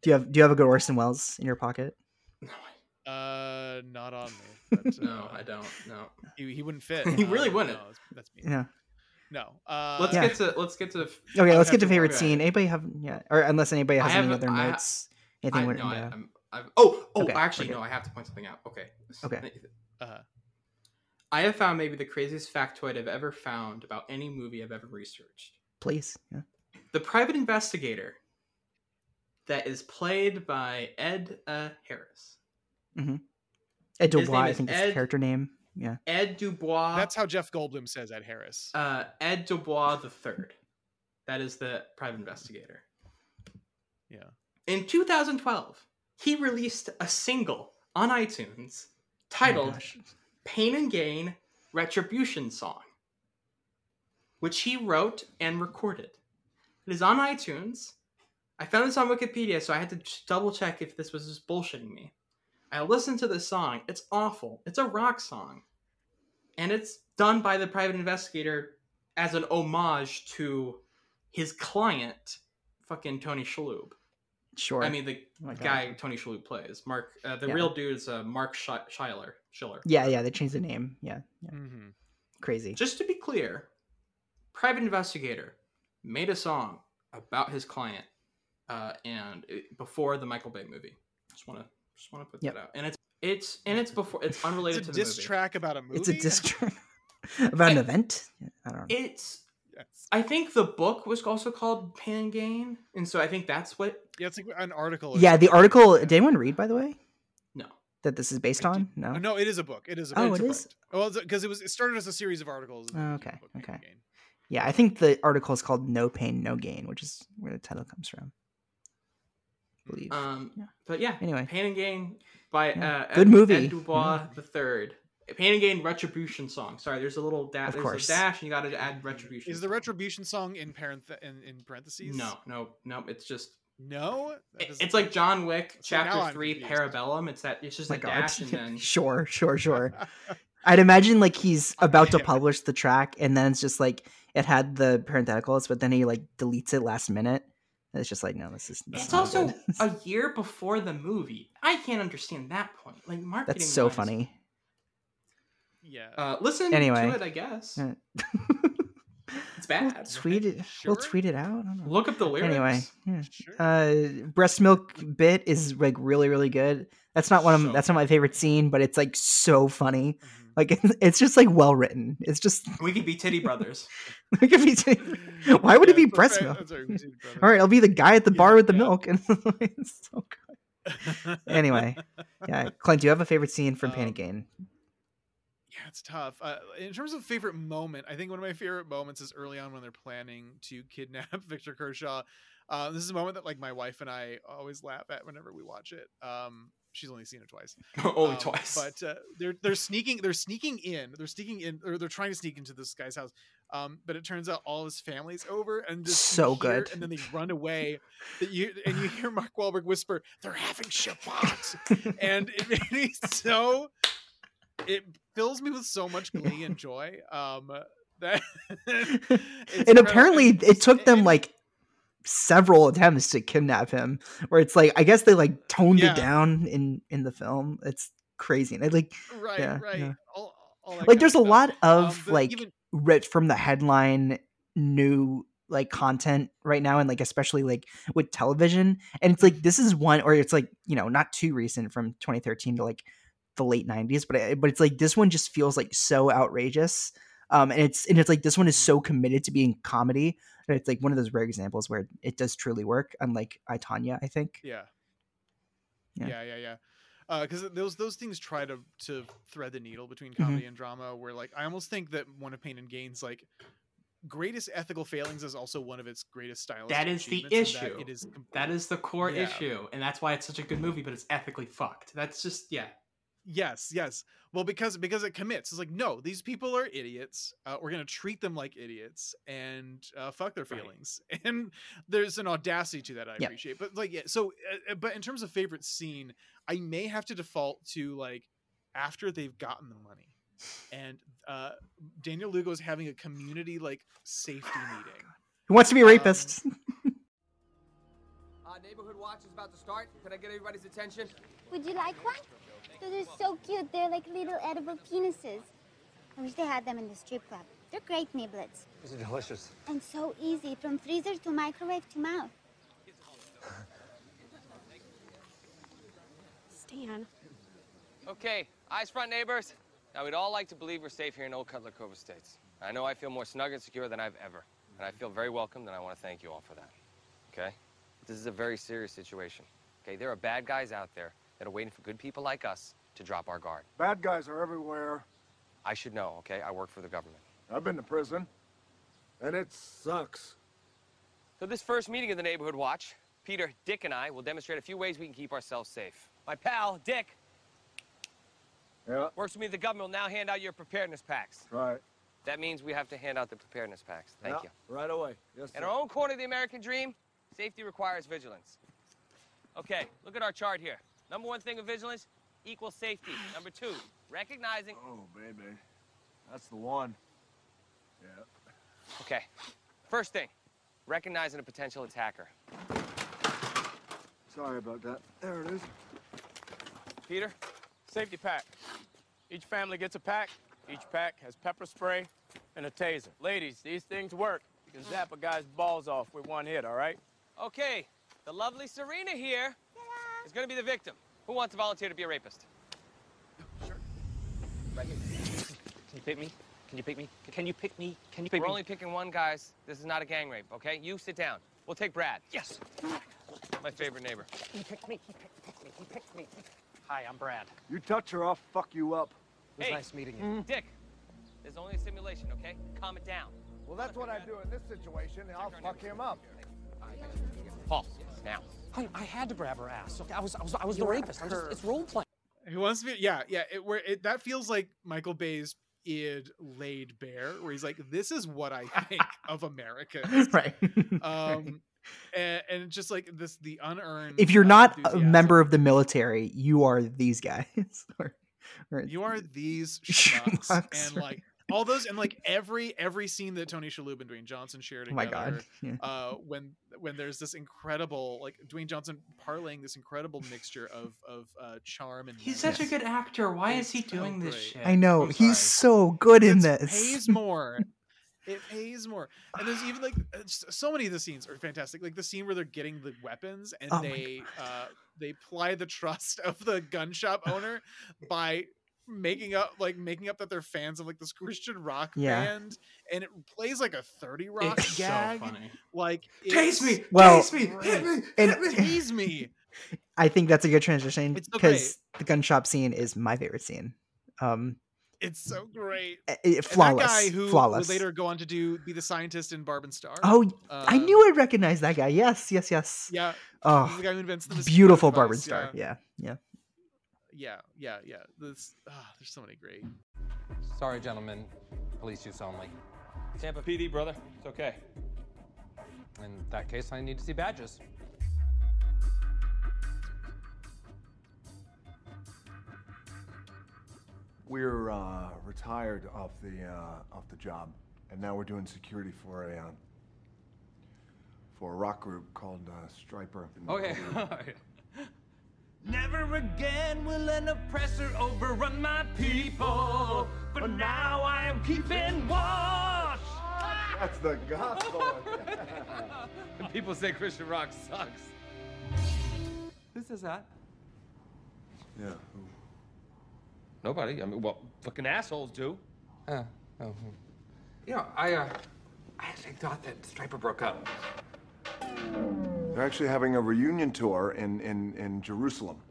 you have Do you have a good Orson Welles in your pocket? No, uh, not on me. But, no, uh, I don't. No. He, he wouldn't fit. He really Uh, wouldn't. No, that's, that's me. Yeah. No. Uh, Let's Yeah. get to let's get to. Okay, let's get to to- favorite okay. scene. Anybody have yeah, or unless anybody has I any other I ha- notes. Anything I, written no, I. I'm, I've, oh, oh, Okay, actually, we're no. I have to point something out. Okay. Okay. uh, I have found maybe the craziest factoid I've ever found about any movie I've ever researched. Please. Yeah. The private investigator that is played by Ed uh, Harris Ed His Dubois, name I is think is Ed- the character name. Yeah. Ed Dubois. That's how Jeff Goldblum says Ed Harris. uh, Ed Dubois the third. That is the private investigator. Yeah. In 2012, he released a single on iTunes titled gosh. Pain and Gain Retribution Song, which he wrote and recorded. It is on iTunes. I found this on Wikipedia, so I had to double check if this was just bullshitting me. I listened to this song. It's awful. It's a rock song. And it's done by the private investigator as an homage to his client, fucking Tony Shalhoub. Sure. I mean, the Oh my God. guy Tony Shalhoub plays. Mark, uh, the Yeah. real dude is uh, Mark Sch- Schiller. Schiller. yeah, yeah, they changed the name. Yeah, yeah. Mm-hmm. crazy. Just to be clear, private investigator made a song about his client, uh, and it, before the Michael Bay movie. Just want to just want to put Yep. that out. And it's it's and it's before it's unrelated It's a to the diss movie. track about a movie. It's a disc track about an event. I don't know. It's I think the book was also called Pain and Gain, and so I think that's what. Yeah, it's like an article. Yeah, the article. Did anyone read, by the way, No, that this is based on? No. No, it is a book. It is a Oh, book. it is? Well, because it was it started as a series of articles. Oh, it was a okay, book, Pain and okay. Gain. Yeah, I think the article is called "No Pain, No Gain," which is where the title comes from. I believe. um, Yeah. but yeah. Anyway. Pain and Gain by Yeah. uh, Good Ed- movie. Ed Dubois the third. Pain and Gain Retribution song. Sorry, there's a little dash. Of There's course. a dash, and you got to add Retribution. Is the retribution song in parent in, in parentheses? No, no, no. It's just No. It- it's like John Wick So Chapter Three. Parabellum. It's that it's just My a God. dash and then sure, sure, sure. I'd imagine like he's about to publish the track, and then it's just like it had the parentheticals, but then he like deletes it last minute. And it's just like, no, this is. This It's also good. a year before the movie. I can't understand that point. Like marketing. That's so wise. funny. yeah. Uh, listen Anyway. to it, I guess. Yeah. It's We'll bad. tweet it. We'll tweet it out. I don't know. Look up the lyrics. Anyway, yeah. Sure. uh breast milk bit is like really really good that's not one of So that's not my favorite scene but it's like so funny Mhm. Like it's, it's just like well written it's just we could be Titty Brothers. it could be- why would it be breast that's milk right, that's right, we see the brother. all right i'll be the guy at the bar with the yeah. milk and it's so good anyway yeah clint do you have a favorite scene from pain Um, and gain Yeah, it's tough. Uh, in terms of favorite moment, I think one of my favorite moments is early on when they're planning to kidnap Victor Kershaw. Uh, this is a moment that like my wife and I always laugh at whenever we watch it. Um, she's only seen it twice. Only Um, twice. But uh, they're they're sneaking they're sneaking in they're sneaking in or they're trying to sneak into this guy's house. Um, but it turns out all his family's over and just you So hear- good. And then they run away. That you and you hear Mark Wahlberg whisper, "They're having Shabbat," and it made me so. It fills me with so much glee and joy. Um, that and apparently it took them and- like several attempts to kidnap him where it's like i guess they like toned Yeah. it down in in the film it's crazy and it, like right, yeah, right. yeah. All, all like there's a stuff. lot Um, of but like even- ripped from the headline new like content right now and like especially like with television and it's like this is one or it's like you know not too recent from 2013 to like the late 90s but it, but it's like this one just feels like so outrageous um and it's and it's like this one is so committed to being comedy that it's like one of those rare examples where it does truly work unlike I, Tonya, i think Yeah. Yeah. Yeah, yeah, yeah. Because those those things try to to thread the needle between Mm-hmm. comedy and drama. Where like I almost think that one of Pain and Gain's like greatest ethical failings is also one of its greatest stylistic. that is the achievements in that issue. It is com- that is the core Yeah. issue, and that's why it's such a good movie. But it's ethically fucked. That's just yeah. Yes, yes. Well, because because it commits. It's like no, these people are idiots. Uh, we're gonna treat them like idiots and uh, fuck their Right. feelings. And there's an audacity to that I Yeah. appreciate. But like yeah, so uh, uh, but in terms of favorite scene, I may have to default to like after they've gotten the money, and uh, Daniel Lugo is having a community like safety meeting. who wants to be a Um, rapist Uh, neighborhood watch is about to start. Can I get everybody's attention? Would you like one? Those are so cute. They're like little edible penises. I wish they had them in the strip club. They're great niblets. These are delicious. And so easy, from freezer to microwave to mouth. Stan. Okay, eyes front, neighbors. Now, we'd all like to believe we're safe here in Old Cutler Cove Estates. I know I feel more snug and secure than I've ever, and I feel very welcomed, and I want to thank you all for that. Okay? This is a very serious situation. Okay, there are bad guys out there that are waiting for good people like us to drop our guard. Bad guys are everywhere. I should know, okay? I work for the government. I've been to prison, and it sucks. So this first meeting of the Neighborhood Watch, Peter, Dick, and I will demonstrate a few ways we can keep ourselves safe. My pal, Dick, Yeah, works with me the government, will now hand out your preparedness packs. right. That means we have to hand out the preparedness packs. Thank Yeah, you. Right away. Yes, In sir. our own corner of the American dream, safety requires vigilance. Okay, look at our chart here. Number one thing of vigilance, equal safety. Number two, recognizing. Oh, baby. That's the one. Yeah. Okay, first thing, recognizing a potential attacker. Sorry about that. There it is. Peter? Safety pack. Each family gets a pack. Each pack has pepper spray and a taser. Ladies, these things work. You can zap a guy's balls off with one hit, all right? Okay, the lovely Serena here is gonna be the victim. Who wants to volunteer to be a rapist? Sure. Right here. Can you pick me? Can you pick me? Can you pick me? Can you pick me? We're only picking one, guys. This is not a gang rape, okay? You sit down. We'll take Brad. Yes. My favorite neighbor. He picked me. He picked, picked me. He picked me. Hi, I'm Brad. You touch her, I'll fuck you up. It was Hey, nice meeting you. Mm-hmm. Dick, there's only a simulation, okay? Calm it down. Well, that's what I do in this situation. I'll fuck him up. Paul, now. I, I had to grab her ass. Okay, I was I was I was You the rapist. I'm just, it's role playing. Who wants to be? Yeah, yeah. It, where it, that feels like Michael Bay's id laid bare, where he's like, "This is what I think of America." Right. Um, and, and just like this, the unearned. if you're uh, not a member of the military, you are these guys. or, or- you are these schmucks, Schmucks, and like all those, and like every every scene that Tony Shalhoub and Dwayne Johnson share Oh my. God, yeah. Uh, when when there's this incredible like Dwayne Johnson parlaying this incredible mixture of of uh, charm and He's such a good actor. Why is he It's so doing this shit? I know I'm he's sorry. so good in It's- this. pays more. It pays more, and there's even like uh, so many of the scenes are fantastic. Like the scene where they're getting the weapons and Oh they uh, they ply the trust of the gun shop owner by making up like making up that they're fans of like this Christian rock Yeah. band, and it plays like a Thirty Rock It's so gag. funny. Like Tase it's me! Well, Tase me! Hit me! and- Hit me! Tase me. I think that's a good transition It's so because the gun shop scene is my favorite scene. Um, It's so great. eh, eh, And flawless, that guy who flawless. would later go on to do be the scientist in Barb and Star. Oh, I Um, knew I'd recognize that guy. Yes, yes, yes. Yeah. Oh, the guy who invents the mosquito beautiful Barb and Star. Yeah, yeah. yeah, yeah, yeah. This, ah, there's so many great. Sorry, gentlemen. Police use only. Tampa PD, brother. It's okay. In that case, I need to see badges. We're uh, retired off the uh, off the job, and now we're doing security for a uh, for a rock group called uh, Stryper. Okay. Never again will an oppressor overrun my people. But now I am keeping watch. That's the gospel. And people say Christian rock sucks. Who says that? yeah. Nobody. I mean, well, fucking assholes do. Uh, oh. You know, I, uh, I actually thought that Stryper broke up. They're actually having a reunion tour in in, in Jerusalem.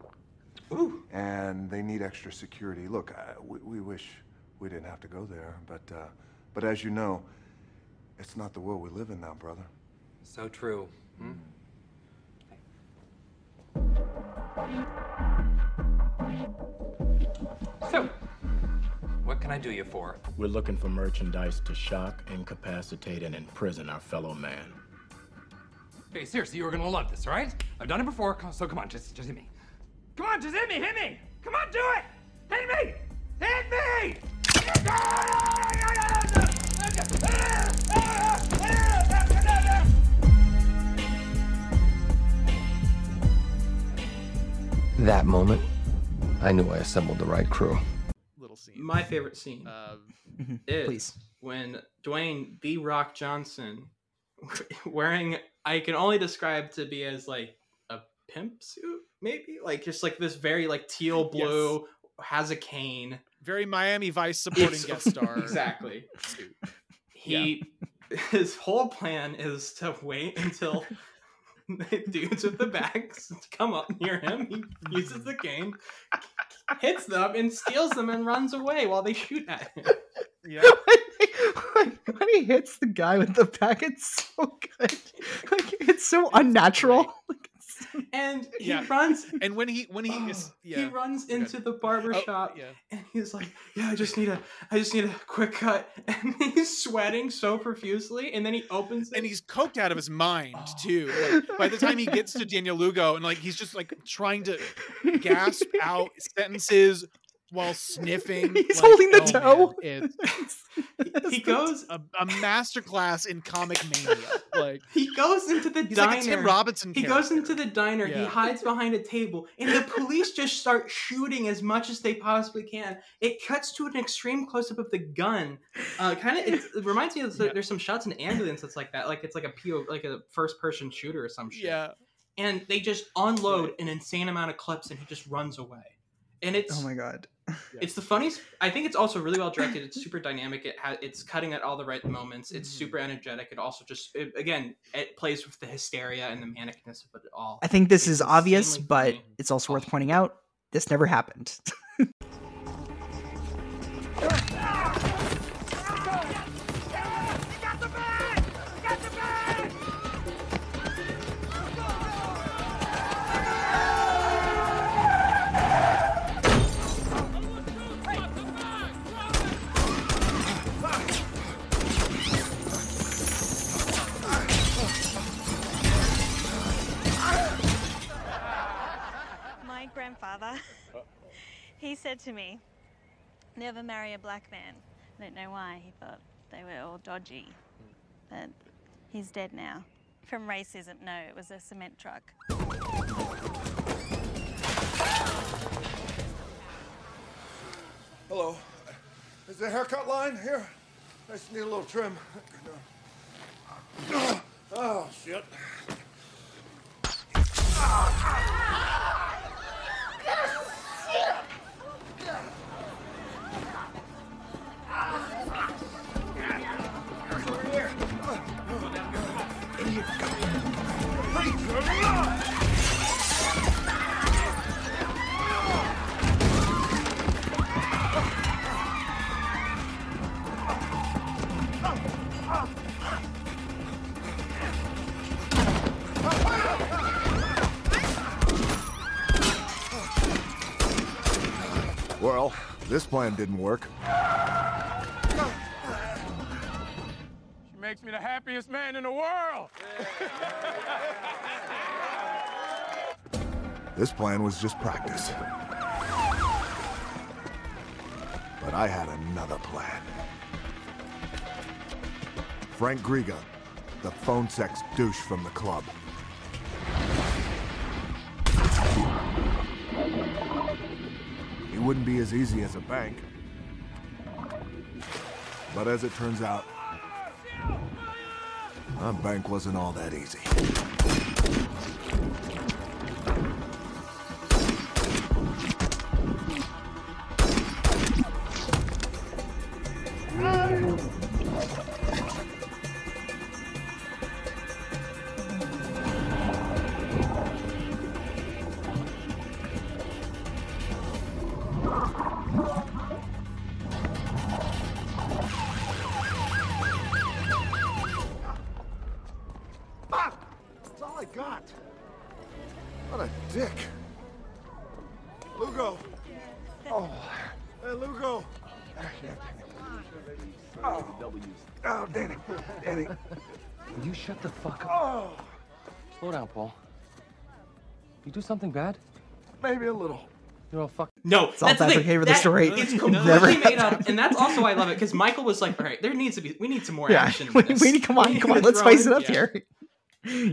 Ooh. And they need extra security. Look, uh, we, we wish we didn't have to go there, but uh, but as you know, it's not the world we live in now, brother. So true. Hmm? So, what can I do you for? We're looking for merchandise to shock, incapacitate, and imprison our fellow man. Hey, seriously, you're gonna love this, all right? I've done it before, so come on, just, just hit me. Come on, just hit me, hit me! Come on, do it! Hit me! Hit me! That moment, I knew I assembled the right crew. Little scene. My favorite scene Um, is Please. when Dwayne the Rock Johnson wearing I can only describe to be as like a pimp suit, maybe like just like this very like teal blue has a cane. very Miami Vice supporting guest star. exactly. suit. He his whole plan is to wait until the dudes with the bags come up near him. He uses the cane, hits them, and steals them and runs away while they shoot at him. Yeah. when, when he hits the guy with the bag, it's so good. Like it's so unnatural. And he Yeah. runs And when he when he is he runs into the barber Oh, shop yeah. and he's like, "Yeah, I just need a, I just need a quick cut." And he's sweating so profusely, and then he opens it. and he's coked out of his mind Oh. too. Like, by the time he gets to Daniel Lugo, and like he's just like trying to gasp out sentences while sniffing. He's like, holding the oh, toe. man, it's he goes, a, a masterclass in comic mania. Like he goes into the he's diner. like a Tim Robinson. He goes into the diner. He hides behind a table, and the police just start shooting as much as they possibly can. It cuts to an extreme close up of the gun. Uh, kind of, it reminds me of Yeah. there's some shots in ambulance that's like that, like it's like a PO, like a first person shooter or some shit. Yeah. And they just unload an insane amount of clips, and he just runs away. And it's Oh my god. It's the funniest. I think it's also really well directed. It's super dynamic. It ha- it's cutting at all the right moments. It's Mm-hmm. super energetic. It also just it, again it plays with the hysteria and the manicness of it all. I think this It's is obvious, but funny. it's also worth pointing out this never happened. said to me, never marry a black man. I don't know why. He thought they were all dodgy. But he's dead now. From racism, no, it was a cement truck. Hello. Is the haircut line here? I just need a little trim. Oh, shit. Well, this plan didn't work. Makes me the happiest man in the world. This plan was just practice. But I had another plan. Frank Griga, the phone sex douche from the club. It wouldn't be as easy as a bank. But as it turns out, a bank wasn't all that easy. Something bad? Maybe a little. You're all fucked. No, It's all that's the Patrick thing. Haver, the That- story. It's completely made up, and that's also why I love it because Michael was like, "All right, there needs to be, we need some more yeah, action." we, we need come on, need come on, let's spice it up yeah. here.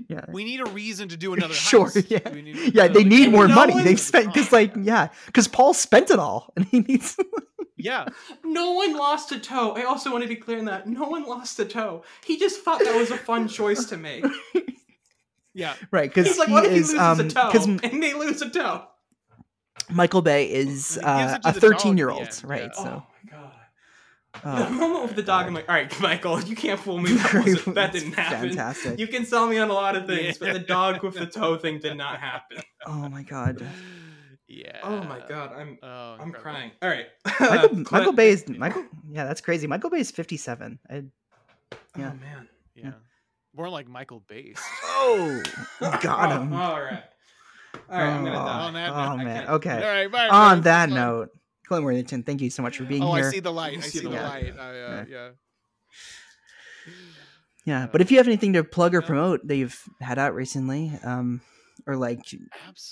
Yeah. We need a reason to do another Sure, heist. yeah. We need- Yeah, they need more no money. They've spent because like yeah, because Paul spent it all and he needs Yeah. No one lost a toe. I also want to be clear in that no one lost a toe. He just thought that was a fun choice to make. Yeah. right because He's like, he what if he is loses um a toe because and they lose a toe? Michael Bay is uh, a the dog at 13 year the old, right? yeah. So Oh my god. the Oh, moment with the dog, I'm like, all right, Michael, you can't fool me. That, wasn't, that didn't happen. Fantastic. You can sell me on a lot of things, but the dog with the toe thing did not happen. oh my god. Yeah. Oh my god, I'm Oh, I'm incredible. crying. All right, Michael, Michael Bay is Michael. Yeah, that's crazy. Michael Bay is 57. I, yeah. Oh man. Yeah. More like Michael Bass. Oh, got him. Oh, all right. All right, I'm gonna Oh, die. On that oh, note, I man. Okay. All right, bye, On friends. that Bye. note, Clint Worthington, thank you so much for being here. oh, here. I see the light. I see see the the light. light. I, uh, yeah. Yeah, but if you have anything to plug or promote that you've had out recently, um, or like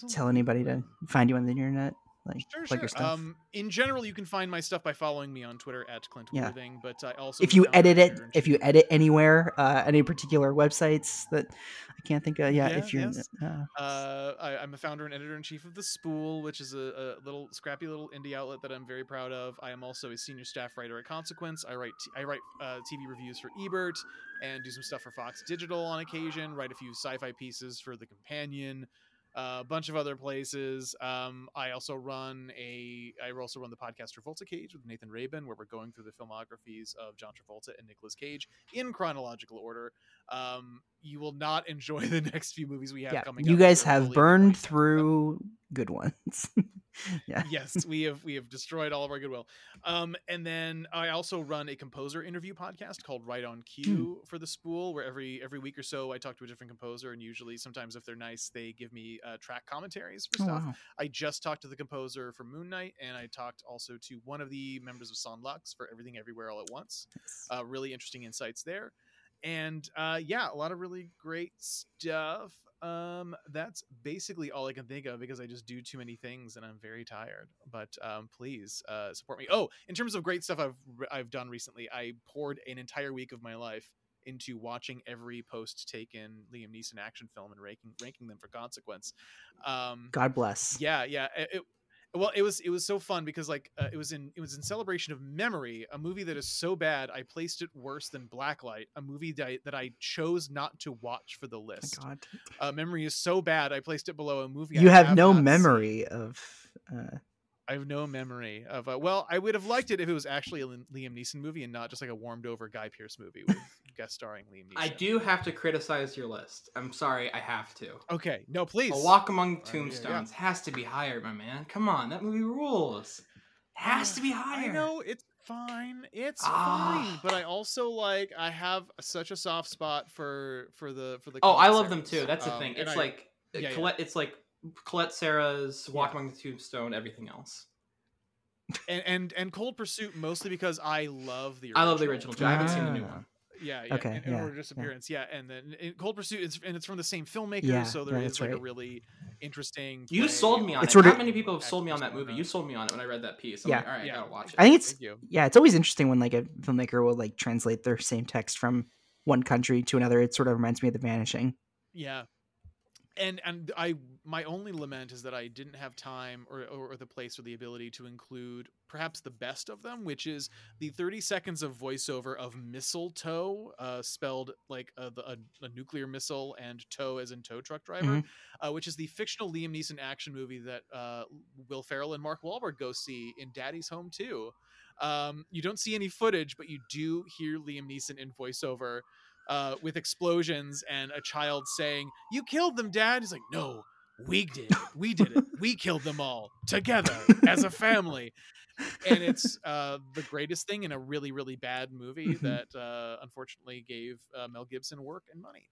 tell anybody to find you on the internet, like Sure, sure. your stuff. Um, in general, you can find my stuff by following me on Twitter at Clint Yeah. Worthing. But I also if you edit it, if you edit anywhere, uh, any particular websites that I can't think of, yeah, Yeah, if you're, yes. uh, Uh, I, I'm a founder and editor in chief of the Spool, which is a, a little scrappy little indie outlet that I'm very proud of. I am also a senior staff writer at Consequence. I write t- I write uh, TV reviews for Ebert and do some stuff for Fox Digital on occasion. Write a few sci-fi pieces for The Companion. Uh, a bunch of other places. Um, I also run a I also run the podcast Travolta Cage with Nathan Rabin, where we're going through the filmographies of John Travolta and Nicolas Cage in chronological order. Um, you will not enjoy the next few movies we have yeah, coming. you guys have burned through good ones. yeah. yes, we have we have destroyed all of our goodwill. Um, and then I also run a composer interview podcast called Right on Cue for the Spool, where every every week or so I talk to a different composer, and usually sometimes if they're nice, they give me uh, track commentaries for Oh, stuff. wow. I just talked to the composer for Moon Knight, and I talked also to one of the members of Son Lux for Everything Everywhere All at Once. Uh, really interesting insights there. And uh, yeah, a lot of really great stuff. Um, that's basically all I can think of because I just do too many things and I'm very tired. But um, please uh, support me. Oh, in terms of great stuff I've I've done recently, I poured an entire week of my life into watching every post taken Liam Neeson action film and ranking ranking them for consequence. Um, God bless. yeah, yeah. It, well, it was it was so fun because like uh, it was in it was in celebration of Memory, a movie that is so bad I placed it worse than Blacklight, a movie that I, that I chose not to watch for the list. God. Uh, Memory is so bad I placed it below a movie. You I have no not seen. memory of. Uh, I have no memory of. Uh, well, I would have liked it if it was actually a Liam Neeson movie and not just like a warmed over Guy Pearce movie with guest starring Liam Neeson. I do have to criticize your list. I'm sorry, I have to. Okay, no, please. A Walk Among Uh, yeah, yeah. Tombstones has to be higher, my man. Come on, that movie rules. Has to be higher. I know it's fine. It's Ah. fine, but I also like I have such a soft spot for for the for the. Oh, I love Colette them too. That's the Um, thing. and It's I- like yeah, yeah. Colette. It's like Colette Sarah's Walk Among the Tombstone. Everything else. and and and Cold Pursuit mostly because I love the. I love the original, too. I haven't seen the new one. Yeah, yeah. Okay, and, and yeah, Order yeah. Disappearance, yeah. and then in Cold Pursuit, it's, and it's from the same filmmaker, Yeah, so there yeah, is that's like a really interesting. You sold me on It's it. sort Not of- many people have sold me on that movie. Uh, you sold me on it when I read that piece. I'm Yeah. like, all right, Yeah. I gotta watch it. I think it's Thank you. yeah, it's always interesting when like a filmmaker will like translate their same text from one country to another. It sort of reminds me of The Vanishing. Yeah. And and I my only lament is that I didn't have time or, or, or the place or the ability to include perhaps the best of them, which is the 30 seconds of voiceover of Missile Tow, uh, spelled like a, a, a nuclear missile and tow as in tow truck driver, Mhm. uh, which is the fictional Liam Neeson action movie that uh, Will Ferrell and Mark Wahlberg go see in Daddy's Home too. Um, you don't see any footage, but you do hear Liam Neeson in voiceover uh, with explosions and a child saying, "You killed them, Dad." He's like, "No, we did. it. We did it. We killed them all together as a family." And it's uh, the greatest thing in a really, really bad movie Mhm. that uh, unfortunately gave uh, Mel Gibson work and money.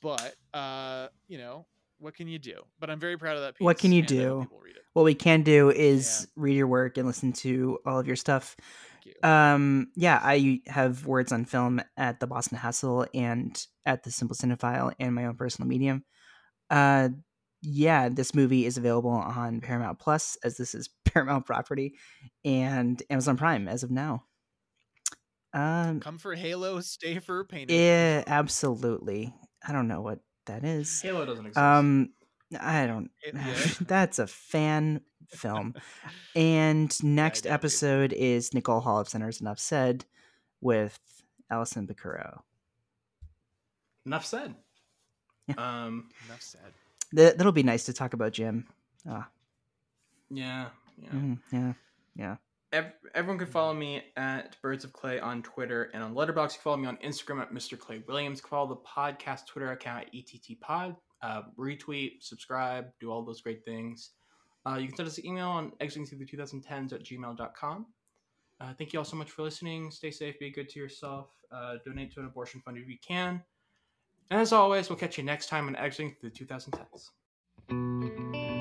But uh, you know, what can you do? But I'm very proud of that piece. What can you and I hope do? What we can do is read your work and listen to all of your stuff. Um, yeah, I have words on film at the Boston Hassle and at the Simple Cinephile and my own personal medium. Uh, yeah, this movie is available on Paramount Plus as this is Paramount property and Amazon Prime as of now. Um, Come for Halo, stay for Painter. yeah, absolutely. I don't know what that is. Halo doesn't exist. Um, I don't. Yeah. That's a fan film. and next episode is Nicole Holofcener's Enough Said with Allison Bakuro. Enough said. Um, Enough said. That, that'll be nice to talk about Jim. Ah, yeah, yeah. mhm, yeah, yeah. ev- everyone can follow me at Birds of Clay on Twitter and on Letterboxd. You can follow me on Instagram at Mr. Clay Williams. Follow the podcast Twitter account at ETT Pod. Uh, retweet, subscribe, do all those great things. Uh, you can send us an email on exiting the 2010s at gmail.com. Uh, thank you all so much for listening. Stay safe, be good to yourself, uh, donate to an abortion fund if you can. And as always, we'll catch you next time on Exiting the 2010s.